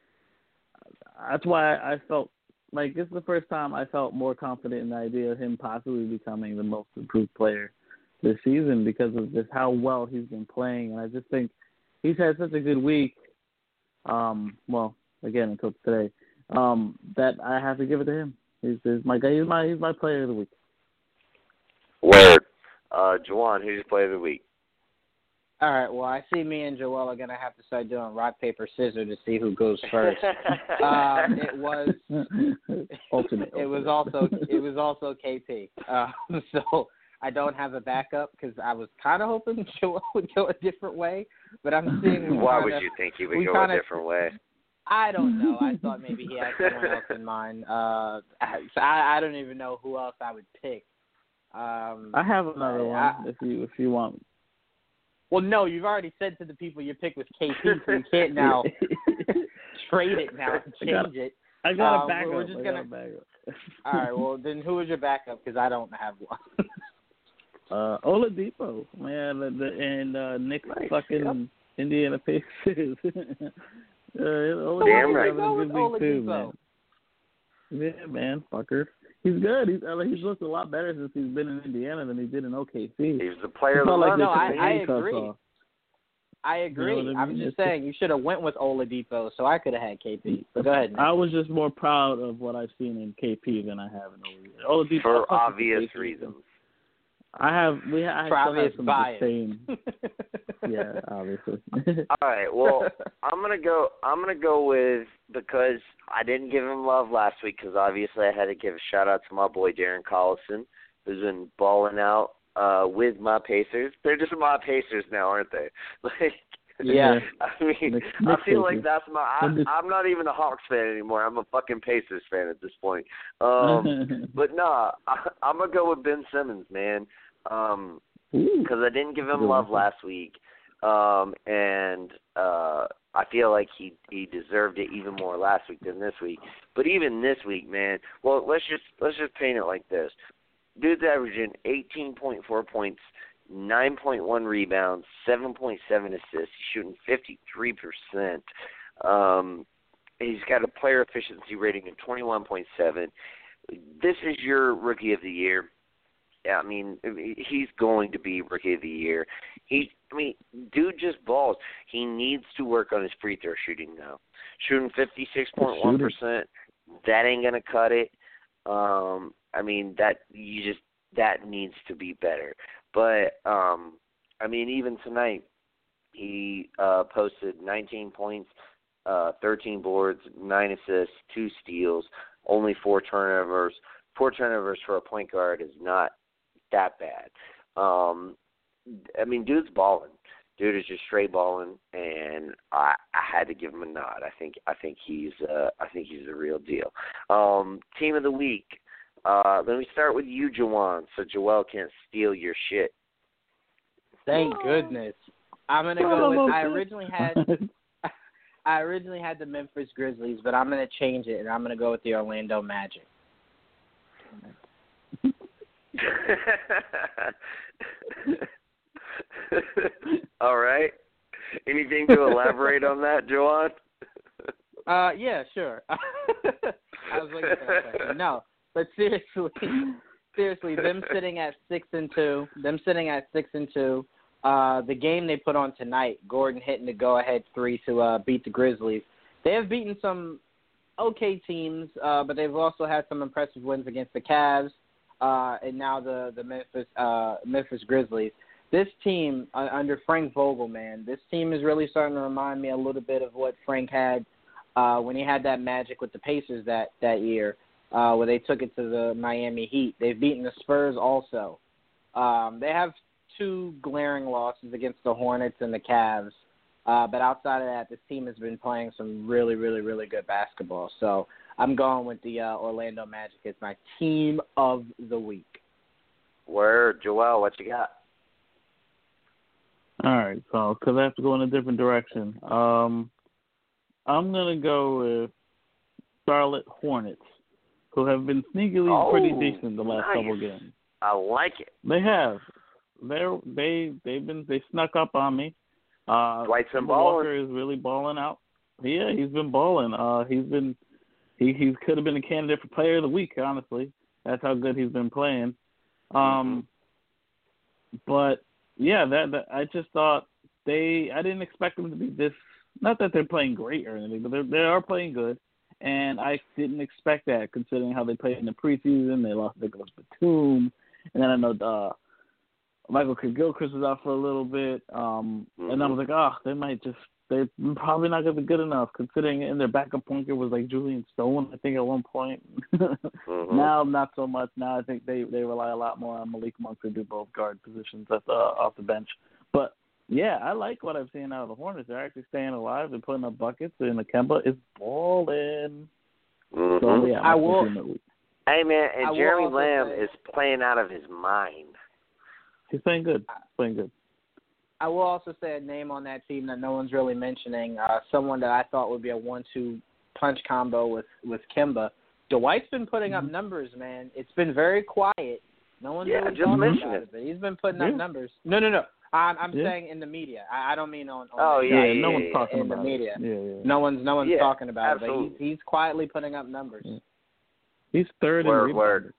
Speaker 2: That's why I felt like this is the first time I felt more confident in the idea of him possibly becoming the most improved player this season because of just how well he's been playing, and I just think he's had such a good week. Um, well, again until today, um, that I have to give it to him. He's, he's my guy. He's my he's my player of the week.
Speaker 1: Word. Uh, Jawan, who's your player of the week?
Speaker 3: All right. Well, I see me and Joel are gonna have to start doing rock paper scissors to see who goes first. *laughs* um, it was *laughs*
Speaker 2: ultimate. *laughs*
Speaker 3: it was also it was also KP. Um, so I don't have a backup because I was kind of hoping Joel would go a different way, but I'm seeing.
Speaker 1: Why would
Speaker 3: kinda-
Speaker 1: you think he would go
Speaker 3: kinda-
Speaker 1: a different way?
Speaker 3: I don't know. I thought maybe he had someone else in mind. Uh, so I I don't even know who else I would pick. Um,
Speaker 2: I have another one
Speaker 3: I-
Speaker 2: if you if you want.
Speaker 3: Well, no, you've already said to the people you pick with KP, so you can't now *laughs* trade it now and
Speaker 2: I got
Speaker 3: change it.
Speaker 2: I got
Speaker 3: Um,
Speaker 2: a backup.
Speaker 3: we're just
Speaker 2: I
Speaker 3: gonna-
Speaker 2: got a backup. *laughs*
Speaker 3: All right. Well, then who is your backup? Because I don't have one. *laughs*
Speaker 2: Uh, Oladipo, man, the, the, and uh, Nick
Speaker 1: Nice,
Speaker 2: fucking Indiana Pacers. uh, Oladipo
Speaker 1: Damn right.
Speaker 2: having a
Speaker 3: Go
Speaker 2: good
Speaker 3: with
Speaker 2: week too,
Speaker 3: Oladipo.
Speaker 2: man. Yeah, man, fucker. He's good. He's he's looked a lot better since he's been in Indiana than he did in OKC.
Speaker 1: He's the player the
Speaker 2: like
Speaker 1: month.
Speaker 3: No, I- I agree.
Speaker 2: off.
Speaker 3: I agree.
Speaker 2: You know I
Speaker 3: I'm
Speaker 2: mean?
Speaker 3: just saying you should have went with Oladipo, so I could have had KP. But go ahead. Nick.
Speaker 2: I was just more proud of what I've seen in KP than I have in Oladipo.
Speaker 1: For
Speaker 2: I fuck with the
Speaker 1: obvious reasons.
Speaker 2: I have we I
Speaker 3: For obvious
Speaker 2: have some
Speaker 3: bias.
Speaker 2: the same. *laughs* Yeah, obviously. *laughs*
Speaker 1: All right. Well, I'm gonna go. I'm gonna go with because I didn't give him love last week because obviously I had to give a shout out to my boy Darren Collison who's been balling out uh with my Pacers. They're just my Pacers now, aren't they? *laughs* Like
Speaker 3: Yeah.
Speaker 1: I mean,
Speaker 2: Nick-
Speaker 1: I feel like that's my. I, I'm not even a Hawks fan anymore. I'm a fucking Pacers fan at this point. Um, but nah, I, I'm gonna go with Ben Simmons, man. Um, because I didn't give him love last week, um, and uh, I feel like he he deserved it even more last week than this week. But even this week, man. Well, let's just let's just paint it like this: dude's averaging 18.4 points, 9.1 rebounds, 7.7 assists. He's shooting 53 percent. Um, he's got a player efficiency rating of 21.7. This is your rookie of the year. Yeah, I mean, he's going to be rookie of the year. He, I mean, dude just balls. He needs to work on his free throw shooting now. Shooting fifty six point one percent, that ain't gonna cut it. Um, I mean, that you just that needs to be better. But um, I mean, even tonight, he uh, posted 19 points, uh, 13 boards, nine assists, two steals, only four turnovers. Four turnovers for a point guard is not that bad. Um, I mean, dude's balling. Dude is just straight balling, and I, I had to give him a nod. I think I think he's uh, I think he's the real deal. Um, team of the week. Uh, let me start with you, Jawan, so Joel can't steal your shit.
Speaker 3: Thank goodness. I'm gonna go with. I originally had. *laughs* I originally had the Memphis Grizzlies, but I'm gonna change it and I'm gonna go with the Orlando Magic. *laughs*
Speaker 1: All right. Anything to elaborate on that, Joanne? *laughs*
Speaker 3: Uh, yeah, sure. *laughs* I was for. No, but seriously, seriously, them sitting at six and two, them sitting at six and two. Uh, the game they put on tonight, Gordon hitting the go-ahead three to uh, beat the Grizzlies. They have beaten some okay teams, uh, but they've also had some impressive wins against the Cavs uh, and now the the Memphis uh, Memphis Grizzlies. This team uh, under Frank Vogel, man, this team is really starting to remind me a little bit of what Frank had uh, when he had that magic with the Pacers that that year, uh, where they took it to the Miami Heat. They've beaten the Spurs also. Um, they have two glaring losses against the Hornets and the Cavs. Uh, but outside of that, this team has been playing some really, really, really good basketball. So I'm going with the uh, Orlando Magic as my team of the week.
Speaker 1: Word, Joel, what you got?
Speaker 2: All right, so because I have to go in a different direction, um, I'm gonna go with Charlotte Hornets, who have been sneakily
Speaker 1: Oh,
Speaker 2: pretty decent the last
Speaker 1: nice.
Speaker 2: couple games.
Speaker 1: I like it.
Speaker 2: They have. They're they they've been they snuck up on me. Uh
Speaker 1: Dwight's been balling.
Speaker 2: Walker is really balling out. Yeah, he's been balling. Uh he's been he he could have been a candidate for player of the week, honestly. That's how good he's been playing. Um but yeah, that, that I just thought they I didn't expect them to be this not that they're playing great or anything, but they're, they are playing good. And I didn't expect that considering how they played in the preseason. They lost Nicolas Batum and then I know uh Michael Gilchrist was out for a little bit. Um and I was like, oh, they might just they're probably not gonna be good enough considering in their backup point guard was like Julyan Stone, I think at one point.
Speaker 1: Mhm. *laughs*
Speaker 2: Now not so much. Now I think they they rely a lot more on Malik Monk to do both guard positions at the off the bench. But yeah, I like what I'm seeing out of the Hornets. They're actually staying alive. They're putting up buckets, and the Kemba is balling.
Speaker 1: Mhm.
Speaker 2: So yeah,
Speaker 3: I will-
Speaker 2: team of the week.
Speaker 1: Hey man, and
Speaker 3: I
Speaker 1: Jeremy Lamb
Speaker 3: say-
Speaker 1: is playing out of his mind.
Speaker 2: He's playing good. He's playing good.
Speaker 3: I will also say a name on that team that no one's really mentioning. Uh, someone that I thought would be a one-two punch combo with with Kemba. Dwight's been putting up numbers, man. It's been very quiet. No one's
Speaker 1: Yeah,
Speaker 3: really
Speaker 1: just
Speaker 3: talking
Speaker 1: mention
Speaker 3: about
Speaker 1: it.
Speaker 3: it, but he's been putting
Speaker 2: Yeah.
Speaker 3: up numbers. No, no, no. I'm, I'm
Speaker 2: Yeah.
Speaker 3: saying in the media. I, I don't mean on. on
Speaker 1: Oh, yeah,
Speaker 2: Yeah,
Speaker 1: yeah,
Speaker 2: no one's
Speaker 1: yeah,
Speaker 2: talking
Speaker 3: in the
Speaker 2: about
Speaker 3: media.
Speaker 2: it. Yeah, yeah.
Speaker 3: No one's no one's
Speaker 1: Yeah,
Speaker 3: talking about it, but
Speaker 1: absolutely.
Speaker 3: he's he's quietly putting up numbers.
Speaker 2: Yeah. He's third
Speaker 1: Word,
Speaker 2: in
Speaker 1: word.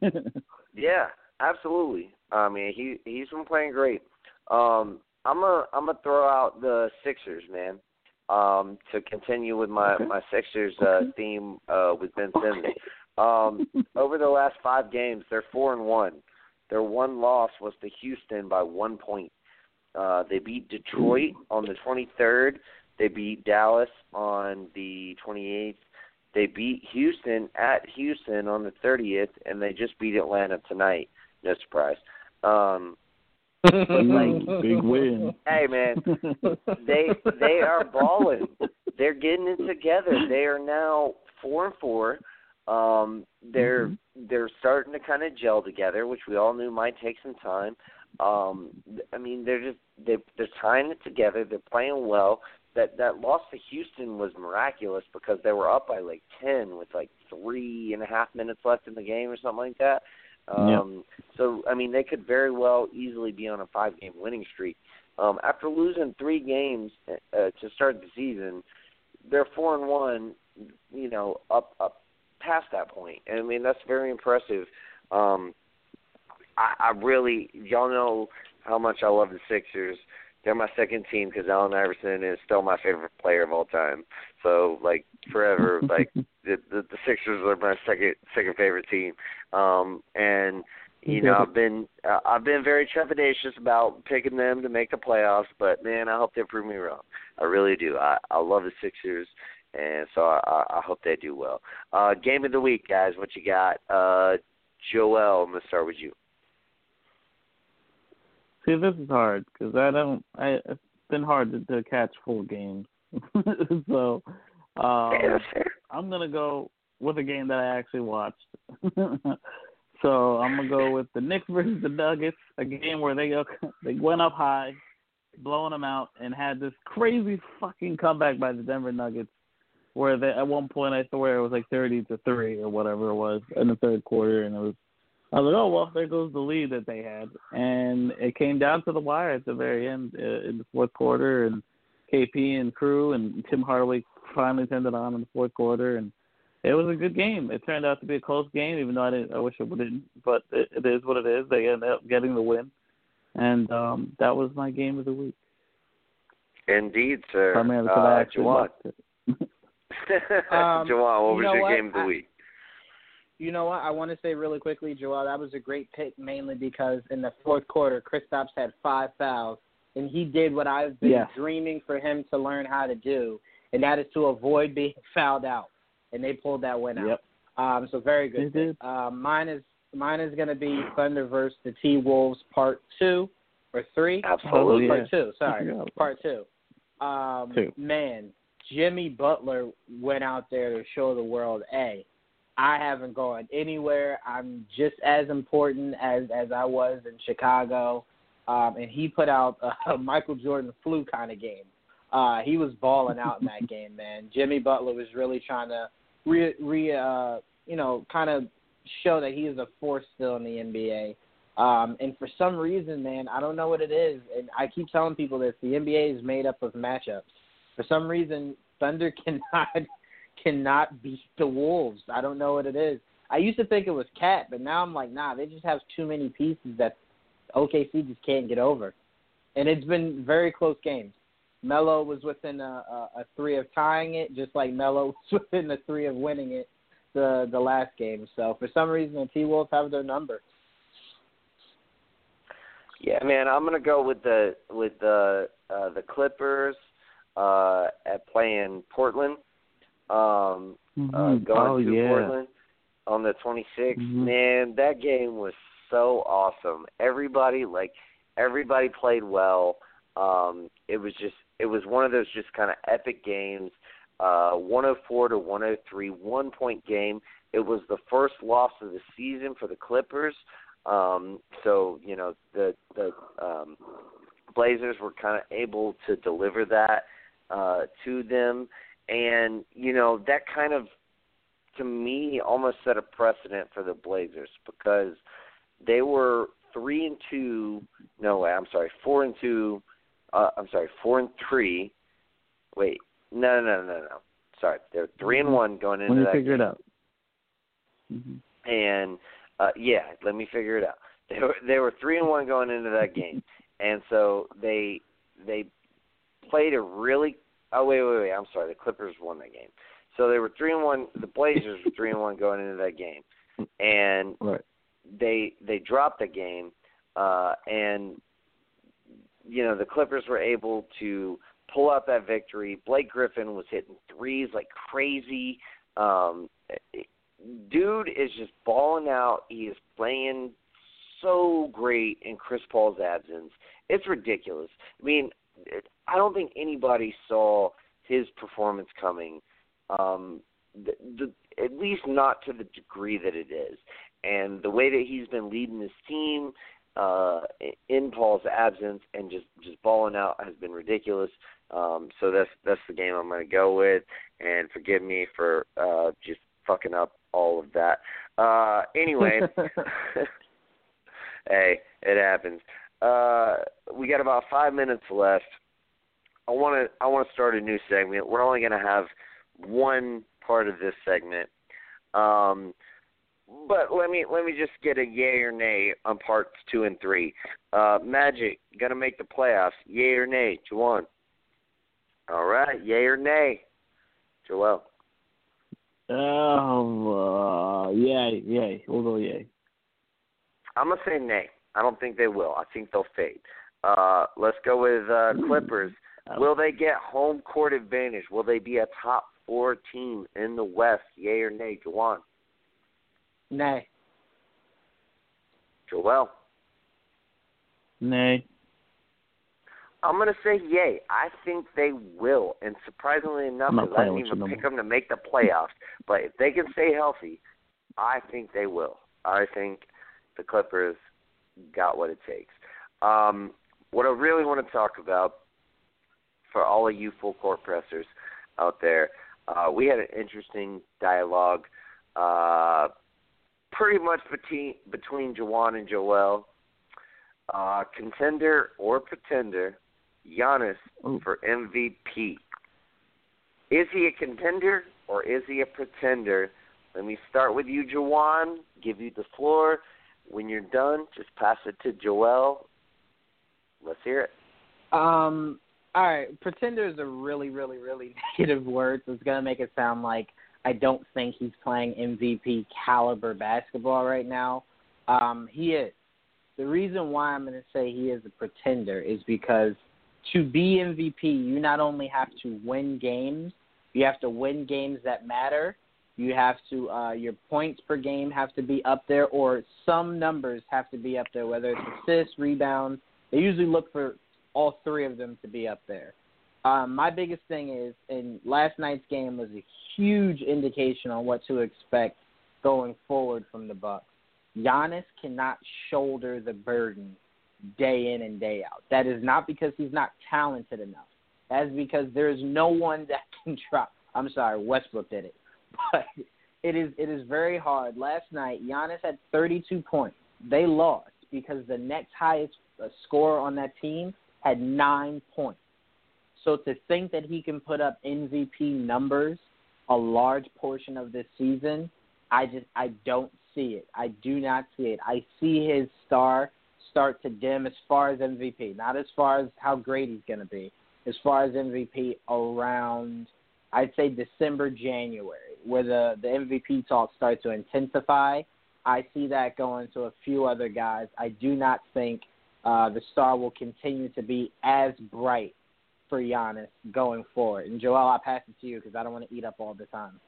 Speaker 2: rebounding. *laughs*
Speaker 1: Yeah, absolutely. I mean, he he's been playing great. Um, I'm gonna I'm gonna throw out the Sixers, man. Um, to continue with my
Speaker 2: Okay.
Speaker 1: my Sixers uh, theme uh, with Ben Simmons. Um, *laughs* over the last five games, they're four and one. Their one loss was to Houston by one point. Uh, they beat Detroit on the 23rd. They beat Dallas on the 28th. They beat Houston at Houston on the 30th, and they just beat Atlanta tonight. No surprise. Um,
Speaker 2: like big win.
Speaker 1: Hey man, they they are balling. They're getting it together. They are now four and four. Um, they're mm-hmm. they're starting to kind of gel together, which we all knew might take some time. Um, I mean, they're just they they're tying it together. They're playing well. That that loss to Houston was miraculous because they were up by like ten with like three and a half minutes left in the game or something like that. Um, yeah. So I mean, they could very well easily be on a five-game winning streak. Um, after losing three games uh, to start the season, they're four and one. You know, up up past that point. I mean, that's very impressive. Um, I, I really, y'all know how much I love the Sixers. They're my second team because Allen Iverson is still my favorite player of all time. So like forever, *laughs* like the, the the Sixers are my second second favorite team. Um, and you know I've been uh, I've been very trepidatious about picking them to make the playoffs, but man, I hope they prove me wrong. I really do. I I love the Sixers, and so I, I hope they do well. Uh, game of the week, guys. What you got? Uh, Joel, I'm gonna start with you.
Speaker 2: See, this is hard because I don't. I it's been hard to, to catch full games, *laughs* so um, I'm gonna go with a game that I actually watched. *laughs* so I'm gonna go with the Knicks versus the Nuggets, a game where they go, *laughs* they went up high, blowing them out, and had this crazy fucking comeback by the Denver Nuggets, where they at one point I swear it was like 30 to three or whatever it was in the third quarter, and it was I was like, oh well, there goes the lead that they had, and it came down to the wire at the very end uh, in the fourth quarter, and KP and crew and Tim Hardaway finally turned it on in the fourth quarter, and it was a good game. It turned out to be a close game, even though I didn't. I wish it wouldn't, but it, it is what it is. They ended up getting the win, and um that was my game of the week.
Speaker 1: Indeed, sir.
Speaker 2: Primarily
Speaker 1: because uh,
Speaker 2: I actually
Speaker 1: Jawan.
Speaker 2: watched it.
Speaker 1: um, Jawan, what was your
Speaker 3: what?
Speaker 1: game of the week?
Speaker 3: You know what? I want to say really quickly, Joel, that was a great pick mainly because in the fourth quarter, Kristaps had five fouls, and he did what I've been
Speaker 2: yes.
Speaker 3: dreaming for him to learn how to do, and that is to avoid being *laughs* fouled out. And they pulled that win out.
Speaker 2: Yep.
Speaker 3: Um, so very good.
Speaker 2: They did.
Speaker 3: Uh, mine is mine is going to be Thunder versus the T Wolves Part Two or Three.
Speaker 1: Absolutely.
Speaker 3: Part Two. Sorry, Part Two. Um,
Speaker 2: two.
Speaker 3: Man, Jimmy Butler went out there to show the world, a I haven't gone anywhere. I'm just as important as as I was in Chicago, um, and he put out a, a Michael Jordan flu kind of game. Uh, he was balling out in that *laughs* game, man. Jimmy Butler was really trying to re, re uh, you know, kind of show that he is a force still in the NBA. Um, and for some reason, man, I don't know what it is, and I keep telling people this: the NBA is made up of matchups. For some reason, Thunder *laughs* cannot cannot beat the Wolves. I don't know what it is. I used to think it was KAT, but now I'm like, nah, they just have too many pieces that OKC just can't get over. And it's been very close games. Melo was within a, a, a three of tying it, just like Melo *laughs* was within the three of winning it the the last game. So for some reason, the T Wolves have their number.
Speaker 1: Yeah, man, I'm gonna go with the with the uh, the Clippers uh, at playing Portland um,
Speaker 2: mm-hmm.
Speaker 1: uh, going
Speaker 2: oh,
Speaker 1: to
Speaker 2: yeah.
Speaker 1: Portland on the 26th.
Speaker 2: Mm-hmm.
Speaker 1: Man, that game was so awesome. Everybody like everybody played well. Um, it was just it was one of those just kind of epic games. Uh, 104 to 103, one point game. It was the first loss of the season for the Clippers. Um, so you know the the um, Blazers were kind of able to deliver that uh, to them, and you know that kind of to me almost set a precedent for the Blazers because they were three and two. No way, I'm sorry, four and two. Uh, I'm sorry, four and three. Wait, no, no, no, no, no. Sorry, they're 3 and one going into that
Speaker 2: when you
Speaker 1: that.
Speaker 2: figure
Speaker 1: game.
Speaker 2: it out. Mm-hmm.
Speaker 1: And uh, yeah, let me figure it out. They were they were three and one going into that game, and so they they played a really Oh wait, wait, wait. I'm sorry. The Clippers won that game. So they were three and one. The Blazers were three and one going into that game, and *laughs*
Speaker 2: right.
Speaker 1: they they dropped the game, uh, and you know the Clippers were able to pull out that victory. Blake Griffin was hitting threes like crazy. Um, dude is just balling out. He is playing so great in Chris Paul's absence. It's ridiculous. I mean, I don't think anybody saw his performance coming. Um, the, the, at least not to the degree that it is. And the way that he's been leading his team uh, in Paul's absence and just just balling out has been ridiculous. Um, so that's that's the game I'm going to go with. And forgive me for uh, just fucking up all of that. Uh, anyway, *laughs* *laughs* hey, it happens. Uh, we got about five minutes left. I want to I want to start a new segment. We're only going to have one part of this segment. Um, but let me let me just get a yay or nay on parts two and three. Uh, Magic gonna make the playoffs. Yay or nay, Jawan? All right, yay or nay, Joel?
Speaker 2: Oh, uh, yay, yay. We'll go yay.
Speaker 1: I'm gonna say nay. I don't think they will. I think they'll fade. Uh, let's go with uh, Clippers. Will they get home court advantage? Will they be a top four team in the West? Yay or nay, Jawan?
Speaker 3: Nay.
Speaker 1: Joel?
Speaker 2: Nay.
Speaker 1: I'm gonna say yay. I think they will, and surprisingly enough, I didn't even pick them to make the playoffs. But if they can stay healthy, I think they will. I think the Clippers got what it takes. Um, what I really want to talk about for all of you full court pressers out there, uh, we had an interesting dialogue, uh, pretty much between between Jawan and Joel. Uh, contender or pretender, Giannis
Speaker 2: Ooh.
Speaker 1: for MVP. Is he a contender or is he a pretender? Let me start with you, Jawan. Give you the floor. When you're done, just pass it to Joel. Let's hear it.
Speaker 3: Um. All right. Pretender is a really, really, really *laughs* negative word. So it's gonna make it sound like I don't think he's playing MVP caliber basketball right now. Um, he is. The reason why I'm going to say he is a pretender is because to be MVP, you not only have to win games, you have to win games that matter. You have to uh, your points per game have to be up there, or some numbers have to be up there, whether it's assists, rebounds. They usually look for all three of them to be up there. Um, my biggest thing is, and last night's game was a huge indication on what to expect going forward from the Bucks. Giannis cannot shoulder the burden day in and day out. That is not because he's not talented enough. That's because there is no one that *laughs* can drop. I'm sorry, Westbrook did it, *laughs* but it is it is very hard. Last night, Giannis had 32 points. They lost because the next highest uh, scorer on that team had nine points. So to think that he can put up MVP numbers a large portion of this season, I just I don't see it. I do not see it. I see his star start to dim as far as MVP, not as far as how great he's going to be. As far as MVP around I'd say December, January, where the the MVP talks start to intensify. I see that going to a few other guys. I do not think uh, the star will continue to be as bright for Giannis going forward. And Joel, I'll pass it to you because I don't want to eat up all the time.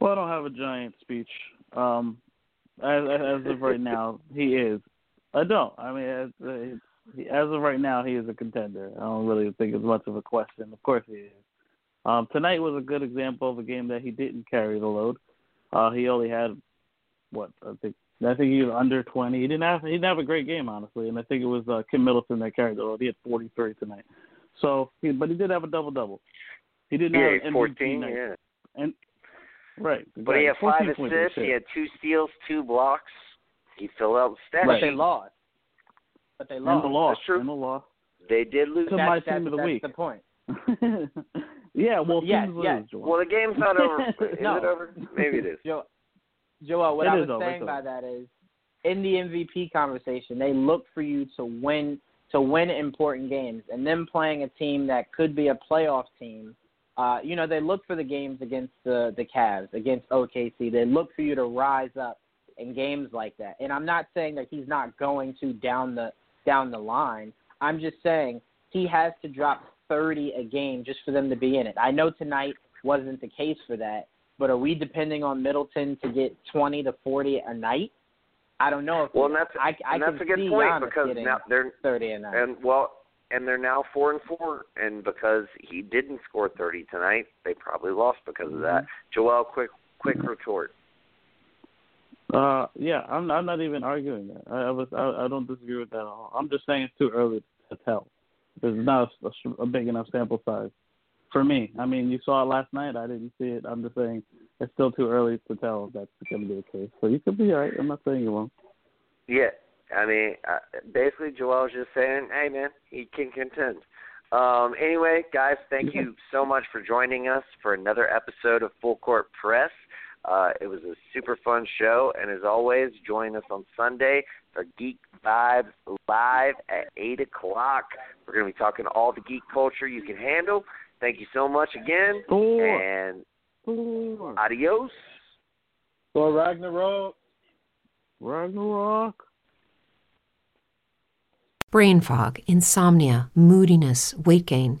Speaker 2: Well, I don't have a giant speech. Um, as, as of right now, *laughs* he is. I don't. I mean, as, as of right now, he is a contender. I don't really think it's much of a question. Of course, he is. Um, tonight was a good example of a game that he didn't carry the load. Uh, he only had what I think. I think he was under twenty. He didn't have he didn't have a great game honestly, and I think it was uh, Khris Middleton that carried the load. He had forty three tonight. So, he, but he did have a double double. He didn't
Speaker 1: yeah,
Speaker 2: have an MVP
Speaker 1: 14,
Speaker 2: night.
Speaker 1: yeah.
Speaker 2: And right,
Speaker 1: But he had five assists. He had two steals, two blocks. He filled out the stat
Speaker 3: But they lost. But they
Speaker 2: and
Speaker 3: lost.
Speaker 2: the loss.
Speaker 1: That's true.
Speaker 2: And the loss.
Speaker 1: They did lose.
Speaker 2: To
Speaker 3: That's,
Speaker 2: my
Speaker 3: that's,
Speaker 2: team of the
Speaker 3: that's
Speaker 2: week.
Speaker 3: the point. *laughs*
Speaker 2: yeah, well,
Speaker 3: Yes,
Speaker 2: teams
Speaker 3: yes.
Speaker 2: lose,
Speaker 1: Well, the game's not over. *laughs* is
Speaker 3: No.
Speaker 1: it over? Maybe it is.
Speaker 3: Jo- Joel, what
Speaker 2: It
Speaker 3: I was
Speaker 2: over,
Speaker 3: saying by that is, in the MVP conversation, they look for you to win to win important games, and them playing a team that could be a playoff team. Uh, you know, they look for the games against the the Cavs, against OKC. They look for you to rise up in games like that. And I'm not saying that he's not going to down the down the line. I'm just saying he has to drop 30 a game just for them to be in it. I know tonight wasn't the case for that, but are we depending on Middleton to get 20 to 40 a night? I don't know if
Speaker 1: Well, and that's
Speaker 3: I, I
Speaker 1: and that's a good point
Speaker 3: Giannis
Speaker 1: because now they're
Speaker 3: 30 and nine.
Speaker 1: and well and they're now four and four and because he didn't score thirty tonight, they probably lost because of that. Joel, quick quick retort.
Speaker 2: Uh, yeah, I'm I'm not even arguing that. I, I was I, I don't disagree with that at all. I'm just saying it's too early to tell. There's not a, a, a big enough sample size for me. I mean, you saw it last night. I didn't see it. I'm just saying it's still too early to tell if that's going to be the case. So you could be right. I'm not saying you won't.
Speaker 1: Yeah, I mean, uh, basically, Joel's just saying, "Hey, man, he can contend." Um, anyway, guys, thank you so much for joining us for another episode of Full Court Press. Uh, it was a super fun show, and as always, join us on Sunday for Geek Vibes Live at 8 o'clock. We're going to be talking all the geek culture you can handle. Thank you so much again,
Speaker 2: Thor.
Speaker 1: and
Speaker 2: Thor.
Speaker 1: adios.
Speaker 4: For Ragnarok.
Speaker 2: Ragnarok.
Speaker 5: Brain fog, insomnia, moodiness, weight gain.